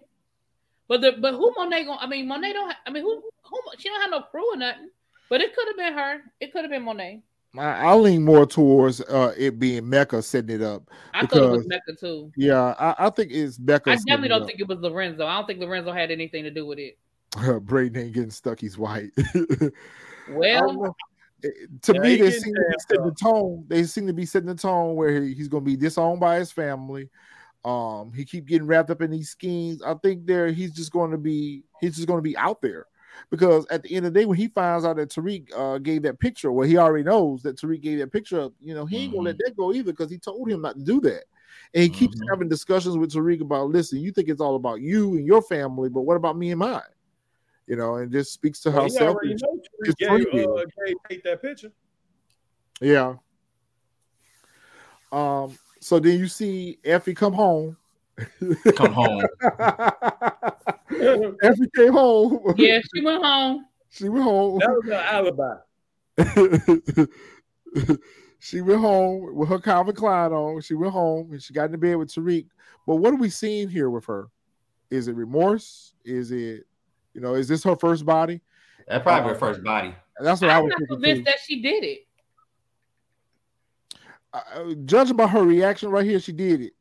But the but who Monet going I mean Monet don't ha- I mean who who she don't have no crew or nothing. But it could have been her. It could have been Monet. I, I lean more towards uh, it being Mecca setting it up. I thought it was Mecca too. Yeah, I, I think it's Mecca. I definitely don't think it was Lorenzo. I don't think Lorenzo had anything to do with it. think Braden ain't getting stuck. He's white. Well, to Yeah, me, they seem to be setting the tone. They seem to be setting the tone where he- he's going to be disowned by his family. Um, he keep getting wrapped up in these schemes. I think there he's just going to be he's just going to be out there because at the end of the day, when he finds out that Tariq uh, gave that picture, well, he already knows that Tariq gave that picture up. You know, he ain't gonna let that go either because he told him not to do that. And he keeps Mhm. having discussions with Tariq about, listen, you think it's all about you and your family, but what about me and mine? You know, and just speaks to how Well, already selfish. know Tariq gave, uh, gave that picture. Yeah. Um. So then you see Effie come home, Come home. Effie came home. Yeah, she went home. She went home. That was an alibi. she went home with her Calvin Klein on. She went home and she got into bed with Tariq. But what are we seeing here with her? Is it remorse? Is it, you know, is this her first body? That's probably her first body. That's what I I'm was not thinking. convinced Too. that she did it. Uh, judging by her reaction right here, she did it.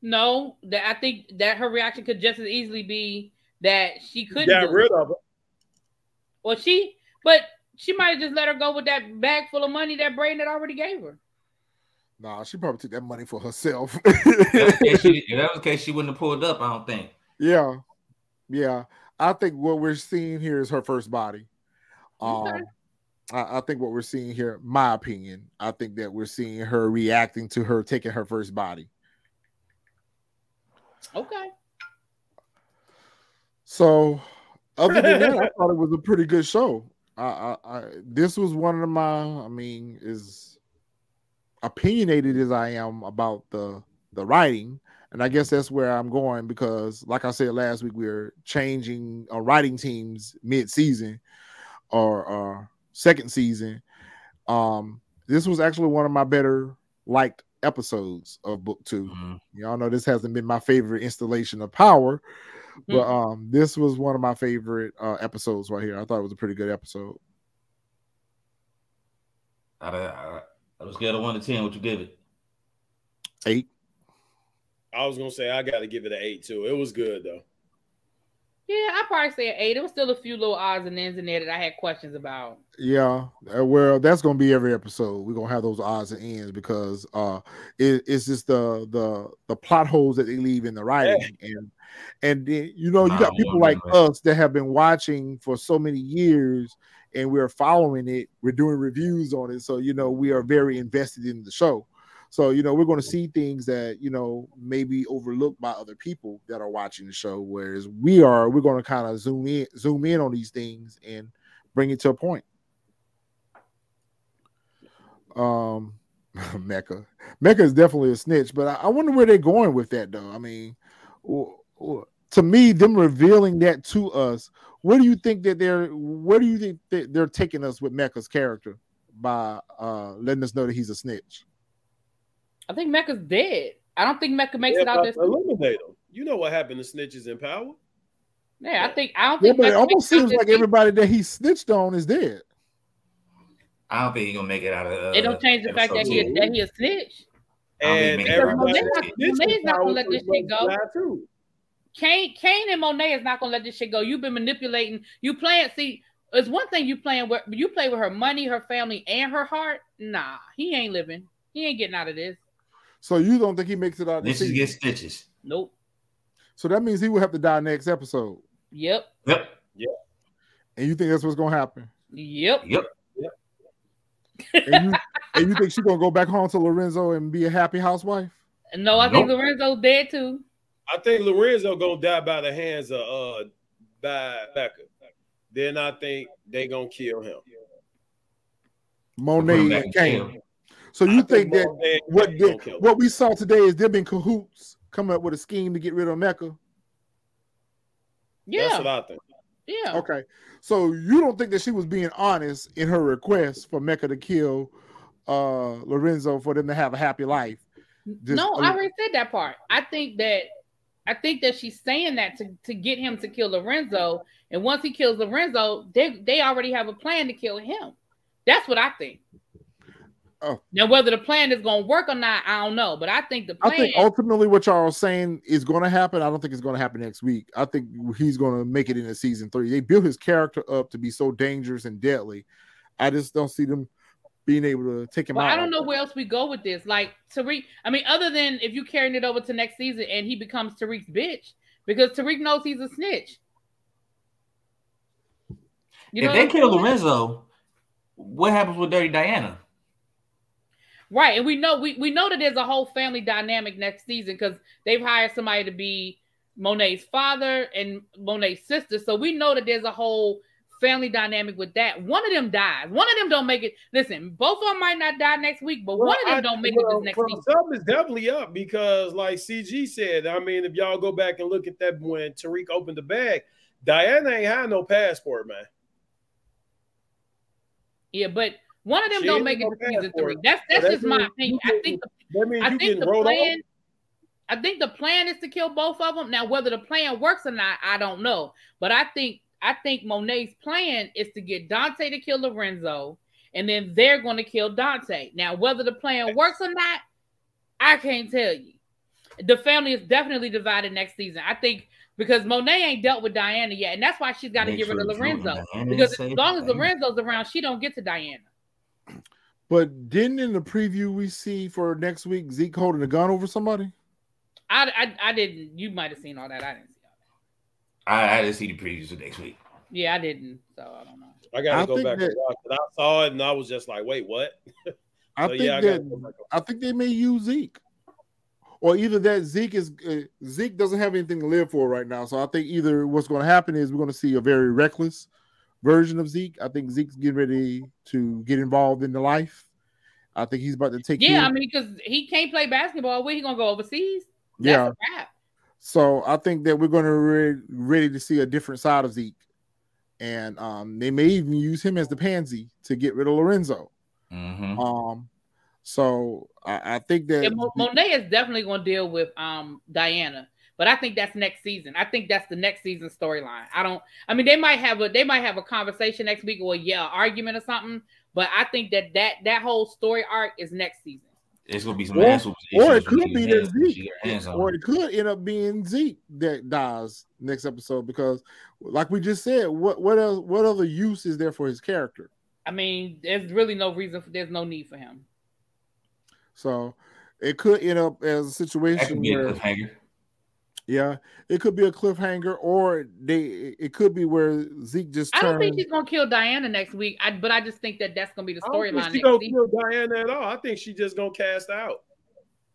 No, that I think that her reaction could just as easily be that she couldn't Got do it. rid of her. Or she, but she might have just let her go with that bag full of money that Braden had already gave her. Nah, she probably took that money for herself. If that was the case, she- if that was the case, she wouldn't have pulled up. I don't think. yeah, yeah. I think what we're seeing here is her first body. Um, Okay. I, I think what we're seeing here, my opinion, I think that we're seeing her reacting to her taking her first body. Okay. So, other than that, I thought it was a pretty good show. I, I, I this was one of my, I mean, as opinionated as I am about the the writing, and I guess that's where I'm going because, like I said last week, we're changing our writing teams mid season or uh, second season. Um, this was actually one of my better liked episodes of book 2 Mhm. Y'all know this hasn't been my favorite installation of power, but um, this was one of my favorite uh, episodes right here. I thought it was a pretty good episode. Out of, out of a scale of one to ten, what you give it? Eight. I was gonna say I got to give it an eight too. It was good though. Yeah, I probably say an eight. It was still a few little odds and ends in there that I had questions about. Yeah, uh, well, that's gonna be every episode. We're gonna have those odds and ends because uh, it, it's just the the the plot holes that they leave in the writing, and and then, you know you got people like right. us that have been watching for so many years, and we're following it. We're doing reviews on it, so you know we are very invested in the show. So you know we're going to see things that you know may be overlooked by other people that are watching the show, whereas we are we're going to kind of zoom in zoom in on these things and bring it to a point. Um, Mecca, Mecca is definitely a snitch, but I, I wonder where they're going with that, though. I mean, w- w- to me, them revealing that to us, where do you think that they're? Where do you think that they're taking us with Mecca's character by uh letting us know that he's a snitch? I think Mecca's dead. I don't think Mecca makes Yeah, it out but this. eliminate them. You know what happened to snitches in power? Yeah, I think I don't Yeah, think but it Mecca almost makes it out seems like season. everybody that he snitched on is dead. I don't think he's gonna make it out of. Uh, It don't change the fact that he episode that he a snitch. And Monet's not- that snitched Monet's in not gonna let this shit go. too. Cane, Cane and Monet is not gonna let this shit go. You've been manipulating. You playing. See, it's one thing you playing with. You play with her money, her family, and her heart. Nah, he ain't living. He ain't getting out of this. So you don't think he makes it out? This This is season? get stitches. Nope. So that means he will have to die next episode. Yep. Yep. Yep. And you think that's what's gonna happen? Yep. Yep. And you, and you think she's gonna go back home to Lorenzo and be a happy housewife? No, I think Lorenzo's dead too. I think Lorenzo gonna die by the hands of uh by Mecca. Then I think they gonna kill him. Monet back and in Cane. Jail. So you I think that Monet what Cane they, gonna kill him. what we saw today is them in cahoots coming up with a scheme to get rid of Mecca? Yeah. That's what I think. yeah. Okay. So you don't think that she was being honest in her request for Mecca to kill uh Lorenzo for them to have a happy life? Just- no, I already said that part. I think that I think that she's saying that to, to get him to kill Lorenzo. And once he kills Lorenzo, they they already have a plan to kill him. That's what I think. Oh. Now, whether the plan is gonna work or not, I don't know. But I think the plan. I think ultimately what y'all are saying is going to happen. I don't think it's going to happen next week. I think he's going to make it into season three. They built his character up to be so dangerous and deadly. I just don't see them being able to take him Well, out. I don't know where else we go with this. Like Tariq, I mean, other than if you carrying it over to next season and he becomes Tariq's bitch, because Tariq knows he's a snitch. You if they kill saying? Lorenzo, what happens with Dirty Diana? Right, and we know we, we know that there's a whole family dynamic next season because they've hired somebody to be Monet's father and Monet's sister. So we know that there's a whole family dynamic with that. One of them dies. One of them don't make it. Listen, both of them might not die next week, but one of them I- don't make well, it this next well, season. Something is definitely up because, like CG said, I mean, if y'all go back and look at that when Tariq opened the bag, Diana ain't had no passport, man. Yeah, but one of them She don't make it to season three. That's So that's that just my opinion. I think the That means I think the plan. off. I think the plan is to kill both of them. Now, whether the plan works or not, I don't know. But I think I think Monet's plan is to get Dante to kill Lorenzo, and then they're going to kill Dante. Now, whether the plan works or not, I can't tell you. The family is definitely divided next season. I think because Monet ain't dealt with Diana yet, and that's why she's got to Make get rid of Lorenzo. Because as long as Lorenzo's around, she don't get to Diana. But didn't in the preview we see for next week Zeke holding a gun over somebody? I, I, I didn't. You might have seen all that. I didn't see all that. I, I didn't see the previews for next week. Yeah, I didn't. So I don't know. I gotta I go back that- and watch it. I saw it and I was just like, wait, what? I So, think yeah, I that go I think they may use Zeke, or either that Zeke is uh, Zeke doesn't have anything to live for right now. So I think either what's going to happen is we're going to see a very reckless version of Zeke. I think Zeke's getting ready to get involved in the life. I think he's about to take. Yeah, care- I mean, because he can't play basketball. Where he gonna go overseas? That's yeah. a wrap. So I think that we're going to re- ready to see a different side of Zeke, and um, they may even use him as the pansy to get rid of Lorenzo. Mm-hmm. Um, so I, I think that Yeah, Mo- Monet is definitely gonna deal with um Diana, but I think that's next season. I think that's the next season storyline. I don't. I mean, they might have a they might have a conversation next week or yeah, argument or something. But I think that that that whole story arc is next season. It's gonna be some Or- asshole or it could be that hands- Zeke, get her hands on or it. it could end up being Zeke that dies next episode because, like we just said, what what else, what other use is there for his character? I mean, there's really no reason. For, there's no need for him. So it could end up as a That situation could be a where, cliffhanger. Yeah, it could be a cliffhanger, or they it could be where Zeke just I don't think she's gonna kill Diana next week. I, but I just think that that's gonna be the I don't storyline she next gonna season. kill Diana at all. I think she just gonna cast out.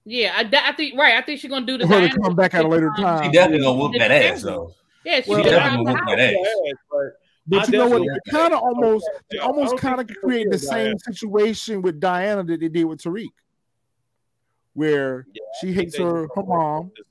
Yeah, I, I think right. I think she's gonna do the Or to Diana come back at a later time. She time. definitely gonna whoop that ass though. Yeah, she Well, did definitely out whoop the that house. ass. But But I you know what? definitely- It kind of almost, I almost kind of she gonna created the same Diana. situation with Diana that they did with Tariq, where Yeah, she hates her her mom, just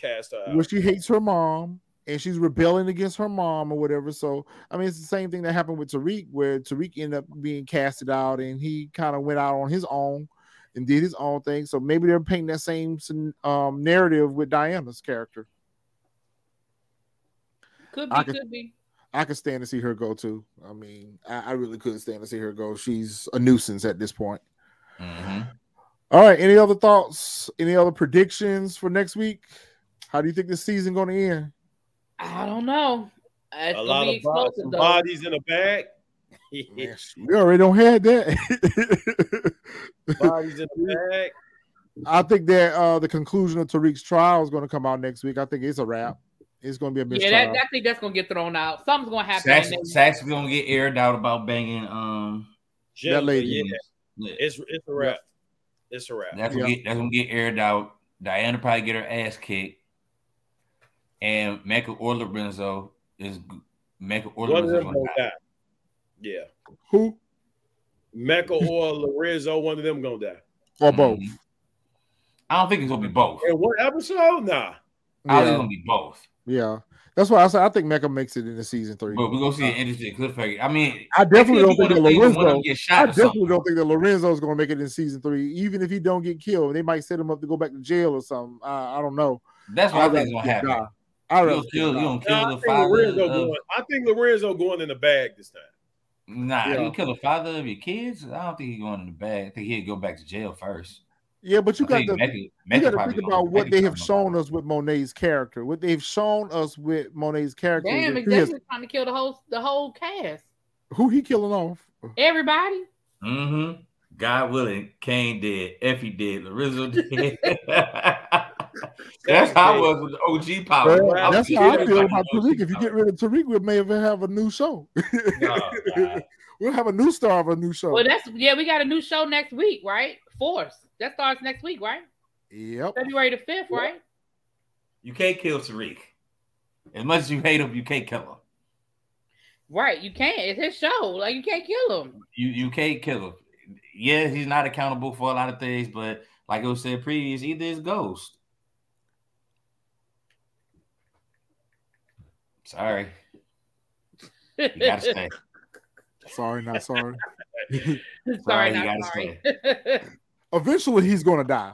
Cast her where out. she hates her mom, and she's rebelling against her mom or whatever. So I mean, it's the same thing that happened with Tariq, where Tariq ended up being casted out, and he kind of went out on his own and did his own thing. So maybe they're painting that same um, narrative with Diana's character. Could I be, could- could be. I could stand to see her go too. I mean, I, I really couldn't stand to see her go. She's a nuisance at this point. Mm-hmm. All right. Any other thoughts? Any other predictions for next week? How do you think this season going to end? I don't know. It's A lot be of bodies, explosive bodies in the bag. Man, we already don't have that. bodies in the bag. I think that uh, the conclusion of Tariq's trial is going to come out next week. I think it's a wrap. It's going to be a Yeah, that, I think that's gonna get thrown out. Something's gonna happen. Saxe, then- Saxe gonna get aired out about banging. Um, Jennifer, lady. yeah, yeah. it's it's a wrap. It's a wrap. That's gonna Yeah. get that's gonna get aired out. Diana probably get her ass kicked, and Mecca or Lorenzo is Mecca or One of Lorenzo them gonna gonna die. die. Yeah, Who Mecca or Lorenzo, one of them gonna die. or both? Mhm. I don't think it's gonna be both. In what episode? Nah. I think it's Yeah, gonna be both. yeah. That's why I said I think Mecca makes it into season three. But we're gonna see an interesting cliffhanger. I mean, I definitely don't think that one of them- one of them Lorenzo. get I shot or definitely don't think that Lorenzo is going to make it in season three, even if he don't get killed. They might set him up to go back to jail or something. I, I don't know. That's what I I'd think is gonna happen. die. I'd You rather kill, you die. gonna kill Nah, I the think father. Lorenzo Of, going. I think Lorenzo going in the bag this time. nah, Yeah. you kill the father of your kids. I don't think he's going in the bag. I think he'd go back to jail first. Yeah, but you I got think to Mecca, you got to probably think gonna- about what Mecca they have shown us with Monet's character. What they've shown us with Monet's character. Damn, that has- exactly. Trying to kill the whole the whole cast. who he killing off? Everybody. Mm-hmm. God willing, Cane dead, Effie dead, Lorenzo dead. That's how I was with the OG power. Well, I that's how I feel about Tariq. If you get rid of Tariq, we may even have a new show. Nah, nah. we'll have a new star of a new show. Well, that's yeah. We got a new show next week, right? Force that starts next week, right? Yep. February the fifth, right? You can't kill Tariq. As much as you hate him, you can't kill him. Right, you can't. It's his show. Like you can't kill him. You you can't kill him. Yeah, he's not accountable for a lot of things, but like it was said previous, either is Ghost. Sorry, you gotta stay. Sorry, not sorry. sorry, Sorry, not gotta sorry. Eventually, he's gonna die.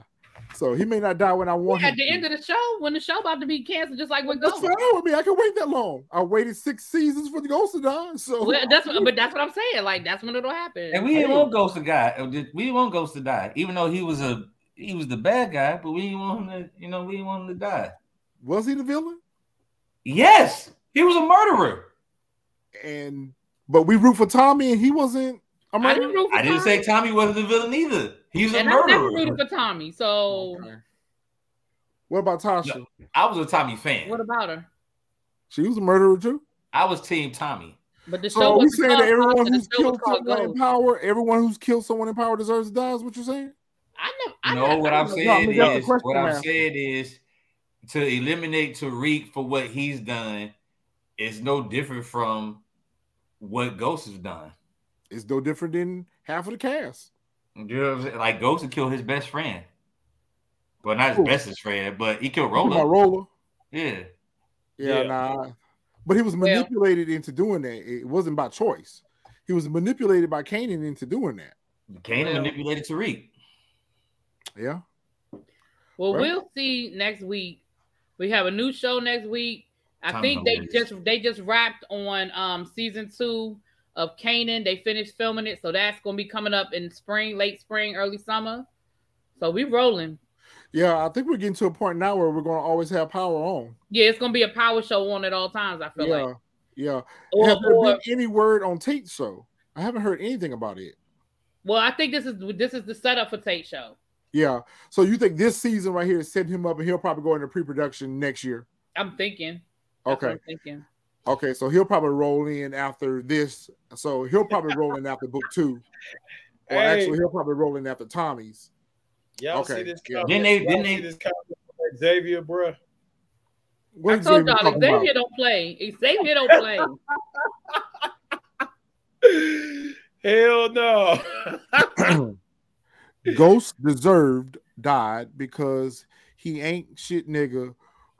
So he may not die when I want him. At the end of the show, when the show about to be canceled, just like with That's Ghost. fine with me. I can wait that long. I waited six seasons for the ghost to die. So Well, that's what, but that's what I'm saying. Like that's when it'll happen. And we didn't want Ghost to die. Uh, we didn't want Ghost to die, even though he was a he was the bad guy, but we didn't want him to, you know, we didn't want him to die. was he the villain? Yes, he was a murderer. And but we root for Tommy, and he wasn't a I murderer. didn't root for I didn't Tommy. say Tommy wasn't the villain either. He was a and I never murderer. rooted for Tommy. So Okay. What about Tasha? I was a Tommy fan. what about her? She was a murderer too. I was Team Tommy. But the So show are we was saying that everyone who's the show was killed someone in power, everyone who's killed someone in power deserves to die? Is what you're saying? I know. I no, never, what I I'm saying. No, I mean, is, what I'm I'm saying is, to eliminate Tariq for what he's done is no different from what Ghost has done. It's no different than half of the cast. You know what I'm saying? Like Ghost would kill his best friend. Well, not his Who? bestest friend, but he killed You talking about Roller. Roller. Yeah. Yeah, Yeah. nah. But he was Well- manipulated into doing that. It wasn't by choice. He was manipulated by Kanan into doing that. Kanan Well- manipulated Tariq. Yeah. Well, Right. we'll see next week. We have a new show next week. I Tom's think they just they just wrapped on um season two of Kanan. They finished filming it, so that's gonna be coming up in spring, late spring, early summer. So we rolling. Yeah, I think we're getting to a point now where we're going to always have power on. Yeah, it's gonna be a power show on at all times. I feel Yeah. like. Yeah. Or, Have there or- been any word on Tate show? I haven't heard anything about it. well, I think this is this is the setup for Tate show. Yeah. So you think this season right here is setting him up and he'll probably go into pre-production next year? I'm thinking. That's what Okay. I'm thinking. Okay. So he'll probably roll in after this. So he'll probably roll in after book two. Or Hey. actually he'll probably roll in after Tommy's. Y'all Okay, see this? Comment? Didn't they- Y'all didn't see they- this comment Xavier, bruh? What I told Xavier y'all talking about? Xavier don't play. Xavier don't play. Hell no. Ghost deserved died because he ain't shit nigga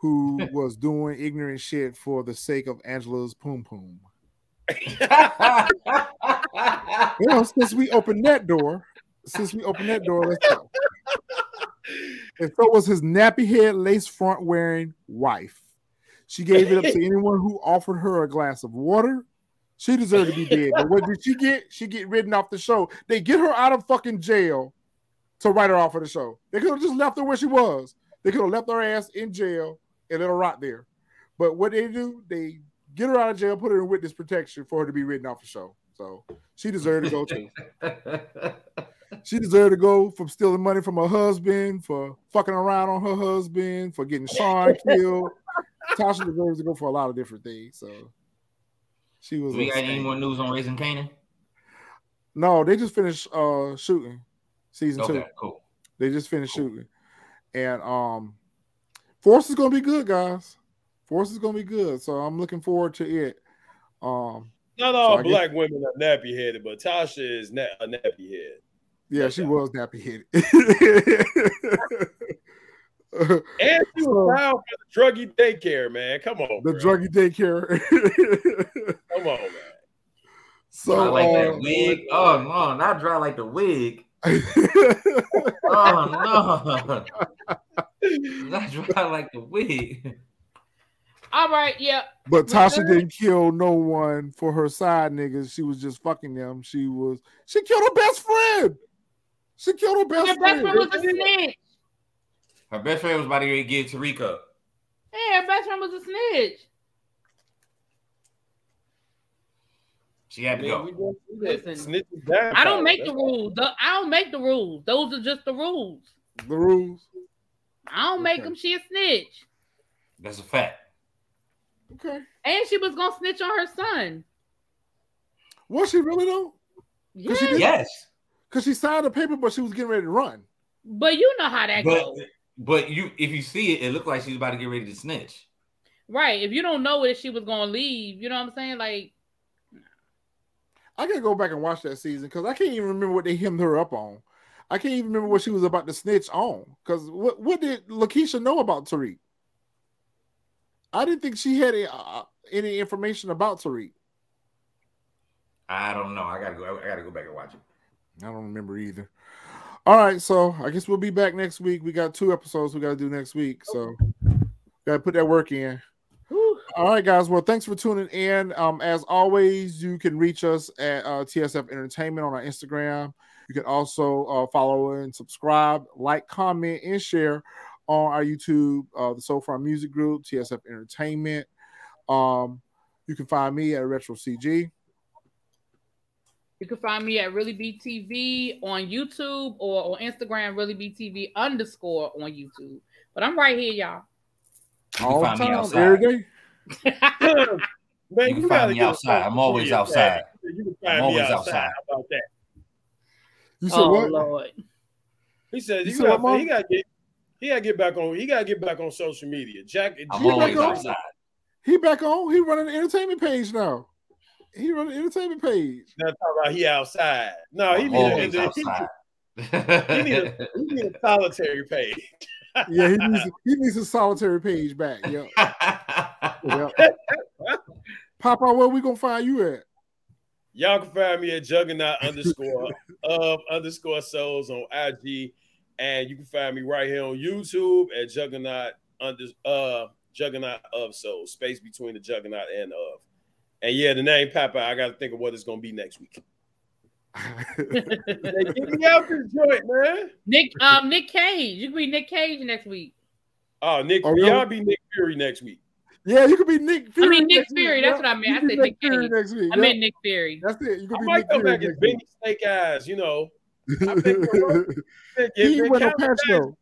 who was doing ignorant shit for the sake of Angela's poom poom. Well, since we opened that door, since we opened that door, let's go. And so was his nappy head lace front wearing wife. She gave it up to anyone who offered her a glass of water. She deserved to be dead. But what did she get? She get written off the show. They get her out of fucking jail to write her off of the show. They could have just left her where she was. They could have left her ass in jail and it'll rot there. But what they do, they get her out of jail, put her in witness protection for her to be written off the show. So she deserved to go too. She deserved to go from stealing money from her husband, for fucking around on her husband, for getting Sean killed. Tasha deserves to go for a lot of different things. So she was. We got any more news on Raising Kanan? No, they just finished uh shooting season two. Cool. They just finished shooting, and um, Force is gonna be good, guys. Force is gonna be good, so I'm looking forward to it. Um, Not So all guess- black women are nappy headed, but Tasha is na- a nappy head. yeah, No she doubt. was nappy headed. And she was down for the druggy daycare, man. Come on, the bro. druggy daycare. Come on, man. so Dry like uh, that wig. Oh no, not dry like the wig. Oh no, not dry like the wig. All right, yeah. But Tasha Reserve- didn't kill no one for her side niggas. She was just fucking them. She was she killed her best friend. She killed her best Your best friend. friend was a snitch. Her best friend was about to give Tariq up. Yeah, her best friend was a snitch. She had to Yeah, go. we gonna do that. Listen, down I don't make That's the rules. The- I don't make the rules. Those are just the rules. The rules. I don't make Okay. them. She a snitch. That's a fact. Okay. And she was gonna snitch on her son. Was she really though? Yeah, 'Cause she did- Yes, Because she signed the paper, but she was getting ready to run. but you know how that but goes, but you if you see it, it looked like she's about to get ready to snitch. right? If you don't know if she was gonna leave, you know what I'm saying? Like, I gotta go back and watch that season because I can't even remember what they hemmed her up on. I can't even remember what she was about to snitch on. Because what what did Lakeisha know about Tariq? I didn't think she had uh, any information about Tariq. I don't know. I gotta go. I gotta go back and watch it. I don't remember either. All right, so I guess we'll be back next week. We got two episodes we got to do next week, so got to put that work in. All right, guys. Well, thanks for tuning in. Um, as always, you can reach us at uh, TSF Entertainment on our Instagram. You can also uh, follow and subscribe, like, comment, and share on our YouTube, uh, the So Far Music Group, TSF Entertainment. Um, you can find me at Retro CG. You can find me at Really BTV on YouTube or on Instagram, Really BTV underscore on YouTube. But I'm right here, y'all. You All can the find me time, outside. every day. Man, You can find me outside. I'm always for outside. You can I'm find me always outside. outside. How about that? You said oh what? Lord. He said You you said got, what, he got to get he got to get back on. He got to get back on social media. Jack, I'm You always back on? outside. He back on. He running the entertainment page now. He running the entertainment page. Not talking about he outside. No, he I'm need, always a, he, outside. he need a he need a solitary page. Yeah, he needs he needs his solitary page back. Yeah. yeah. Papa, where we gonna find you at? Y'all can find me at Juggernaut underscore of underscore souls on IG, and you can find me right here on YouTube at Juggernaut under uh Juggernaut of souls, space between the Juggernaut and of. And yeah, the name Papa, I got to think of what it's gonna be next week. Get me out this joint, man. Nick um Nick Cage. You can be Nick Cage next week. Oh, Nick, Oh, really? y'all be Nick Fury next week. Yeah, you could be Nick Fury. I mean Nick next week, Fury. yeah. That's what I meant. I said Nick Fury next week. I yeah. meant Nick Fury. That's it. You I could be might Nick come Fury back as next week. Benny Snake Eyes, you know. I think he ain't wear no patch though.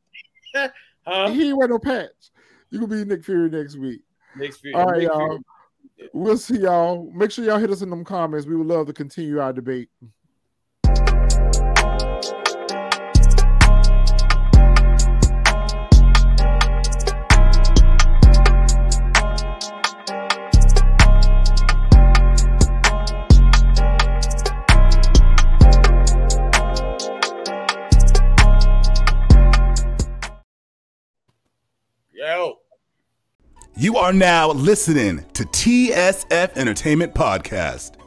Huh? He ain't wear no patch. You could be Nick Fury next week. Nick Fury. All right, Nick y'all. Fury. We'll see y'all. Make sure y'all hit us in them comments. We would love to continue our debate. You are now listening to TSF Entertainment Podcast.